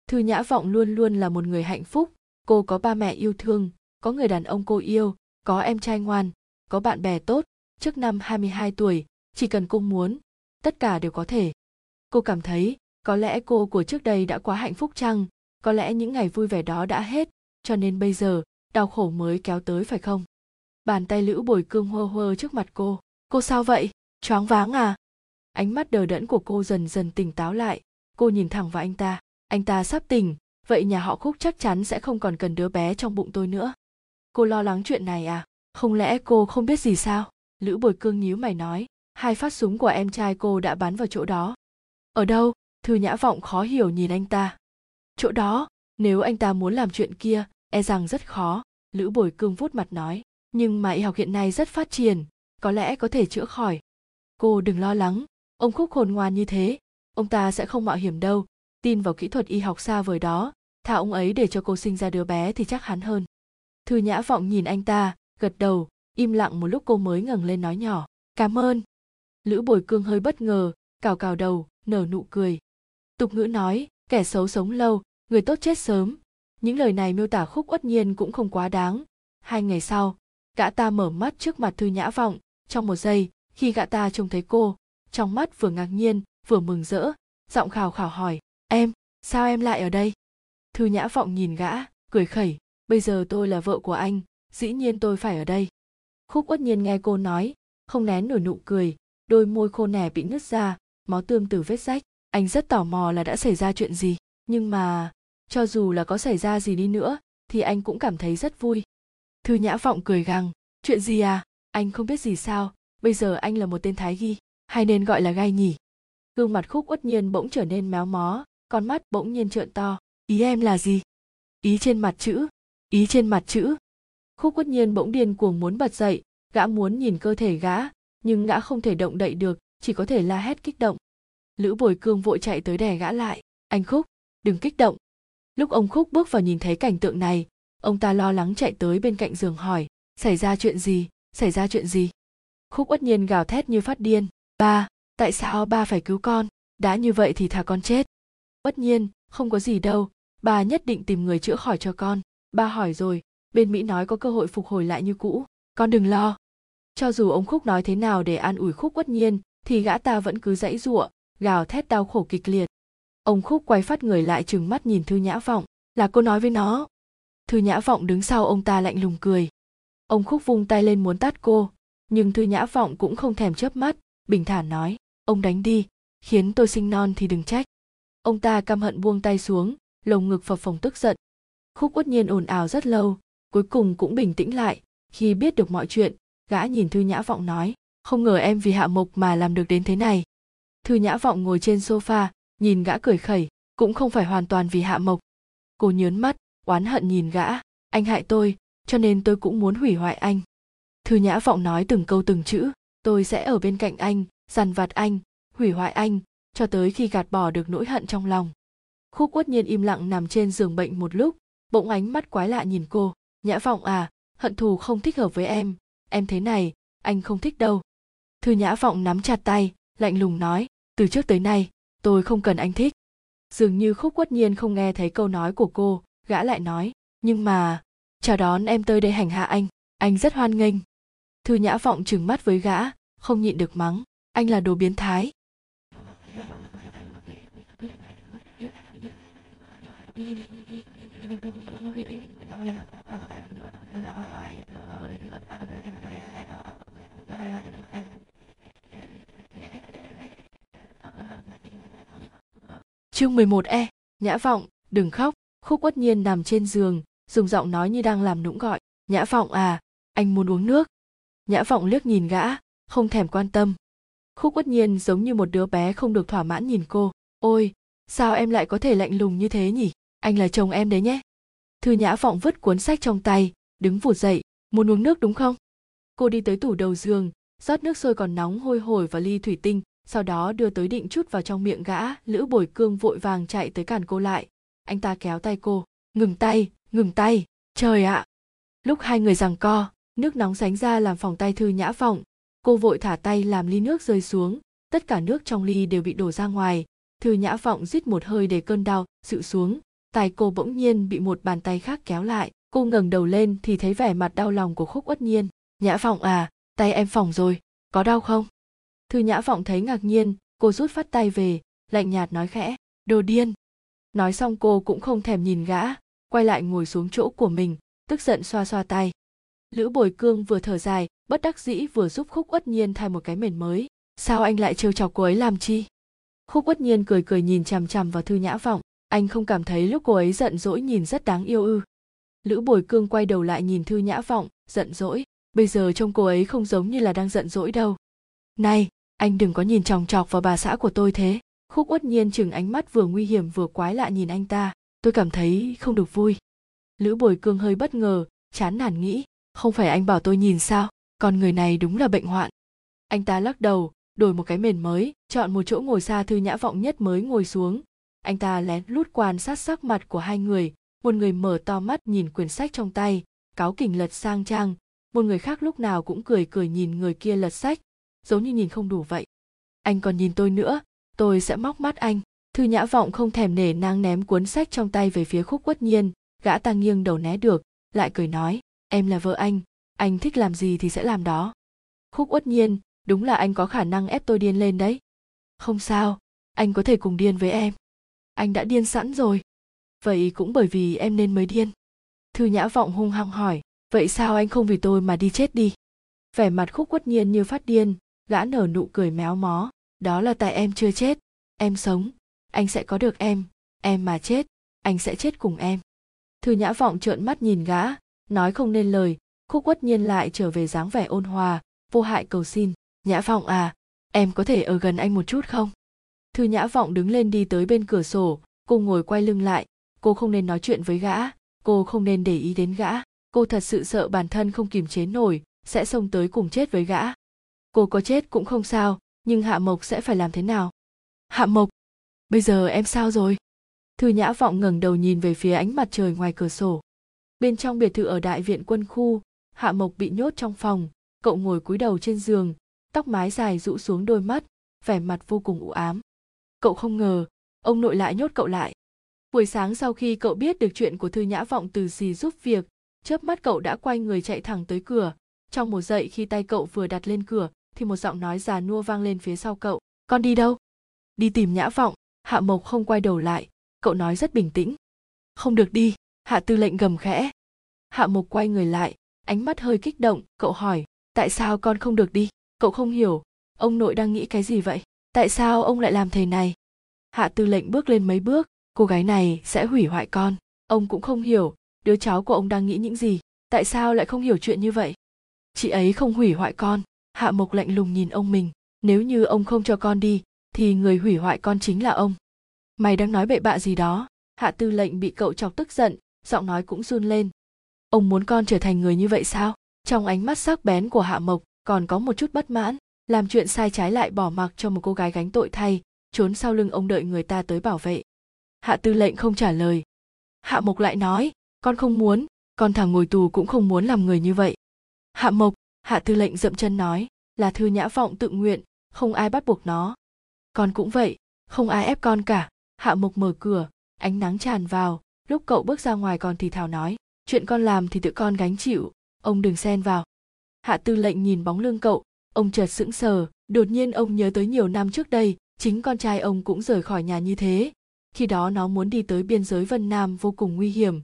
Thư nhã vọng luôn luôn là một người hạnh phúc. Cô có ba mẹ yêu thương có người đàn ông cô yêu, có em trai ngoan, có bạn bè tốt, trước năm 22 tuổi, chỉ cần cô muốn, tất cả đều có thể. Cô cảm thấy, có lẽ cô của trước đây đã quá hạnh phúc chăng, có lẽ những ngày vui vẻ đó đã hết, cho nên bây giờ, đau khổ mới kéo tới phải không? Bàn tay Lữ Bồi Cương hơ hơ trước mặt cô. Cô sao vậy? Choáng váng à? Ánh mắt đờ đẫn của cô dần dần tỉnh táo lại. Cô nhìn thẳng vào anh ta. Anh ta sắp tỉnh, vậy nhà họ Khúc chắc chắn sẽ không còn cần đứa bé trong bụng tôi nữa cô lo lắng chuyện này à không lẽ cô không biết gì sao lữ bồi cương nhíu mày nói hai phát súng của em trai cô đã bắn vào chỗ đó. Ở đâu? Thư nhã vọng khó hiểu nhìn anh ta. Chỗ đó, nếu anh ta muốn làm chuyện kia e rằng rất khó, lữ bồi cương vuốt mặt nói. Nhưng mà y học hiện nay rất phát triển, có lẽ có thể chữa khỏi. Cô đừng lo lắng, ông khúc khôn ngoan như thế, ông ta sẽ không mạo hiểm đâu. Tin vào kỹ thuật y học xa vời đó, thà ông ấy để cho cô sinh ra đứa bé thì chắc hắn hơn. Thư nhã vọng nhìn anh ta, gật đầu, im lặng một lúc cô mới ngẩng lên nói nhỏ. Cảm ơn lữ bồi cương hơi bất ngờ, cào cào đầu, nở nụ cười. Tục ngữ nói, kẻ xấu sống lâu, người tốt chết sớm. Những lời này miêu tả khúc uất nhiên cũng không quá đáng. Hai ngày sau, gã ta mở mắt trước mặt thư nhã vọng. Trong một giây, khi gã ta trông thấy cô, trong mắt vừa ngạc nhiên, vừa mừng rỡ, giọng khào khảo hỏi, em, sao em lại ở đây? Thư nhã vọng nhìn gã, cười khẩy, bây giờ tôi là vợ của anh, dĩ nhiên tôi phải ở đây. Khúc uất nhiên nghe cô nói, không nén nổi nụ cười đôi môi khô nẻ bị nứt ra, máu tươm từ vết rách. Anh rất tò mò là đã xảy ra chuyện gì. Nhưng mà, cho dù là có xảy ra gì đi nữa, thì anh cũng cảm thấy rất vui. Thư nhã vọng cười gằn chuyện gì à? Anh không biết gì sao? Bây giờ anh là một tên thái ghi, hay nên gọi là gai nhỉ? Gương mặt khúc uất nhiên bỗng trở nên méo mó, con mắt bỗng nhiên trợn to. Ý em là gì? Ý trên mặt chữ, ý trên mặt chữ. Khúc uất nhiên bỗng điên cuồng muốn bật dậy, gã muốn nhìn cơ thể gã nhưng gã không thể động đậy được, chỉ có thể la hét kích động. Lữ bồi cương vội chạy tới đè gã lại, anh khúc, đừng kích động. Lúc ông khúc bước vào nhìn thấy cảnh tượng này, ông ta lo lắng chạy tới bên cạnh giường hỏi, xảy ra chuyện gì? Xảy ra chuyện gì? Khúc uất nhiên gào thét như phát điên, ba, tại sao ba phải cứu con? Đã như vậy thì thả con chết. Uất nhiên, không có gì đâu, ba nhất định tìm người chữa khỏi cho con. Ba hỏi rồi, bên mỹ nói có cơ hội phục hồi lại như cũ, con đừng lo cho dù ông khúc nói thế nào để an ủi khúc quất nhiên, thì gã ta vẫn cứ dãy giụa gào thét đau khổ kịch liệt. Ông khúc quay phát người lại trừng mắt nhìn thư nhã vọng. Là cô nói với nó. Thư nhã vọng đứng sau ông ta lạnh lùng cười. Ông khúc vung tay lên muốn tát cô, nhưng thư nhã vọng cũng không thèm chớp mắt, bình thản nói, ông đánh đi, khiến tôi sinh non thì đừng trách. Ông ta căm hận buông tay xuống, lồng ngực phập phồng tức giận. Khúc uất nhiên ồn ào rất lâu, cuối cùng cũng bình tĩnh lại, khi biết được mọi chuyện gã nhìn thư nhã vọng nói, không ngờ em vì hạ mộc mà làm được đến thế này. Thư nhã vọng ngồi trên sofa, nhìn gã cười khẩy, cũng không phải hoàn toàn vì hạ mộc. Cô nhớn mắt, oán hận nhìn gã, anh hại tôi, cho nên tôi cũng muốn hủy hoại anh. Thư nhã vọng nói từng câu từng chữ, tôi sẽ ở bên cạnh anh, dằn vặt anh, hủy hoại anh, cho tới khi gạt bỏ được nỗi hận trong lòng. Khúc quất nhiên im lặng nằm trên giường bệnh một lúc, bỗng ánh mắt quái lạ nhìn cô, nhã vọng à hận thù không thích hợp với em em thế này, anh không thích đâu. Thư nhã vọng nắm chặt tay, lạnh lùng nói, từ trước tới nay, tôi không cần anh thích. Dường như khúc quất nhiên không nghe thấy câu nói của cô, gã lại nói, nhưng mà, chào đón em tới đây hành hạ anh anh rất hoan nghênh. Thư nhã vọng trừng mắt với gã, không nhịn được mắng, anh là đồ biến thái. Chương 11E, Nhã Vọng, đừng khóc, Khúc Uất Nhiên nằm trên giường, dùng giọng nói như đang làm nũng gọi, Nhã Vọng à, anh muốn uống nước. Nhã Vọng liếc nhìn gã, không thèm quan tâm. Khúc Uất Nhiên giống như một đứa bé không được thỏa mãn nhìn cô, ôi, sao em lại có thể lạnh lùng như thế nhỉ, anh là chồng em đấy nhé. Thư Nhã Vọng vứt cuốn sách trong tay, đứng vụt dậy, muốn uống nước đúng không? Cô đi tới tủ đầu giường, rót nước sôi còn nóng hôi hổi vào ly thủy tinh, sau đó đưa tới định chút vào trong miệng gã lữ bồi cương vội vàng chạy tới cản cô lại. Anh ta kéo tay cô ngừng tay ngừng tay trời ạ! Lúc hai người giằng co nước nóng sánh ra làm phòng tay thư nhã vọng cô vội thả tay làm ly nước rơi xuống tất cả nước trong ly đều bị đổ ra ngoài. Thư nhã vọng rít một hơi để cơn đau sự xuống tay cô bỗng nhiên bị một bàn tay khác kéo lại. Cô ngẩng đầu lên thì thấy vẻ mặt đau lòng của khúc uất nhiên nhã vọng à tay em phỏng rồi, có đau không? Thư nhã vọng thấy ngạc nhiên, cô rút phát tay về, lạnh nhạt nói khẽ, đồ điên. Nói xong cô cũng không thèm nhìn gã, quay lại ngồi xuống chỗ của mình, tức giận xoa xoa tay. Lữ bồi cương vừa thở dài, bất đắc dĩ vừa giúp khúc uất nhiên thay một cái mền mới. Sao anh lại trêu chọc cô ấy làm chi? Khúc uất nhiên cười cười nhìn chằm chằm vào thư nhã vọng, anh không cảm thấy lúc cô ấy giận dỗi nhìn rất đáng yêu ư. Lữ bồi cương quay đầu lại nhìn thư nhã vọng, giận dỗi bây giờ trông cô ấy không giống như là đang giận dỗi đâu. Này, anh đừng có nhìn chòng chọc vào bà xã của tôi thế. Khúc uất nhiên chừng ánh mắt vừa nguy hiểm vừa quái lạ nhìn anh ta. Tôi cảm thấy không được vui. Lữ bồi cương hơi bất ngờ, chán nản nghĩ, không phải anh bảo tôi nhìn sao? Còn người này đúng là bệnh hoạn. Anh ta lắc đầu, đổi một cái mền mới, chọn một chỗ ngồi xa thư nhã vọng nhất mới ngồi xuống. Anh ta lén lút quan sát sắc mặt của hai người, một người mở to mắt nhìn quyển sách trong tay, cáo kỉnh lật sang trang một người khác lúc nào cũng cười cười nhìn người kia lật sách, giống như nhìn không đủ vậy. Anh còn nhìn tôi nữa, tôi sẽ móc mắt anh. Thư nhã vọng không thèm nể nang ném cuốn sách trong tay về phía khúc quất nhiên, gã ta nghiêng đầu né được, lại cười nói, em là vợ anh anh thích làm gì thì sẽ làm đó. Khúc uất nhiên, đúng là anh có khả năng ép tôi điên lên đấy. Không sao, anh có thể cùng điên với em. Anh đã điên sẵn rồi. Vậy cũng bởi vì em nên mới điên. Thư nhã vọng hung hăng hỏi vậy sao anh không vì tôi mà đi chết đi? Vẻ mặt khúc quất nhiên như phát điên, gã nở nụ cười méo mó. Đó là tại em chưa chết. Em sống. Anh sẽ có được em. Em mà chết, anh sẽ chết cùng em. Thư nhã vọng trợn mắt nhìn gã, nói không nên lời. Khúc quất nhiên lại trở về dáng vẻ ôn hòa. Vô hại cầu xin. Nhã vọng à em có thể ở gần anh một chút không? Thư nhã vọng đứng lên đi tới bên cửa sổ. Cô ngồi quay lưng lại. Cô không nên nói chuyện với gã. Cô không nên để ý đến gã cô thật sự sợ bản thân không kiềm chế nổi, sẽ xông tới cùng chết với gã. Cô có chết cũng không sao, nhưng hạ mộc sẽ phải làm thế nào? Hạ mộc, bây giờ em sao rồi? Thư nhã vọng ngẩng đầu nhìn về phía ánh mặt trời ngoài cửa sổ. Bên trong biệt thự ở đại viện quân khu, hạ mộc bị nhốt trong phòng. Cậu ngồi cúi đầu trên giường, tóc mái dài rũ xuống đôi mắt, vẻ mặt vô cùng u ám. Cậu không ngờ, ông nội lại nhốt cậu lại. Buổi sáng sau khi cậu biết được chuyện của thư nhã vọng từ gì giúp việc chớp mắt cậu đã quay người chạy thẳng tới cửa. Trong một dậy khi tay cậu vừa đặt lên cửa, thì một giọng nói già nua vang lên phía sau cậu. Con đi đâu? Đi tìm nhã vọng. Hạ mộc không quay đầu lại. Cậu nói rất bình tĩnh. Không được đi. Hạ tư lệnh gầm khẽ. Hạ mộc quay người lại. Ánh mắt hơi kích động, cậu hỏi, tại sao con không được đi? Cậu không hiểu, ông nội đang nghĩ cái gì vậy? Tại sao ông lại làm thế này? Hạ tư lệnh bước lên mấy bước. Cô gái này sẽ hủy hoại con. Ông cũng không hiểu đứa cháu của ông đang nghĩ những gì? Tại sao lại không hiểu chuyện như vậy? Chị ấy không hủy hoại con. Hạ mộc lạnh lùng nhìn ông mình. Nếu như ông không cho con đi, thì người hủy hoại con chính là ông. Mày đang nói bậy bạ gì đó? Hạ tư lệnh bị cậu chọc tức giận, giọng nói cũng run lên. Ông muốn con trở thành người như vậy sao? Trong ánh mắt sắc bén của hạ mộc, còn có một chút bất mãn. Làm chuyện sai trái lại bỏ mặc cho một cô gái gánh tội thay, trốn sau lưng ông đợi người ta tới bảo vệ. Hạ tư lệnh không trả lời. Hạ mộc lại nói con không muốn, con thằng ngồi tù cũng không muốn làm người như vậy. Hạ mộc, hạ tư lệnh dậm chân nói, là thư nhã vọng tự nguyện, không ai bắt buộc nó. Con cũng vậy, không ai ép con cả. Hạ mộc mở cửa, ánh nắng tràn vào, lúc cậu bước ra ngoài còn thì thào nói, chuyện con làm thì tự con gánh chịu, ông đừng xen vào. Hạ tư lệnh nhìn bóng lưng cậu, ông chợt sững sờ, đột nhiên ông nhớ tới nhiều năm trước đây, chính con trai ông cũng rời khỏi nhà như thế. Khi đó nó muốn đi tới biên giới vân nam vô cùng nguy hiểm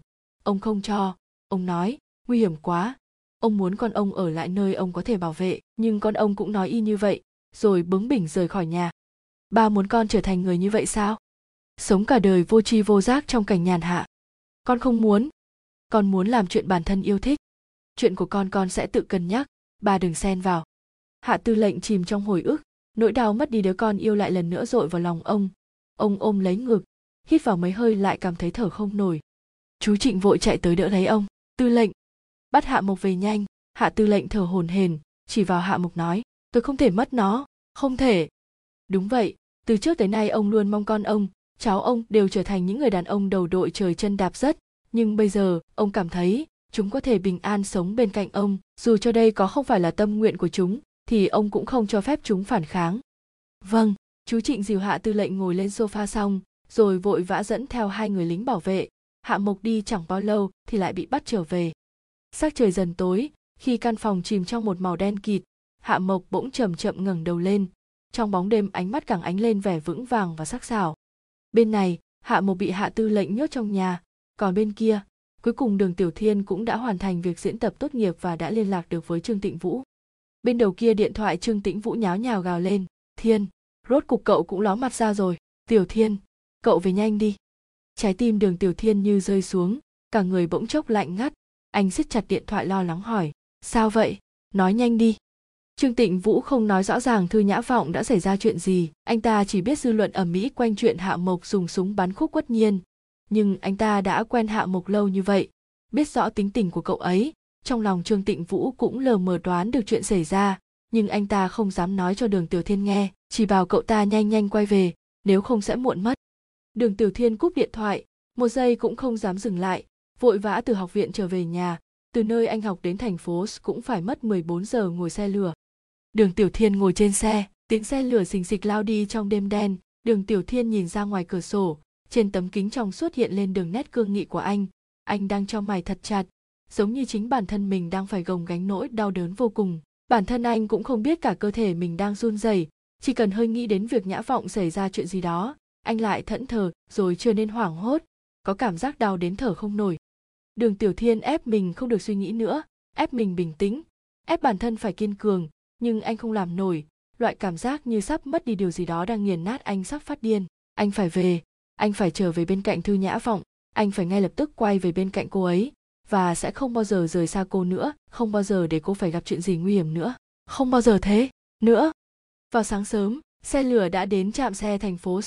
ông không cho. Ông nói, nguy hiểm quá. Ông muốn con ông ở lại nơi ông có thể bảo vệ, nhưng con ông cũng nói y như vậy, rồi bướng bỉnh rời khỏi nhà. Ba muốn con trở thành người như vậy sao? Sống cả đời vô tri vô giác trong cảnh nhàn hạ. Con không muốn. Con muốn làm chuyện bản thân yêu thích. Chuyện của con con sẽ tự cân nhắc. Ba đừng xen vào. Hạ tư lệnh chìm trong hồi ức. Nỗi đau mất đi đứa con yêu lại lần nữa dội vào lòng ông. Ông ôm lấy ngực, hít vào mấy hơi lại cảm thấy thở không nổi chú trịnh vội chạy tới đỡ lấy ông. Tư lệnh. Bắt hạ mộc về nhanh. Hạ tư lệnh thở hổn hển, chỉ vào hạ mộc nói, tôi không thể mất nó. Không thể. Đúng vậy. Từ trước tới nay ông luôn mong con ông, cháu ông đều trở thành những người đàn ông đầu đội trời chân đạp rất. Nhưng bây giờ, ông cảm thấy chúng có thể bình an sống bên cạnh ông. Dù cho đây có không phải là tâm nguyện của chúng, thì ông cũng không cho phép chúng phản kháng. Vâng. Chú trịnh dìu hạ tư lệnh ngồi lên sofa xong, rồi vội vã dẫn theo hai người lính bảo vệ hạ mộc đi chẳng bao lâu thì lại bị bắt trở về. Sắc trời dần tối, khi căn phòng chìm trong một màu đen kịt hạ mộc bỗng chậm chậm ngẩng đầu lên. Trong bóng đêm, ánh mắt càng ánh lên vẻ vững vàng và sắc sảo. Bên này hạ mộc bị hạ tư lệnh nhốt trong nhà. Còn bên kia, cuối cùng đường tiểu thiên cũng đã hoàn thành việc diễn tập tốt nghiệp và đã liên lạc được với trương tịnh vũ. Bên đầu kia điện thoại trương tĩnh vũ nháo nhào gào lên. Thiên, rốt cục cậu cũng ló mặt ra rồi. Tiểu thiên, cậu về nhanh đi trái tim đường tiểu thiên như rơi xuống cả người bỗng chốc lạnh ngắt. Anh siết chặt điện thoại lo lắng hỏi sao vậy? Nói nhanh đi. Trương Tịnh Vũ không nói rõ ràng Thư Nhã Vọng đã xảy ra chuyện gì, anh ta chỉ biết dư luận ở Mỹ quanh chuyện Hạ Mộc dùng súng bắn khúc quất nhiên. Nhưng anh ta đã quen Hạ Mộc lâu như vậy, biết rõ tính tình của cậu ấy, trong lòng Trương Tịnh Vũ cũng lờ mờ đoán được chuyện xảy ra, nhưng anh ta không dám nói cho Đường Tiểu Thiên nghe, chỉ bảo cậu ta nhanh nhanh quay về, nếu không sẽ muộn mất. Đường Tiểu Thiên cúp điện thoại, một giây cũng không dám dừng lại, vội vã từ học viện trở về nhà, từ nơi anh học đến thành phố cũng phải mất 14 giờ ngồi xe lửa. Đường Tiểu Thiên ngồi trên xe, tiếng xe lửa xình xịch lao đi trong đêm đen, Đường Tiểu Thiên nhìn ra ngoài cửa sổ, trên tấm kính trong xuất hiện lên đường nét cương nghị của anh, anh đang cho mày thật chặt, giống như chính bản thân mình đang phải gồng gánh nỗi đau đớn vô cùng. Bản thân anh cũng không biết cả cơ thể mình đang run rẩy, chỉ cần hơi nghĩ đến việc nhã vọng xảy ra chuyện gì đó, anh lại thẫn thờ rồi trở nên hoảng hốt, có cảm giác đau đến thở không nổi. Đường Tiểu Thiên ép mình không được suy nghĩ nữa, ép mình bình tĩnh, ép bản thân phải kiên cường, nhưng anh không làm nổi, loại cảm giác như sắp mất đi điều gì đó đang nghiền nát anh sắp phát điên. Anh phải về, anh phải trở về bên cạnh Thư Nhã Vọng, anh phải ngay lập tức quay về bên cạnh cô ấy và sẽ không bao giờ rời xa cô nữa, không bao giờ để cô phải gặp chuyện gì nguy hiểm nữa. Không bao giờ thế, nữa. Vào sáng sớm, xe lửa đã đến trạm xe thành phố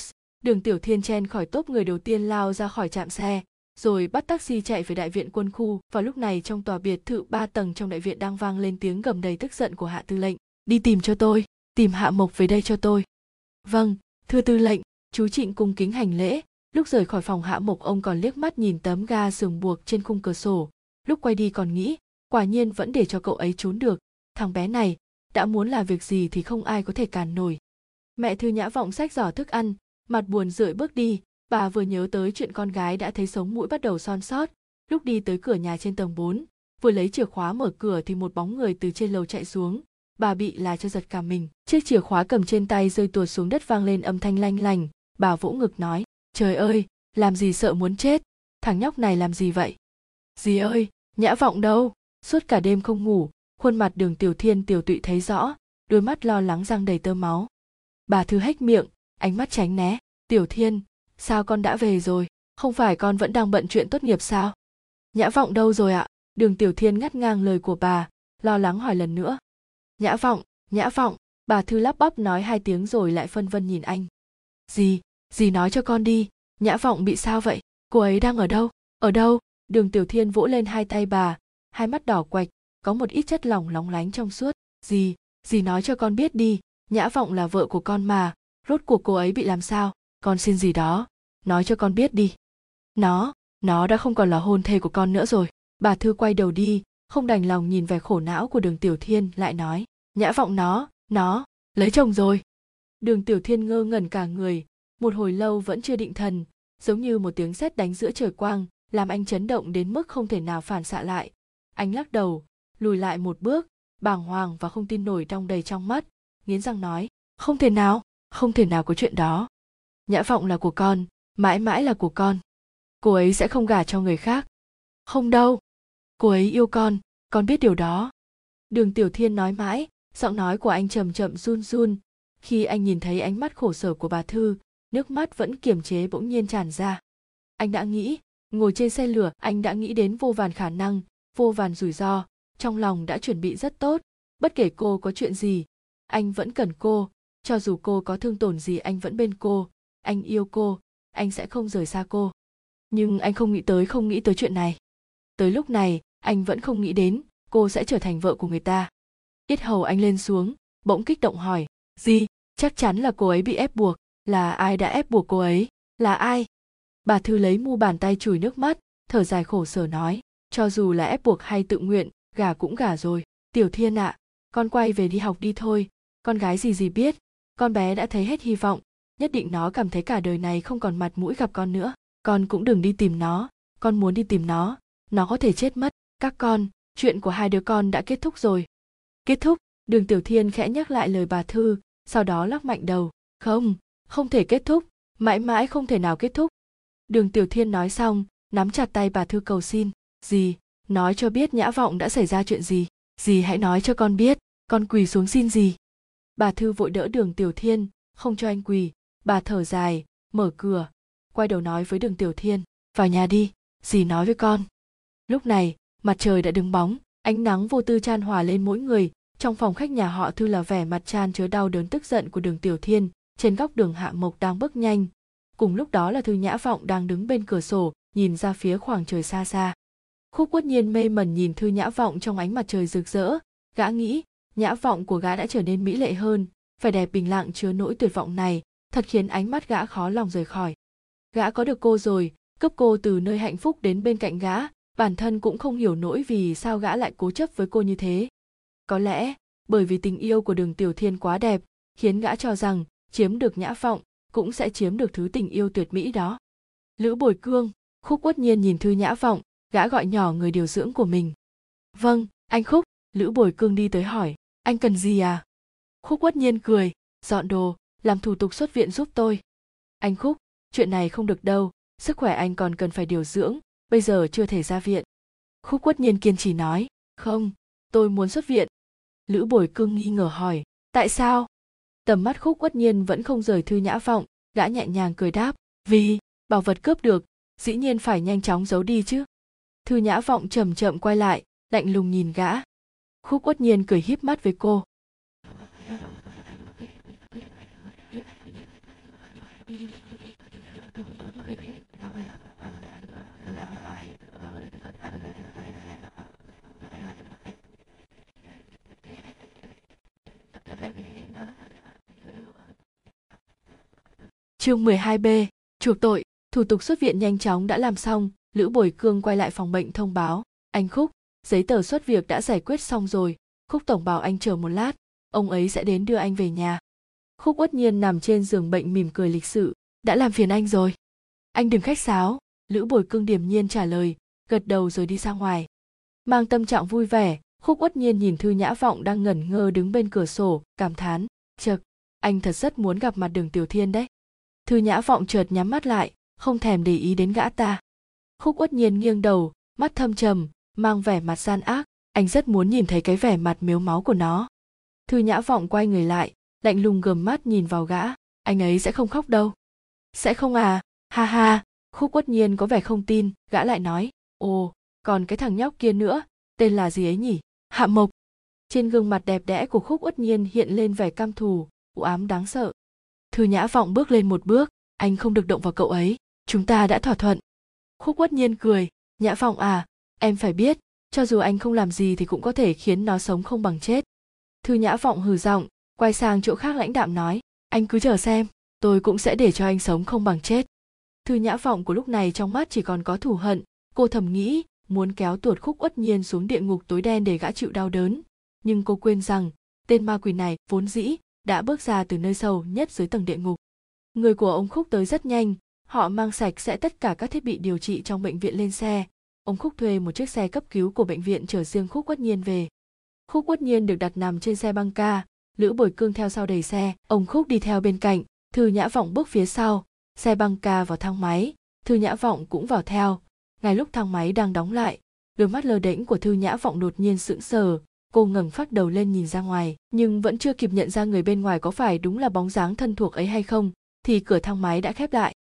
Đường Tiểu Thiên chen khỏi tốp người đầu tiên lao ra khỏi trạm xe, rồi bắt taxi chạy về đại viện quân khu. Vào lúc này trong tòa biệt thự ba tầng trong đại viện đang vang lên tiếng gầm đầy tức giận của Hạ Tư lệnh. Đi tìm cho tôi, tìm Hạ Mộc về đây cho tôi. Vâng, thưa tư lệnh, chú Trịnh cung kính hành lễ. Lúc rời khỏi phòng Hạ Mộc ông còn liếc mắt nhìn tấm ga sườn buộc trên khung cửa sổ. Lúc quay đi còn nghĩ, quả nhiên vẫn để cho cậu ấy trốn được. Thằng bé này, đã muốn làm việc gì thì không ai có thể cản nổi. Mẹ Thư Nhã vọng sách giỏ thức ăn, mặt buồn rười bước đi, bà vừa nhớ tới chuyện con gái đã thấy sống mũi bắt đầu son sót, lúc đi tới cửa nhà trên tầng 4, vừa lấy chìa khóa mở cửa thì một bóng người từ trên lầu chạy xuống, bà bị là cho giật cả mình, chiếc chìa khóa cầm trên tay rơi tuột xuống đất vang lên âm thanh lanh lành, bà vỗ ngực nói, trời ơi, làm gì sợ muốn chết, thằng nhóc này làm gì vậy? Dì ơi, nhã vọng đâu? Suốt cả đêm không ngủ, khuôn mặt đường tiểu thiên tiểu tụy thấy rõ, đôi mắt lo lắng răng đầy tơ máu. Bà thư hách miệng, ánh mắt tránh né. Tiểu thiên, sao con đã về rồi? Không phải con vẫn đang bận chuyện tốt nghiệp sao? Nhã vọng đâu rồi ạ? Đường tiểu thiên ngắt ngang lời của bà, lo lắng hỏi lần nữa. Nhã vọng nhã vọng, bà thư lắp bắp nói hai tiếng rồi lại phân vân nhìn anh. Gì? Gì nói cho con đi? Nhã vọng bị sao vậy? Cô ấy đang ở đâu? Ở đâu? Đường tiểu thiên vỗ lên hai tay bà, hai mắt đỏ quạch, có một ít chất lỏng lóng lánh trong suốt. Gì? Gì nói cho con biết đi? Nhã vọng là vợ của con mà rốt cuộc cô ấy bị làm sao? Con xin gì đó. Nói cho con biết đi. Nó nó đã không còn là hôn thê của con nữa rồi. Bà thư quay đầu đi, không đành lòng nhìn vẻ khổ não của đường tiểu thiên, lại nói, nhã vọng nó nó, lấy chồng rồi. Đường tiểu thiên ngơ ngẩn cả người. Một hồi lâu vẫn chưa định thần, giống như một tiếng sét đánh giữa trời quang, làm anh chấn động đến mức không thể nào phản xạ lại. Anh lắc đầu, lùi lại một bước, bàng hoàng và không tin nổi đong đầy trong mắt, nghiến răng nói, không thể nào không thể nào có chuyện đó. Nhã vọng là của con, mãi mãi là của con. Cô ấy sẽ không gả cho người khác. Không đâu. Cô ấy yêu con con biết điều đó. Đường tiểu thiên nói mãi, giọng nói của anh chậm chậm run run. Khi anh nhìn thấy ánh mắt khổ sở của bà thư, nước mắt vẫn kiềm chế bỗng nhiên tràn ra. Anh đã nghĩ, ngồi trên xe lửa, anh đã nghĩ đến vô vàn khả năng, vô vàn rủi ro. Trong lòng đã chuẩn bị rất tốt. Bất kể cô có chuyện gì, anh vẫn cần cô cho dù cô có thương tổn gì anh vẫn bên cô anh yêu cô anh sẽ không rời xa cô. Nhưng anh không nghĩ tới không nghĩ tới chuyện này. Tới lúc này anh vẫn không nghĩ đến cô sẽ trở thành vợ của người ta. Ít hầu anh lên xuống bỗng kích động hỏi gì? Chắc chắn là cô ấy bị ép buộc. Là ai đã ép buộc cô ấy? Là ai? Bà thư lấy mu bàn tay chùi nước mắt thở dài khổ sở nói cho dù là ép buộc hay tự nguyện gả cũng gả rồi. Tiểu thiên ạ à, con quay về đi học đi thôi. Con gái gì gì biết con bé đã thấy hết hy vọng, nhất định nó cảm thấy cả đời này không còn mặt mũi gặp con nữa. Con cũng đừng đi tìm nó. Con muốn đi tìm nó. Nó có thể chết mất. Các con, chuyện của hai đứa con đã kết thúc rồi. Kết thúc, đường tiểu thiên khẽ nhắc lại lời bà thư, sau đó lắc mạnh đầu. Không không thể kết thúc. Mãi mãi không thể nào kết thúc. Đường tiểu thiên nói xong, nắm chặt tay bà thư cầu xin. Gì nói cho biết nhã vọng đã xảy ra chuyện gì. Gì hãy nói cho con biết. Con quỳ xuống xin gì bà thư vội đỡ đường tiểu thiên, không cho anh quỳ. Bà thở dài, mở cửa, quay đầu nói với đường tiểu thiên, vào nhà đi, dì nói với con. Lúc này, mặt trời đã đứng bóng, ánh nắng vô tư chan hòa lên mỗi người. Trong phòng khách nhà họ thư là vẻ mặt tràn chứa đau đớn tức giận của đường tiểu thiên, trên góc đường hạ mộc đang bước nhanh. Cùng lúc đó là thư nhã vọng đang đứng bên cửa sổ, nhìn ra phía khoảng trời xa xa. Khúc quất nhiên mê mẩn nhìn thư nhã vọng trong ánh mặt trời rực rỡ, gã nghĩ nhã vọng của gã đã trở nên mỹ lệ hơn. Vẻ đẹp bình lặng chứa nỗi tuyệt vọng này thật khiến ánh mắt gã khó lòng rời khỏi. Gã có được cô rồi cướp cô từ nơi hạnh phúc đến bên cạnh gã, bản thân cũng không hiểu nỗi vì sao gã lại cố chấp với cô như thế. Có lẽ, bởi vì tình yêu của đường tiểu thiên quá đẹp, khiến gã cho rằng chiếm được nhã vọng cũng sẽ chiếm được thứ tình yêu tuyệt mỹ đó. Lữ bồi cương, khúc quất nhiên nhìn thư nhã vọng, gã gọi nhỏ người điều dưỡng của mình. Vâng anh khúc, lữ bồi cương đi tới hỏi anh cần gì à? Khúc quất nhiên cười, dọn đồ, làm thủ tục xuất viện giúp tôi. Anh khúc, chuyện này không được đâu, sức khỏe anh còn cần phải điều dưỡng, bây giờ chưa thể ra viện. Khúc quất nhiên kiên trì nói, không, tôi muốn xuất viện. Lữ bồi cương nghi ngờ hỏi, tại sao? Tầm mắt khúc quất nhiên vẫn không rời thư nhã vọng, gã nhẹ nhàng cười đáp, vì bảo vật cướp được, dĩ nhiên phải nhanh chóng giấu đi chứ. Thư nhã vọng chậm chậm quay lại, lạnh lùng nhìn gã khúc uất nhiên cười híp mắt với cô. Chương 12B, chuộc tội, thủ tục xuất viện nhanh chóng đã làm xong, Lữ Bồi Cương quay lại phòng bệnh thông báo, anh Khúc, giấy tờ xuất việc đã giải quyết xong rồi, Khúc tổng bảo anh chờ một lát, ông ấy sẽ đến đưa anh về nhà. Khúc uất nhiên nằm trên giường bệnh mỉm cười lịch sự, đã làm phiền anh rồi. Anh đừng khách sáo, Lữ Bồi Cương điềm nhiên trả lời, gật đầu rồi đi ra ngoài. Mang tâm trạng vui vẻ, Khúc uất nhiên nhìn Thư Nhã Vọng đang ngẩn ngơ đứng bên cửa sổ, cảm thán, chực anh thật rất muốn gặp mặt đường Tiểu Thiên đấy thư nhã vọng chợt nhắm mắt lại không thèm để ý đến gã ta khúc uất nhiên nghiêng đầu mắt thâm trầm mang vẻ mặt gian ác, anh rất muốn nhìn thấy cái vẻ mặt miếu máu của nó. Thư nhã vọng quay người lại, lạnh lùng gầm mắt nhìn vào gã, anh ấy sẽ không khóc đâu. Sẽ không à? Ha ha, khúc uất nhiên có vẻ không tin, gã lại nói, ồ, còn cái thằng nhóc kia nữa, tên là gì ấy nhỉ? Hạ mộc. Trên gương mặt đẹp đẽ của khúc uất nhiên hiện lên vẻ cam thù, u ám đáng sợ. Thư nhã vọng bước lên một bước, anh không được động vào cậu ấy, chúng ta đã thỏa thuận. Khúc uất nhiên cười, nhã vọng à em phải biết cho dù anh không làm gì thì cũng có thể khiến nó sống không bằng chết thư nhã vọng hừ giọng quay sang chỗ khác lãnh đạm nói anh cứ chờ xem tôi cũng sẽ để cho anh sống không bằng chết thư nhã vọng của lúc này trong mắt chỉ còn có thù hận cô thầm nghĩ muốn kéo tuột khúc uất nhiên xuống địa ngục tối đen để gã chịu đau đớn nhưng cô quên rằng tên ma quỷ này vốn dĩ đã bước ra từ nơi sâu nhất dưới tầng địa ngục. Người của ông Khúc tới rất nhanh, họ mang sạch sẽ tất cả các thiết bị điều trị trong bệnh viện lên xe. Ông Khúc thuê một chiếc xe cấp cứu của bệnh viện chở riêng Khúc Quất Nhiên về. Khúc Quất Nhiên được đặt nằm trên xe băng ca, Lữ Bồi Cương theo sau đầy xe, ông Khúc đi theo bên cạnh, Thư Nhã Vọng bước phía sau, xe băng ca vào thang máy, Thư Nhã Vọng cũng vào theo. Ngay lúc thang máy đang đóng lại, đôi mắt lơ đễnh của Thư Nhã Vọng đột nhiên sững sờ, cô ngẩng phát đầu lên nhìn ra ngoài nhưng vẫn chưa kịp nhận ra người bên ngoài có phải đúng là bóng dáng thân thuộc ấy hay không thì cửa thang máy đã khép lại.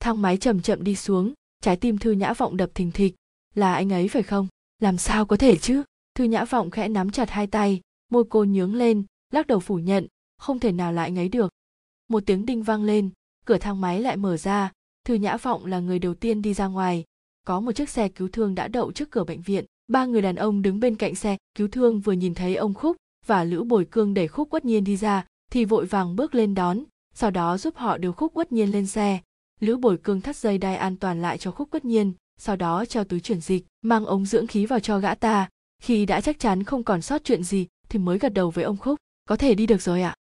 Thang máy chậm chậm đi xuống trái tim thư nhã vọng đập thình thịch là anh ấy phải không? Làm sao có thể chứ? Thư nhã vọng khẽ nắm chặt hai tay, môi cô nhướng lên, lắc đầu phủ nhận, không thể nào là anh ấy được. Một tiếng đinh vang lên, cửa thang máy lại mở ra, thư nhã vọng là người đầu tiên đi ra ngoài. Có một chiếc xe cứu thương đã đậu trước cửa bệnh viện. Ba người đàn ông đứng bên cạnh xe cứu thương vừa nhìn thấy ông khúc và lữ bồi cương đẩy khúc quất nhiên đi ra, thì vội vàng bước lên đón, sau đó giúp họ đưa khúc quất nhiên lên xe. Lữ bồi cương thắt dây đai an toàn lại cho khúc quất nhiên sau đó cho túi chuyển dịch, mang ống dưỡng khí vào cho gã ta. Khi đã chắc chắn không còn sót chuyện gì, thì mới gật đầu với ông khúc. Có thể đi được rồi ạ.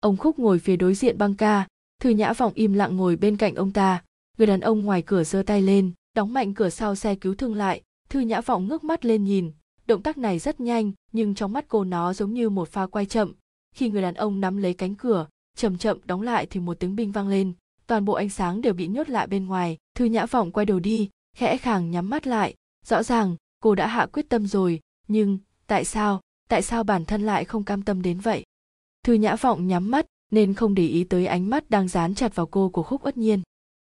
Ông khúc ngồi phía đối diện băng ca. Thư nhã vọng im lặng ngồi bên cạnh ông ta. Người đàn ông ngoài cửa giơ tay lên, đóng mạnh cửa sau xe cứu thương lại. Thư nhã vọng ngước mắt lên nhìn. Động tác này rất nhanh, nhưng trong mắt cô nó giống như một pha quay chậm. Khi người đàn ông nắm lấy cánh cửa, chậm chậm đóng lại thì một tiếng binh vang lên. Toàn bộ ánh sáng đều bị nhốt lại bên ngoài. Thư nhã vọng quay đầu đi khẽ khàng nhắm mắt lại. Rõ ràng, cô đã hạ quyết tâm rồi, nhưng tại sao tại sao bản thân lại không cam tâm đến vậy? Thư nhã vọng nhắm mắt, nên không để ý tới ánh mắt đang dán chặt vào cô của khúc ất nhiên.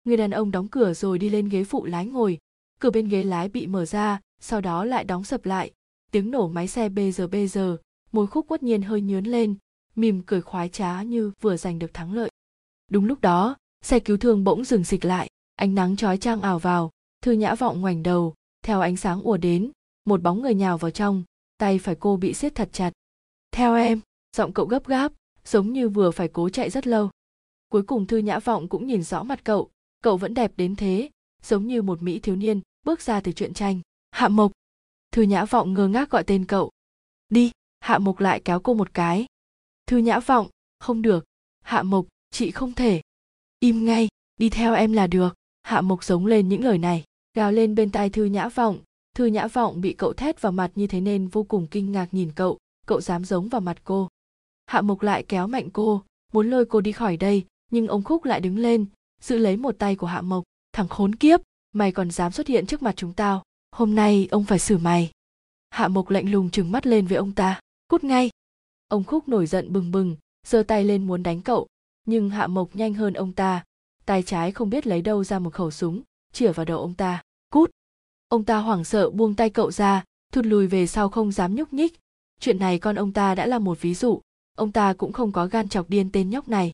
Người đàn ông đóng cửa rồi đi lên ghế phụ lái ngồi. Cửa bên ghế lái bị mở ra, sau đó lại đóng sập lại. Tiếng nổ máy xe bê giờ bê giờ môi khúc quất nhiên hơi nhướn lên, mỉm cười khoái trá như vừa giành được thắng lợi. Đúng lúc đó, xe cứu thương bỗng dừng xịch lại, ánh nắng chói chang ảo vào thư nhã vọng ngoảnh đầu, theo ánh sáng ùa đến, một bóng người nhào vào trong, tay phải cô bị siết thật chặt. Theo em, giọng cậu gấp gáp, giống như vừa phải cố chạy rất lâu. Cuối cùng thư nhã vọng cũng nhìn rõ mặt cậu cậu vẫn đẹp đến thế, giống như một mỹ thiếu niên, bước ra từ truyện tranh. Hạ mộc. Thư nhã vọng ngơ ngác gọi tên cậu. Đi, hạ mộc lại kéo cô một cái. Thư nhã vọng, không được, hạ mộc, chị không thể. Im ngay, đi theo em là được. Hạ mộc giống lên những lời này gào lên bên tai thư nhã vọng. Thư nhã vọng bị cậu thét vào mặt như thế nên vô cùng kinh ngạc nhìn cậu. Cậu dám giống vào mặt cô. Hạ mộc lại kéo mạnh cô. Muốn lôi cô đi khỏi đây, nhưng ông khúc lại đứng lên, giữ lấy một tay của hạ mộc. Thằng khốn kiếp, mày còn dám xuất hiện trước mặt chúng tao. Hôm nay ông phải xử mày. Hạ mộc lạnh lùng trừng mắt lên với ông ta. Cút ngay. Ông khúc nổi giận bừng bừng, giơ tay lên muốn đánh cậu. Nhưng hạ mộc nhanh hơn ông ta. Tay trái không biết lấy đâu ra một khẩu súng chĩa vào đầu ông ta ông ta hoảng sợ buông tay cậu ra, thụt lùi về sau không dám nhúc nhích. Chuyện này con ông ta đã là một ví dụ. Ông ta cũng không có gan chọc điên tên nhóc này.